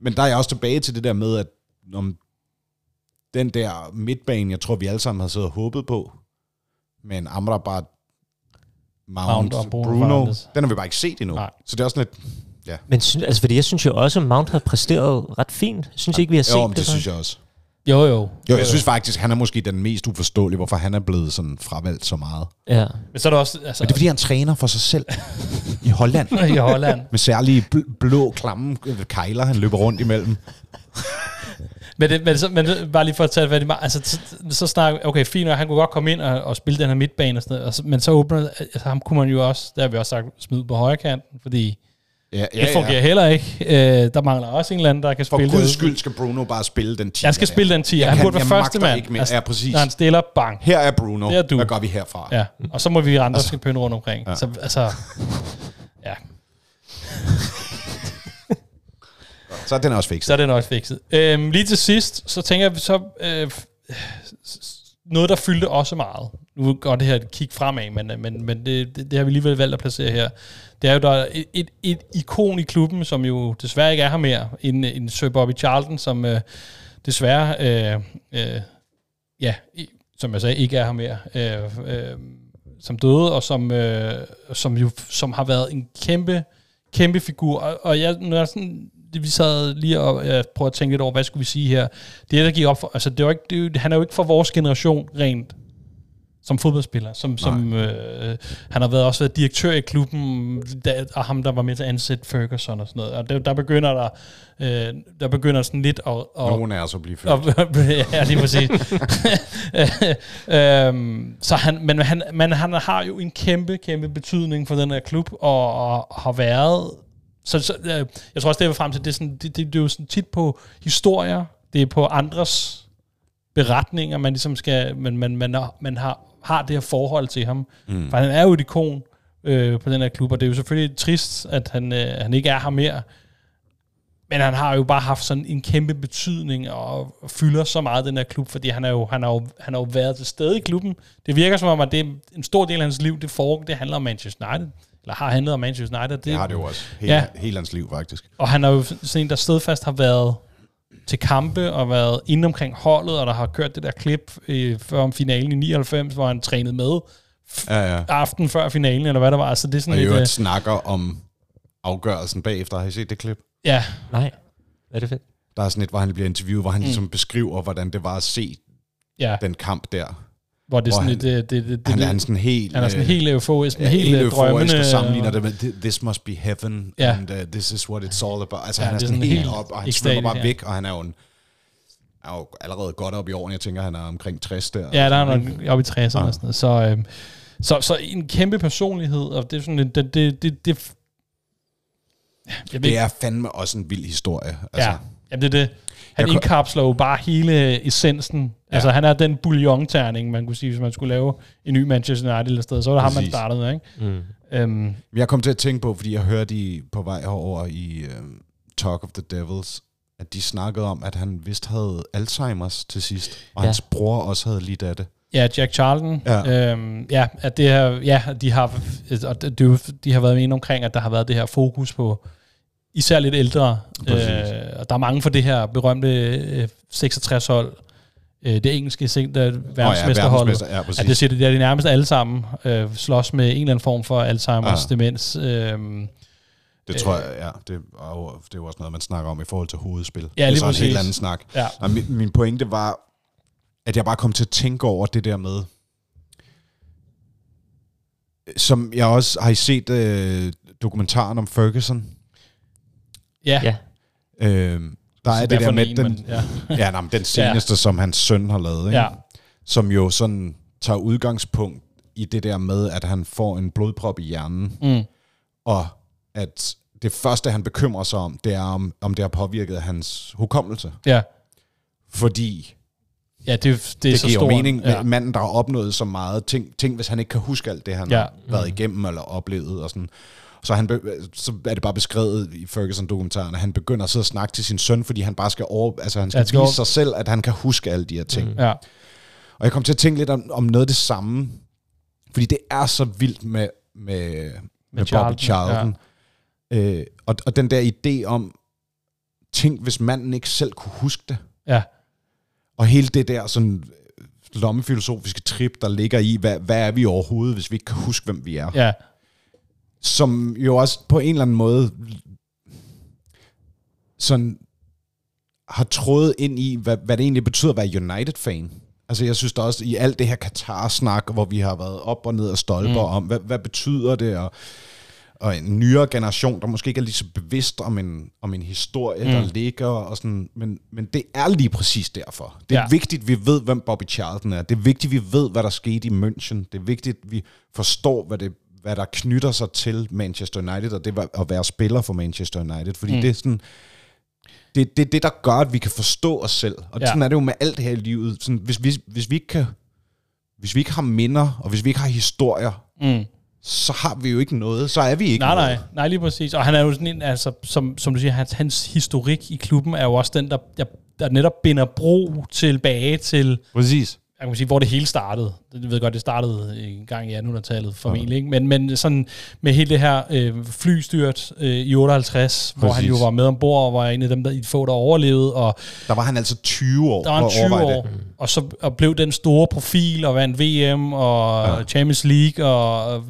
Speaker 4: Men der er jeg også tilbage til det der med, at om den der midtbane, jeg tror, vi alle sammen har siddet og håbet på, med en Amrabat, Mount,
Speaker 2: Mount og Bruno
Speaker 4: Bruno, den har vi bare ikke set endnu.
Speaker 2: Nej.
Speaker 4: Så det er også lidt...
Speaker 3: Men sy- altså, fordi jeg synes jo også, at Mount har præsteret ret fint. Synes ikke, vi har set
Speaker 4: Jo, men
Speaker 3: det.
Speaker 4: det synes jeg også.
Speaker 2: Jo, jo.
Speaker 4: Jo, jeg synes faktisk, han er måske den mest uforståelige, hvorfor han er blevet sådan fravalgt så meget.
Speaker 3: Ja.
Speaker 2: Men så er der også... Altså,
Speaker 4: Men det er, fordi han træner for sig selv i Holland.
Speaker 2: i Holland.
Speaker 4: Med særlige bl- blå, klamme øh, kejler, han løber rundt imellem.
Speaker 2: Men, det, men, så, men det- bare lige for at tage det, altså, så, så snakker okay, fint, og han kunne godt komme ind og, og spille den her midtbane, og sådan noget, og så, men så åbner, altså, ham kunne man jo også, der har vi også sagt, smide på højre kanten, fordi
Speaker 4: Ja,
Speaker 2: det fungerer heller ikke. Øh, der mangler også en eller anden, der kan
Speaker 4: For
Speaker 2: spille
Speaker 4: guds
Speaker 2: det.
Speaker 4: skyld skal Bruno bare spille den 10.
Speaker 2: Jeg skal spille den 10.
Speaker 4: Jeg
Speaker 2: Han
Speaker 4: kan-
Speaker 2: burde være første mand.
Speaker 4: ikke mere.
Speaker 2: Altså,
Speaker 4: Ja, præcis.
Speaker 2: Når han stiller, bang.
Speaker 4: Her er Bruno.
Speaker 2: Det er du.
Speaker 4: Hvad gør vi herfra?
Speaker 2: Ja, og så må vi andre skal pynte rundt omkring.
Speaker 4: Ja.
Speaker 2: Så, altså, ja,
Speaker 4: Så er den også fikset.
Speaker 2: så er det nok fikset. Øhm, lige til sidst, så tænker jeg, så, øh, noget, der fyldte også meget. Nu går det her et kig fremad, men, øh, men, men det, det, det har vi alligevel valgt at placere her. Det er jo, der er et, et, et ikon i klubben, som jo desværre ikke er her mere, en, en Sir Bobby Charlton, som øh, desværre, øh, øh, ja, i, som jeg sagde, ikke er her mere, øh, øh, som døde, og som, øh, som jo som har været en kæmpe, kæmpe figur. Og, og jeg, når jeg sådan, vi sad lige og jeg prøvede at tænke lidt over, hvad skulle vi sige her? Det, der gik op for, altså det var ikke, det, han er jo ikke for vores generation rent som fodboldspiller. Som, som, øh, han har været, også været direktør i klubben, der, og ham, der var med til at ansætte Ferguson og sådan noget. Og der, der begynder der, øh, der begynder sådan lidt at... at
Speaker 4: Nogen er så blive født.
Speaker 2: og, ja, lige præcis. øhm, så han, men han, men han har jo en kæmpe, kæmpe betydning for den her klub, og, og har været... Så, så øh, jeg tror også, det vil frem til, det er, sådan, det, det, det er jo sådan tit på historier, det er på andres beretninger, man ligesom skal, man, man, har- man har, har det her forhold til ham. Mm. For han er jo et ikon øh, på den her klub, og det er jo selvfølgelig trist, at han, øh, han ikke er her mere. Men han har jo bare haft sådan en kæmpe betydning og fylder så meget den her klub, fordi han er jo, han har jo, han har jo været til stede i klubben. Det virker som om, at det er en stor del af hans liv, det, for, det handler om Manchester United. Eller har handlet om Manchester United. Det,
Speaker 4: Det har det jo også. Hele,
Speaker 2: Ja.
Speaker 4: hele hans liv, faktisk.
Speaker 2: og han er jo sådan en, der stedfast har været til kampe og været inde omkring holdet, og der har kørt det der klip øh, før om finalen i 99, hvor han trænede med
Speaker 4: Ja, ja.
Speaker 2: aften før finalen, eller hvad der var. Altså, det er
Speaker 4: Og
Speaker 2: sådan
Speaker 4: i
Speaker 2: et,
Speaker 4: øvrigt
Speaker 2: øh,
Speaker 4: snakker om afgørelsen bagefter. Har I set det klip?
Speaker 2: ja,
Speaker 3: Nej. Er det fedt?
Speaker 4: Der er sådan et, hvor han bliver interviewet, hvor han mm. ligesom beskriver, hvordan det var at se
Speaker 2: ja,
Speaker 4: den kamp der.
Speaker 2: Hvor det er sådan
Speaker 4: han-
Speaker 2: et, øh, det, det, det,
Speaker 4: Han
Speaker 2: det,
Speaker 4: er han sådan helt...
Speaker 2: han er sådan
Speaker 4: øh,
Speaker 2: helt euforisk,
Speaker 4: ja,
Speaker 2: helt,
Speaker 4: helt
Speaker 2: helt
Speaker 4: euforisk
Speaker 2: drømmende.
Speaker 4: og sammenligner det med, this must be heaven,
Speaker 2: Ja.
Speaker 4: and uh, this is what it's all about. Altså
Speaker 2: Ja,
Speaker 4: han er
Speaker 2: er
Speaker 4: sådan
Speaker 2: sådan
Speaker 4: helt
Speaker 2: helt
Speaker 4: op, og han svømmer bare
Speaker 2: ja.
Speaker 4: væk, og han er jo, en, er jo allerede godt op i årene. Jeg tænker, han er omkring 60 der.
Speaker 2: Ja, der er nok oppe i 60'erne
Speaker 4: Ja.
Speaker 2: og sådan noget. Så, øh, så, så en kæmpe personlighed, og det er sådan, det, det, det, det, jeg ved
Speaker 4: Det er fandme også en vild historie. Altså,
Speaker 2: ja, jamen det er det. Han
Speaker 4: Jeg
Speaker 2: indkapsler jo bare hele essensen. Ja. Altså han er den bouillon-terning, man kunne sige, hvis man skulle lave en ny Manchester United eller sted. Så var det ham, man
Speaker 4: Præcis.
Speaker 2: startede med, ikke?
Speaker 3: Mm.
Speaker 2: Øhm,
Speaker 4: Jeg kom til at tænke på, fordi jeg hørte i, på vej herover i um, Talk of the Devils, at de snakkede om, at han vist havde Alzheimer's til sidst, og
Speaker 3: Ja.
Speaker 4: hans bror også havde lidt af det.
Speaker 2: ja, Jack Charlton.
Speaker 4: Ja.
Speaker 2: Øhm, ja, at det her, ja, de har, og det, de har været inde omkring, at der har været det her fokus på især lidt ældre.
Speaker 4: Præcis.
Speaker 2: Øh, og der er mange for det her berømte øh, 66-hold, øh, det engelske seng- der verdensmesterholdet.
Speaker 4: verdensmester, ja.
Speaker 2: Ja, det siger det, er de nærmest alle sammen øh, slås med en eller anden form for Alzheimer's
Speaker 4: Ja.
Speaker 2: demens. Øh,
Speaker 4: Det tror jeg, ja. Det er, jo, det er jo også noget, man snakker om i forhold til hovedspil.
Speaker 2: Ja,
Speaker 4: det er så en helt anden snak.
Speaker 2: Ja.
Speaker 4: Og min, min pointe var, at jeg bare kom til at tænke over det der med, som jeg også har I set øh, dokumentaren om Ferguson.
Speaker 2: Ja,
Speaker 3: Ja.
Speaker 4: Øh, der er det der med
Speaker 2: en,
Speaker 4: den,
Speaker 2: men, ja.
Speaker 4: ja, nej, men den seneste, ja. som hans søn har lavet, ikke?
Speaker 2: ja.
Speaker 4: som jo sådan tager udgangspunkt i det der med, at han får en blodprop i hjernen,
Speaker 2: Mm.
Speaker 4: og at det første, han bekymrer sig om, det er, om, om det har påvirket hans hukommelse.
Speaker 2: Ja.
Speaker 4: Fordi
Speaker 2: Ja, det, det er
Speaker 4: det
Speaker 2: så
Speaker 4: giver
Speaker 2: stor.
Speaker 4: jo mening,
Speaker 2: Ja.
Speaker 4: ja. manden, der har opnået så meget, tænk, tænk hvis han ikke kan huske alt det, han
Speaker 2: Ja.
Speaker 4: har været igennem eller oplevet. Og sådan. Så, han be, så er det bare beskrevet i Ferguson-dokumentaren, at han begynder at sidde og snakke til sin søn, fordi han bare skal, over, altså han skal, ja,
Speaker 2: skal
Speaker 4: vise
Speaker 2: over-
Speaker 4: sig selv, at han kan huske alle de her ting. Mm.
Speaker 2: Ja.
Speaker 4: Og jeg kom til at tænke lidt om, om noget af det samme, fordi det er så vildt med, med, med Bobby
Speaker 2: Charlton,
Speaker 4: Charlton. Ja. Øh, og, og den der idé om, tænk hvis manden ikke selv kunne huske det.
Speaker 2: Ja.
Speaker 4: Og hele det der sådan øh, lommefilosofiske trip, der ligger i, hvad, hvad er vi overhovedet, hvis vi ikke kan huske, hvem vi er.
Speaker 2: Ja.
Speaker 4: Som jo også på en eller anden måde sådan har trådet ind i, hvad, hvad det egentlig betyder at være United-fan. Altså jeg synes da også, i alt det her Katar-snak, hvor vi har været op og ned og stolper mm. om, hvad, hvad betyder det, og, og en nyere generation, der måske ikke er lige så bevidst om en, om en historie, mm. der ligger, og sådan, men, men det er lige præcis derfor. Det er
Speaker 2: Ja.
Speaker 4: vigtigt, at vi ved, hvem Bobby Charlton er. Det er vigtigt, vi ved, hvad der skete i München. Det er vigtigt, at vi forstår, hvad, det, hvad der knytter sig til Manchester United, og det at være spiller for Manchester United. Fordi mm. det er sådan... Det, det er det, der gør, at vi kan forstå os selv. Og
Speaker 2: Ja.
Speaker 4: ja. sådan er det jo med alt det her i livet. Sådan, hvis, vi, hvis vi ikke kan... Hvis vi ikke har minder, og hvis vi ikke har historier,
Speaker 2: Mm.
Speaker 4: så har vi jo ikke noget. Så er vi ikke
Speaker 2: Nej,
Speaker 4: noget.
Speaker 2: nej, nej, lige præcis. Og han er jo sådan en, altså, som, som du siger, hans, hans historik i klubben er jo også den, der, der, der netop binder bro tilbage til,
Speaker 4: Præcis.
Speaker 2: jeg kan sige, hvor det hele startede. Det ved jeg godt, det startede en gang i 1800-tallet formentlig, ikke? Men, men sådan med hele det her øh, flystyrt øh, i 58, hvor han jo
Speaker 4: Præcis.
Speaker 2: var med ombord og var en af dem, der i få, der overlevede, og
Speaker 4: Der var han altså 20 år.
Speaker 2: der var
Speaker 4: at
Speaker 2: 20
Speaker 4: overveje
Speaker 2: år,
Speaker 4: det.
Speaker 2: og så og blev den store profil, og vandt VM, og ja. Champions League, og, og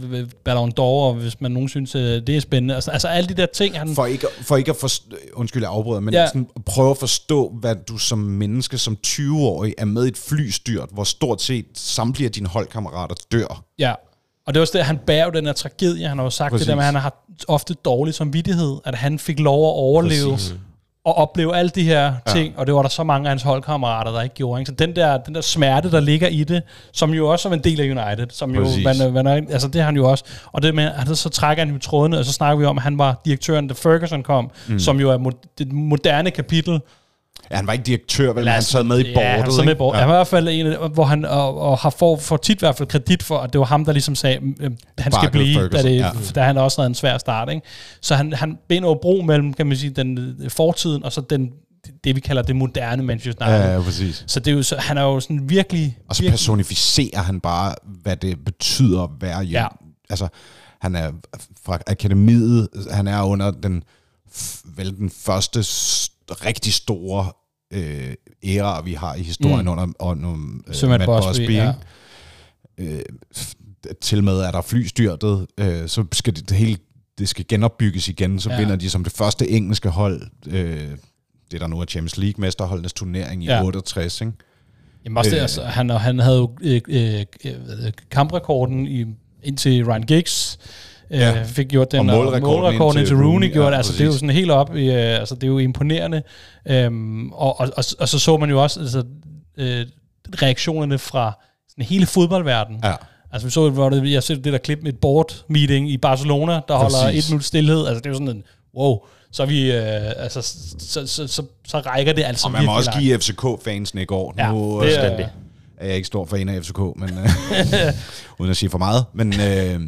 Speaker 2: Ballon d'Or, og hvis man nogen synes, øh, det er spændende. Altså, altså alle de der ting, han...
Speaker 4: For ikke, for ikke at forstå, undskyld, jeg afbryder, men
Speaker 2: Ja.
Speaker 4: sådan, prøve at forstå, hvad du som menneske, som 20-årig, er med i et flystyrt, hvor stort set samtlige dine holdkammerater dør.
Speaker 2: Ja, og det er også det, han bærer den her tragedie. Han har jo sagt Præcis. Det der med, at han har ofte dårlig samvittighed, at han fik lov at overleve
Speaker 4: Præcis.
Speaker 2: og opleve alle de her ting, og det var der så mange af hans holdkammerater, der ikke gjorde. Ikke? Så den der, den der smerte, der ligger i det, som jo også er en del af United, som jo, man, man, altså det er han jo også. Og det med, altså, så trækker han jo trådene, og så snakker vi om, at han var direktøren, da Ferguson kom, mm. som jo er mo- det moderne kapitel
Speaker 4: Ja, han var ikke direktør, vel, men han sad med i bordet.
Speaker 2: Ja, han sad med i bordet. Ja. Han var i hvert fald en hvor han og, og har får, får tit i hvert fald kredit for, at det var ham, der ligesom sagde, øh, han skal blive, da,
Speaker 4: Ferguson,
Speaker 2: det,
Speaker 4: ja.
Speaker 2: da han også havde en svær start. Ikke? Så han, han binder jo bro mellem, kan man sige, den øh, fortiden, og så den, det, vi kalder det moderne Manchester United.
Speaker 4: Ja,
Speaker 2: Ja.
Speaker 4: præcis.
Speaker 2: Så det er jo, så, han er jo sådan virkelig...
Speaker 4: Og så
Speaker 2: virkelig
Speaker 4: personificerer han bare, hvad det betyder at være
Speaker 2: Ja.
Speaker 4: ja. Altså, han er fra akademiet, han er under den, vel den første rigtig store øh, æra, vi har i historien
Speaker 2: Mm.
Speaker 4: under, under øh,
Speaker 2: Sir Matt Busby, ja.
Speaker 4: ikke? øh, til med, at der er flystyrtet, øh, så skal det, det hele det skal genopbygges igen, så
Speaker 2: Ja.
Speaker 4: ja. vinder de som det første engelske hold, øh, det der nu er Champions League mesterholdenes turnering i
Speaker 2: Ja.
Speaker 4: ja. 68, ikke?
Speaker 2: Jamen også det,
Speaker 4: Øh.
Speaker 2: altså, han, han havde jo øh, øh, øh, kamprekorden i, indtil Ryan Giggs øh,
Speaker 4: Ja.
Speaker 2: fik gjort den,
Speaker 4: Og målrekorden
Speaker 2: målrekorden
Speaker 4: indtil
Speaker 2: indtil Rooney
Speaker 4: Rooney,
Speaker 2: gjorde
Speaker 4: ja,
Speaker 2: det. Altså, det er jo
Speaker 4: præcis.
Speaker 2: sådan helt op i, øh, altså det er jo imponerende. Øhm, og, og, og, og, så så man jo også altså, øh, reaktionerne fra sådan hele fodboldverdenen.
Speaker 4: Ja.
Speaker 2: Altså vi så, hvor det, jeg så det der klip med et board meeting i Barcelona, der holder
Speaker 4: Præcis.
Speaker 2: et minut stillhed. Altså det er jo sådan en, wow, så er vi, øh, altså, så, så, så, så rækker det altså
Speaker 4: Og man må også
Speaker 2: langt.
Speaker 4: give FCK-fansen i går.
Speaker 2: Ja,
Speaker 4: nu
Speaker 2: det
Speaker 4: øh,
Speaker 2: er-
Speaker 4: er jeg ikke stor fan af FCK, men øh, uden at sige for meget. Men, øh,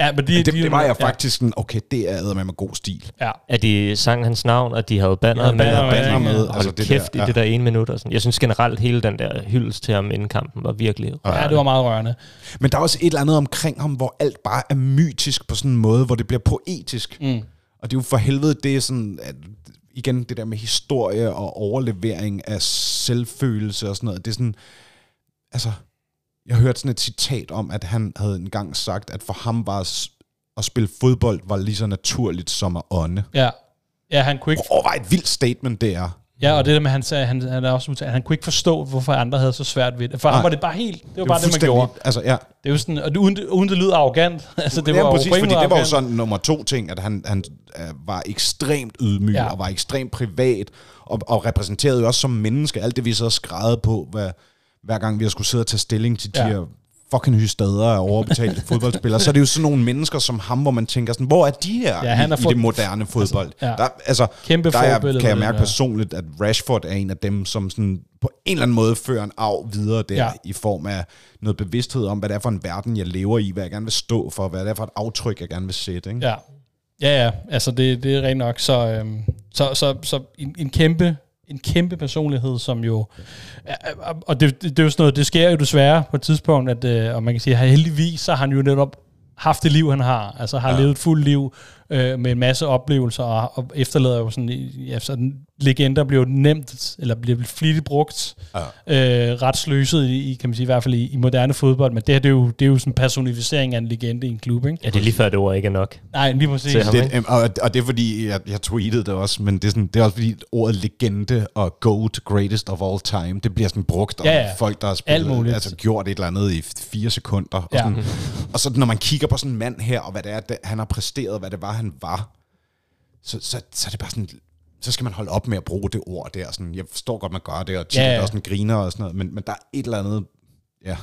Speaker 2: Ja, men de,
Speaker 4: det,
Speaker 2: de,
Speaker 4: det var jeg
Speaker 2: ja,
Speaker 4: faktisk sådan, okay, det er med med god stil.
Speaker 2: Ja,
Speaker 3: At de sang hans navn, og de havde banner
Speaker 2: havde
Speaker 3: med,
Speaker 2: banner
Speaker 3: banner med.
Speaker 4: Altså,
Speaker 3: Hold
Speaker 4: det
Speaker 3: det kæft
Speaker 4: der,
Speaker 3: i
Speaker 4: ja.
Speaker 3: det der ene minut. Og sådan. Jeg synes generelt, hele den der hyldest til ham inden kampen var virkelig
Speaker 2: ja, det var meget rørende.
Speaker 4: Men der er også et eller andet omkring ham, hvor alt bare er mytisk på sådan en måde, hvor det bliver poetisk.
Speaker 2: Mm.
Speaker 4: Og det er jo for helvede, det er sådan, at igen det der med historie og overlevering af selvfølelse og sådan noget, det er sådan, altså, jeg hørte sådan et citat om, at han havde engang sagt, at for ham var at spille fodbold var lige så naturligt som at ånde.
Speaker 2: Ja. Ja, han kunne ikke...
Speaker 4: Overvej et vildt statement, det er.
Speaker 2: Ja, og det der med, han sagde, han, han er også udtalt, han kunne ikke forstå, hvorfor andre havde så svært ved det. For Nej. ham var det bare helt, det var bare det, man gjorde.
Speaker 4: Altså, ja.
Speaker 2: Det jo sådan, og det, uden, det- uden det lyder arrogant. altså, det
Speaker 4: ja,
Speaker 2: var
Speaker 4: præcis,
Speaker 2: jo
Speaker 4: fordi det var jo
Speaker 2: arrogant.
Speaker 4: sådan nummer to ting, at han, han øh, var ekstremt ydmyg
Speaker 2: Ja.
Speaker 4: og var ekstremt privat, og, og repræsenterede jo også som menneske alt det, vi så skrevet på, hvad, hver gang vi har skulle sidde og tage stilling til de
Speaker 2: Ja.
Speaker 4: her fucking hystader af overbetalte fodboldspillere, så er det jo sådan nogle mennesker som ham, hvor man tænker sådan, hvor er de her
Speaker 2: Ja, han
Speaker 4: i,
Speaker 2: er
Speaker 4: i
Speaker 2: for-
Speaker 4: det moderne fodbold?
Speaker 2: Altså, ja.
Speaker 4: Der, altså,
Speaker 2: Kæmpe
Speaker 4: der er, kan jeg mærke personligt, at Rashford er en af dem, som sådan på en eller anden måde fører en arv videre der,
Speaker 2: ja.
Speaker 4: i form af noget bevidsthed om, hvad det er for en verden, jeg lever i, hvad jeg gerne vil stå for, hvad det er for et aftryk, jeg gerne vil sætte. Ikke?
Speaker 2: Ja. Ja, ja, altså det, det er rent nok. Så, øhm, så, så, så en, en kæmpe en kæmpe personlighed, som jo... Og det, det, det er jo sådan noget, det sker jo desværre på et tidspunkt, at, øh, og man kan sige, at heldigvis så har han jo netop haft det liv, han har. Altså har ja.
Speaker 4: Ja.
Speaker 2: levet et fuldt liv øh, med en masse oplevelser, og, og efterlader jo sådan, ja, sådan legender bliver jo nemt, eller bliver flittigt brugt, ja. øh, ret sløset i, i, kan man sige, i hvert fald i, i moderne fodbold, men det her, det er jo, det er jo sådan en personificering af en legende i en klub, ikke?
Speaker 3: Ja, det er lige før, det ord ikke er nok.
Speaker 2: Nej, lige præcis.
Speaker 3: Ham.
Speaker 4: Det, øhm, og, og det er fordi, jeg, jeg tweetede det også, men det er, sådan, det er også fordi ordet legende og GOAT, greatest of all time, det bliver sådan brugt om
Speaker 2: Ja, ja.
Speaker 4: folk, der har spillet, altså gjort et eller andet i fire sekunder. Og,
Speaker 2: Ja.
Speaker 4: sådan, og så når man kigger på sådan en mand her, og hvad det er, det, han har præsteret, hvad det var, han var, så, så, så er det bare sådan, så skal man holde op med at bruge det ord der. Sådan, jeg forstår godt, man gør det, og tit
Speaker 2: Ja,
Speaker 4: ja, er også sådan griner og sådan noget, men, men der er et eller andet, ja,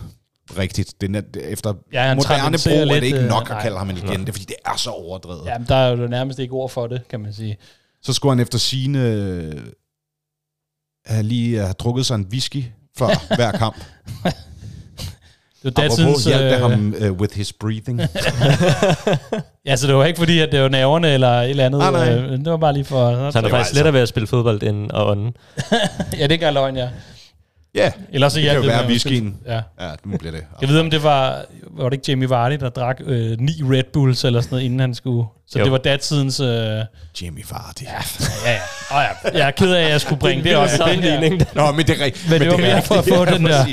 Speaker 4: rigtigt. Det er efter
Speaker 2: Ja,
Speaker 4: moderne brug
Speaker 2: traventerer
Speaker 4: er det
Speaker 2: lidt,
Speaker 4: ikke
Speaker 2: øh,
Speaker 4: nok at
Speaker 2: nej.
Speaker 4: kalde ham en legende, fordi det er så overdrevet.
Speaker 2: Ja, men der er jo nærmest ikke ord for det, kan man sige.
Speaker 4: Så skulle han efter sine øh, have lige have drukket sig en whisky før hver kamp.
Speaker 2: Det var
Speaker 4: Apropos
Speaker 2: datidens...
Speaker 4: hjalp det
Speaker 2: øh,
Speaker 4: ham uh, with his breathing.
Speaker 2: Ja, så det var ikke fordi, at det var nerverne eller et eller andet.
Speaker 4: Nej, nej.
Speaker 2: øh, Det var bare lige for...
Speaker 3: Så han er faktisk
Speaker 4: altså-
Speaker 3: lettere ved at spille fodbold end at ånde.
Speaker 2: Ja, det gør løgn, ja.
Speaker 4: Ja,
Speaker 2: Ellers så
Speaker 4: det kan jo være whiskyen.
Speaker 2: Ja.
Speaker 4: Ja, nu bliver det.
Speaker 2: Jeg ved, om det var... Var det ikke Jamie Vardy, der drak øh, ni Red Bulls eller sådan noget, inden han skulle... Så
Speaker 3: Jo.
Speaker 2: det var datidens... Øh, ja,
Speaker 4: Jamie Vardy.
Speaker 2: ja. ja. Oh, ja. Jeg er ked af, at jeg skulle bringe det op i den her.
Speaker 4: Nå, men det er rigtigt.
Speaker 2: Men det var mere for at få den der...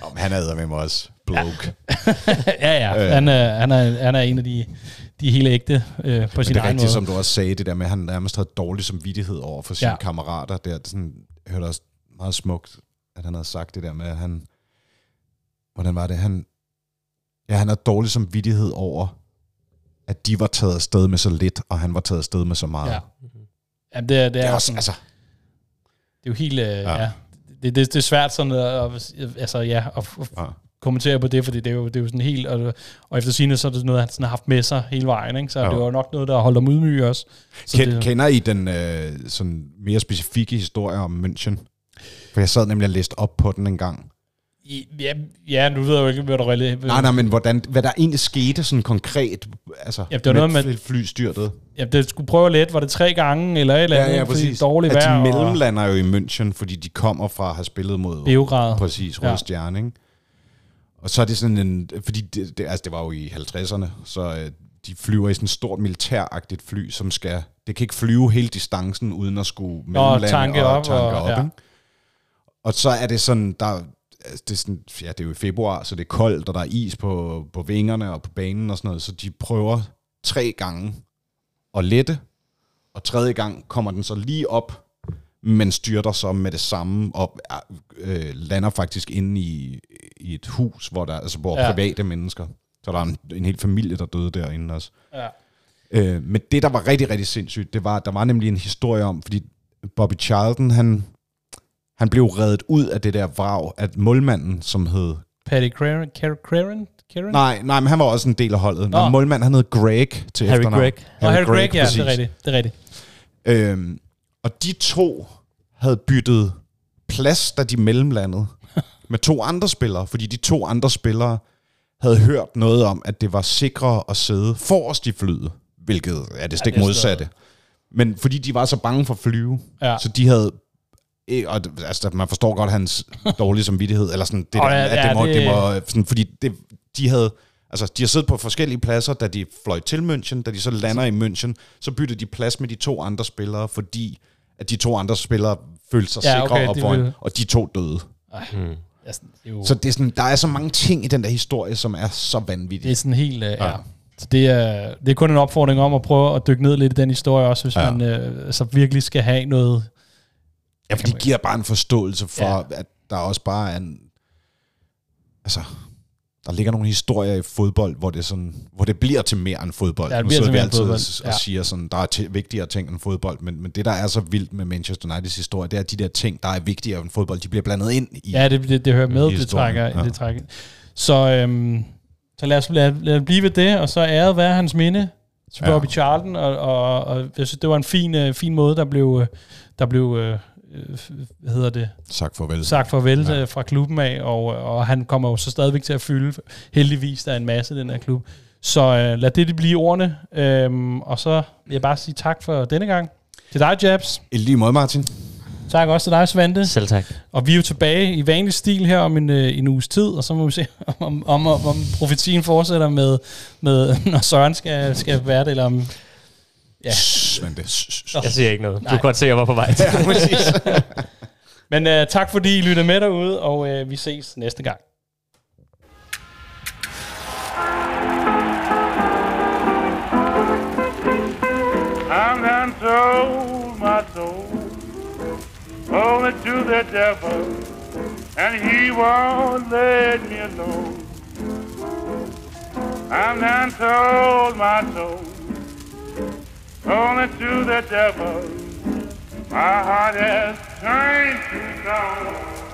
Speaker 4: Nå, men han er med mig også. Bloke.
Speaker 2: ja, ja.
Speaker 4: Øh.
Speaker 2: Han er, han er, han er en af de, de hele ægte øh, på
Speaker 4: Men
Speaker 2: sin
Speaker 4: det er
Speaker 2: egen
Speaker 4: rigtigt,
Speaker 2: måde.
Speaker 4: som du også sagde, det der med, at han nærmest havde dårlig samvittighed over for sine
Speaker 2: Ja.
Speaker 4: ja. kammerater. Der, det er sådan, jeg hørte også meget smukt, at han havde sagt det der med, at han... Hvordan var det? Han, ja, han havde dårlig samvittighed over, at de var taget afsted med så lidt, og han var taget afsted med så meget.
Speaker 2: Ja. Jamen, det er, det
Speaker 4: Det
Speaker 2: er,
Speaker 4: også,
Speaker 2: sådan,
Speaker 4: altså,
Speaker 2: det er jo helt... Øh, ja.
Speaker 4: Ja.
Speaker 2: Det, det, det er svært sådan at, altså, ja, at,
Speaker 4: ja.
Speaker 2: kommentere på det, fordi det er jo, det er jo sådan helt... Og, og efter sine så er det noget, han sådan har haft med sig hele vejen, ikke? så
Speaker 4: Ja.
Speaker 2: det var nok noget, der holdt ham ydmyg også. Så
Speaker 4: Ken,
Speaker 2: det,
Speaker 4: Kender I den øh, sådan mere specifikke historie om München? For jeg sad nemlig og læste op på den en gang.
Speaker 2: I- ja, ja, nu ved jeg jo ikke, hvad der reelt...
Speaker 4: Nej, nej, men hvordan, hvad der egentlig skete sådan konkret, altså
Speaker 2: Ja, det var noget med-
Speaker 4: fly- flystyrtet.
Speaker 2: Ja, det skulle prøve lidt. Var det tre gange, eller et eller andet? fordi Dårligt
Speaker 4: at
Speaker 2: vejr.
Speaker 4: de
Speaker 2: og
Speaker 4: mellemlander jo i München, fordi de kommer fra at have spillet mod
Speaker 2: Beograd.
Speaker 4: præcis Røde
Speaker 2: Ja.
Speaker 4: ja. Stjerne, ikke? Og så er det sådan en, fordi det, det, altså det var jo i 50'erne, så øh, de flyver i sådan et stort militæragtigt fly, som skal, det kan ikke flyve hele distancen, uden at skulle mellemlande
Speaker 2: tanke
Speaker 4: og
Speaker 2: op,
Speaker 4: tanke
Speaker 2: og-
Speaker 4: op,
Speaker 2: ja.
Speaker 4: ikke? Og så er det sådan, der, altså det er sådan, ja, det er jo i februar, så det er koldt, og der er is på, på vingerne og på banen og sådan noget, så de prøver tre gange at lette, og tredje gang kommer den så lige op, men styrter så med det samme og øh, lander faktisk inde i, i et hus, hvor der altså hvor
Speaker 2: Ja.
Speaker 4: private mennesker. Så der er en, en hel familie, der døde derinde også.
Speaker 2: Ja.
Speaker 4: Øh, men det, der var rigtig, rigtig sindssygt, det var, der var nemlig en historie om, fordi Bobby Charlton, han, han blev reddet ud af det der vrag, at målmanden, som hed...
Speaker 2: Patty Craren? Craren? Karen?
Speaker 4: Nej, nej, men han var også en del af holdet.
Speaker 2: Nå.
Speaker 4: Nå. Målmanden, han hed Greg til
Speaker 3: Harry
Speaker 4: efternavn.
Speaker 3: Gregg.
Speaker 2: Og Harry Gregg, ja,
Speaker 4: præcis.
Speaker 2: det er rigtigt. Det er rigtigt.
Speaker 4: Øhm, og de to havde byttet plads, da de mellemlandede, med to andre spillere, fordi de to andre spillere havde hørt noget om, at det var sikrere at sidde forrest i flyet, hvilket er det stik
Speaker 2: det er
Speaker 4: modsatte. Men fordi de var så bange for at flyve,
Speaker 2: Ja.
Speaker 4: så de havde og det- altså, man forstår godt hans dårlige samvittighed, eller sådan, det der,
Speaker 2: ja,
Speaker 4: at det
Speaker 2: ja,
Speaker 4: må,
Speaker 2: det-
Speaker 4: det må sådan, fordi det, de havde, altså, de har siddet på forskellige pladser, da de fløj til München, da de så lander i München, så byttede de plads med de to andre spillere, fordi at de to andre spillere følte sig
Speaker 2: Ja,
Speaker 4: sikre
Speaker 2: okay,
Speaker 4: op
Speaker 2: de
Speaker 4: foran,
Speaker 2: ville-
Speaker 4: og de to døde.
Speaker 2: Det, er jo,
Speaker 4: Så det er sådan, der er så mange ting i den der historie, som er så
Speaker 2: det
Speaker 4: vanvittige.
Speaker 2: er sådan helt... Uh, ja.
Speaker 4: Ja.
Speaker 2: Så det er, det er kun en opfordring om at prøve at dykke ned lidt i den historie også, hvis ja. Man øh, altså virkelig skal have noget...
Speaker 4: Ja, for det giver bare en forståelse for, ja. at der også bare er en... Altså, der ligger nogle historier i fodbold, hvor det, sådan, hvor det bliver til mere end fodbold.
Speaker 2: Ja, det
Speaker 4: nu
Speaker 2: bliver
Speaker 4: sidder
Speaker 2: til
Speaker 4: vi
Speaker 2: mere end
Speaker 4: altid
Speaker 2: fodbold.
Speaker 4: og,
Speaker 2: Ja.
Speaker 4: og siger, sådan, der er til, vigtigere ting end fodbold, men, men det, der er så vildt med Manchester Uniteds historie, det er, at de der ting, der er vigtigere end fodbold, de bliver blandet ind i.
Speaker 2: Ja, det, det, det hører med, det trækker,
Speaker 4: ja.
Speaker 2: det trækker. Så, øhm, så lad, os, lad, lad os blive ved det, og så æret være hans minde til
Speaker 4: Ja.
Speaker 2: Bobby Charlton, og, og, og jeg synes, det var en fin, øh, fin måde, der blev, øh, der blev øh, hvad hedder det,
Speaker 4: Sagt farvel.
Speaker 2: sagt farvel
Speaker 4: Ja.
Speaker 2: ja. fra klubben af, og, og han kommer jo så stadigvæk til at fylde, heldigvis, der er en masse i den her klub. Så øh, lad det blive ordene, øhm, og så vil jeg bare sige tak for denne gang. Til dig, Jabs.
Speaker 4: I lige måde, Martin.
Speaker 2: Tak også til dig, Svante.
Speaker 3: Selv tak.
Speaker 2: Og vi er jo tilbage i vanlig stil her om en, øh, en uges tid, og så må vi se, om, om, om, om profetien fortsætter med, med når Søren skal, skal være det, eller om... Ja.
Speaker 4: Shh, Svante.
Speaker 3: Jeg siger ikke noget. Du
Speaker 2: Nej.
Speaker 3: kan godt se, at jeg var på vej til.
Speaker 4: Ja, præcis.
Speaker 2: Men øh, tak fordi I lytter med derude, og øh, vi ses næste gang.
Speaker 1: I'm done sold my soul only to the devil, and he won't let me alone. I'm done sold my soul only to the devil. My heart has turned to stone.